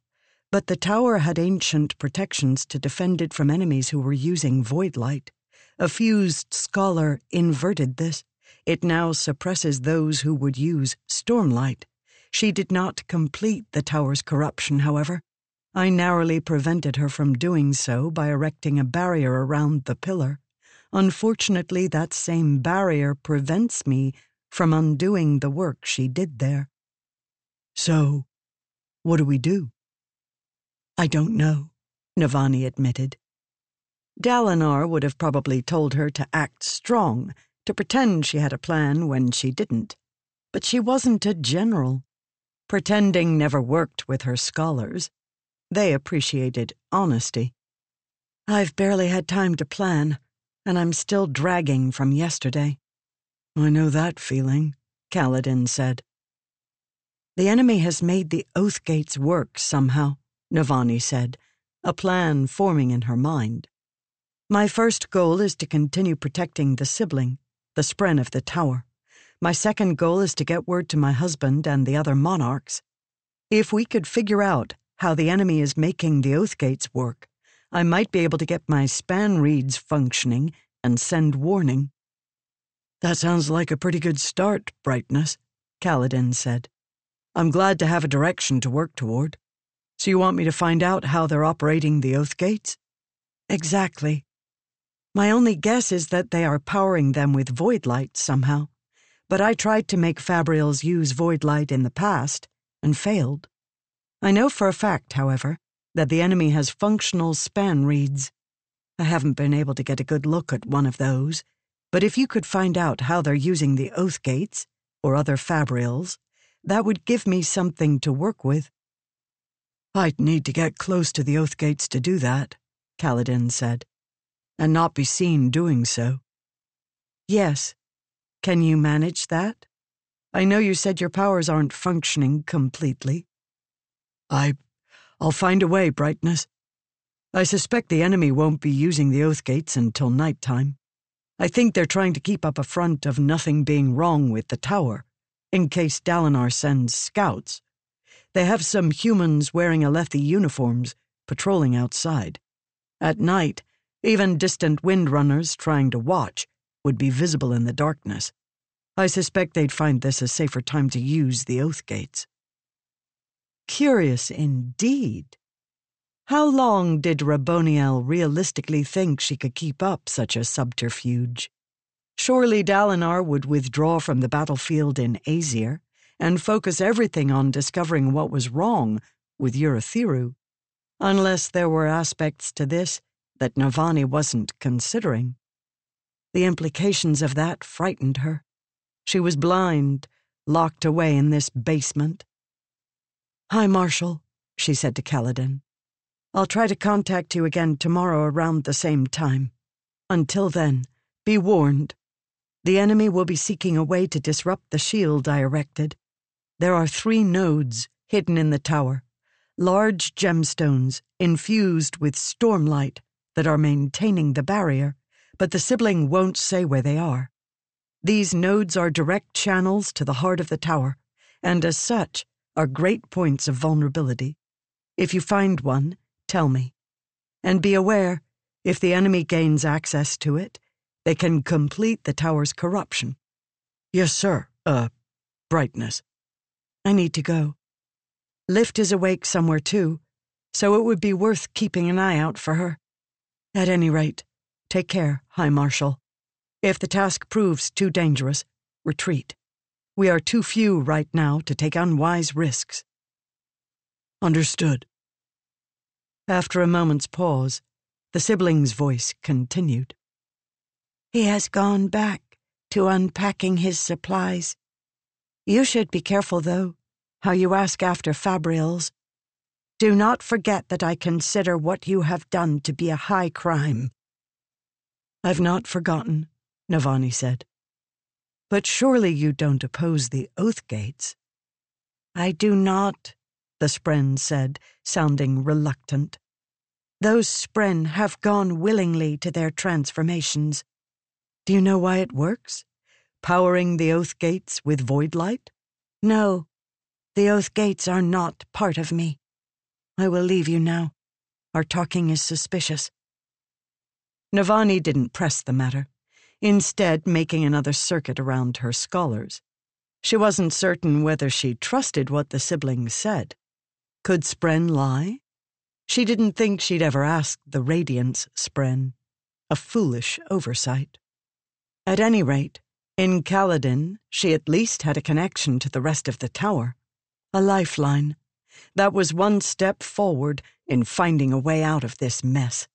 but the tower had ancient protections to defend it from enemies who were using void light. A fused scholar inverted this. It now suppresses those who would use stormlight. She did not complete the tower's corruption, however. I narrowly prevented her from doing so by erecting a barrier around the pillar. Unfortunately, that same barrier prevents me from undoing the work she did there. So, what do we do? I don't know, Navani admitted. Dalinar would have probably told her to act strong, to pretend she had a plan when she didn't. But she wasn't a general. Pretending never worked with her scholars. They appreciated honesty. I've barely had time to plan, and I'm still dragging from yesterday. I know that feeling, Kaladin said. The enemy has made the oath gates work somehow, Navani said, a plan forming in her mind. My first goal is to continue protecting the sibling, the spren of the tower. My second goal is to get word to my husband and the other monarchs. If we could figure out how the enemy is making the oath gates work, I might be able to get my span reeds functioning and send warning. That sounds like a pretty good start, Brightness, Kaladin said. I'm glad to have a direction to work toward. So you want me to find out how they're operating the oath gates? Exactly. My only guess is that they are powering them with void light somehow. But I tried to make Fabrials use void light in the past and failed. I know for a fact, however, that the enemy has functional span reeds. I haven't been able to get a good look at one of those, but if you could find out how they're using the oath gates, or other Fabrials, that would give me something to work with. I'd need to get close to the oath gates to do that, Kaladin said, and not be seen doing so. Yes. Can you manage that? I know you said your powers aren't functioning completely. I. I'll find a way, Brightness. I suspect the enemy won't be using the oath gates until night time. I think they're trying to keep up a front of nothing being wrong with the tower, in case Dalinar sends scouts. They have some humans wearing Alethi uniforms patrolling outside. At night, even distant windrunners trying to watch would be visible in the darkness. I suspect they'd find this a safer time to use the oath gates. Curious indeed. How long did Raboniel realistically think she could keep up such a subterfuge? Surely Dalinar would withdraw from the battlefield in Azir and focus everything on discovering what was wrong with Urithiru, unless there were aspects to this that Navani wasn't considering. The implications of that frightened her. She was blind, locked away in this basement. High Marshal, she said to Kaladin. I'll try to contact you again tomorrow around the same time. Until then, be warned. The enemy will be seeking a way to disrupt the shield I erected. There are three nodes hidden in the tower, large gemstones infused with stormlight that are maintaining the barrier, but the sibling won't say where they are. These nodes are direct channels to the heart of the tower, and as such, are great points of vulnerability. If you find one, tell me. And be aware, if the enemy gains access to it, they can complete the tower's corruption. Yes, sir. Uh, brightness. I need to go. Lift is awake somewhere too, so it would be worth keeping an eye out for her. At any rate, take care, High Marshal. If the task proves too dangerous, retreat. We are too few right now to take unwise risks. Understood. After a moment's pause, the sibling's voice continued. He has gone back to unpacking his supplies. You should be careful, though, how you ask after Fabrials. Do not forget that I consider what you have done to be a high crime. I've not forgotten, Navani said. But surely you don't oppose the oath gates. I do not, the Spren said, sounding reluctant. Those Spren have gone willingly to their transformations. Do you know why it works? Powering the oath gates with void light? No, the oath gates are not part of me. I will leave you now. Our talking is suspicious. Navani didn't press the matter instead making another circuit around her scholars. She wasn't certain whether she trusted what the siblings said. Could Spren lie? She didn't think she'd ever asked the Radiants' Spren. A foolish oversight. At any rate, in Kaladin, she at least had a connection to the rest of the tower. A lifeline. That was one step forward in finding a way out of this mess.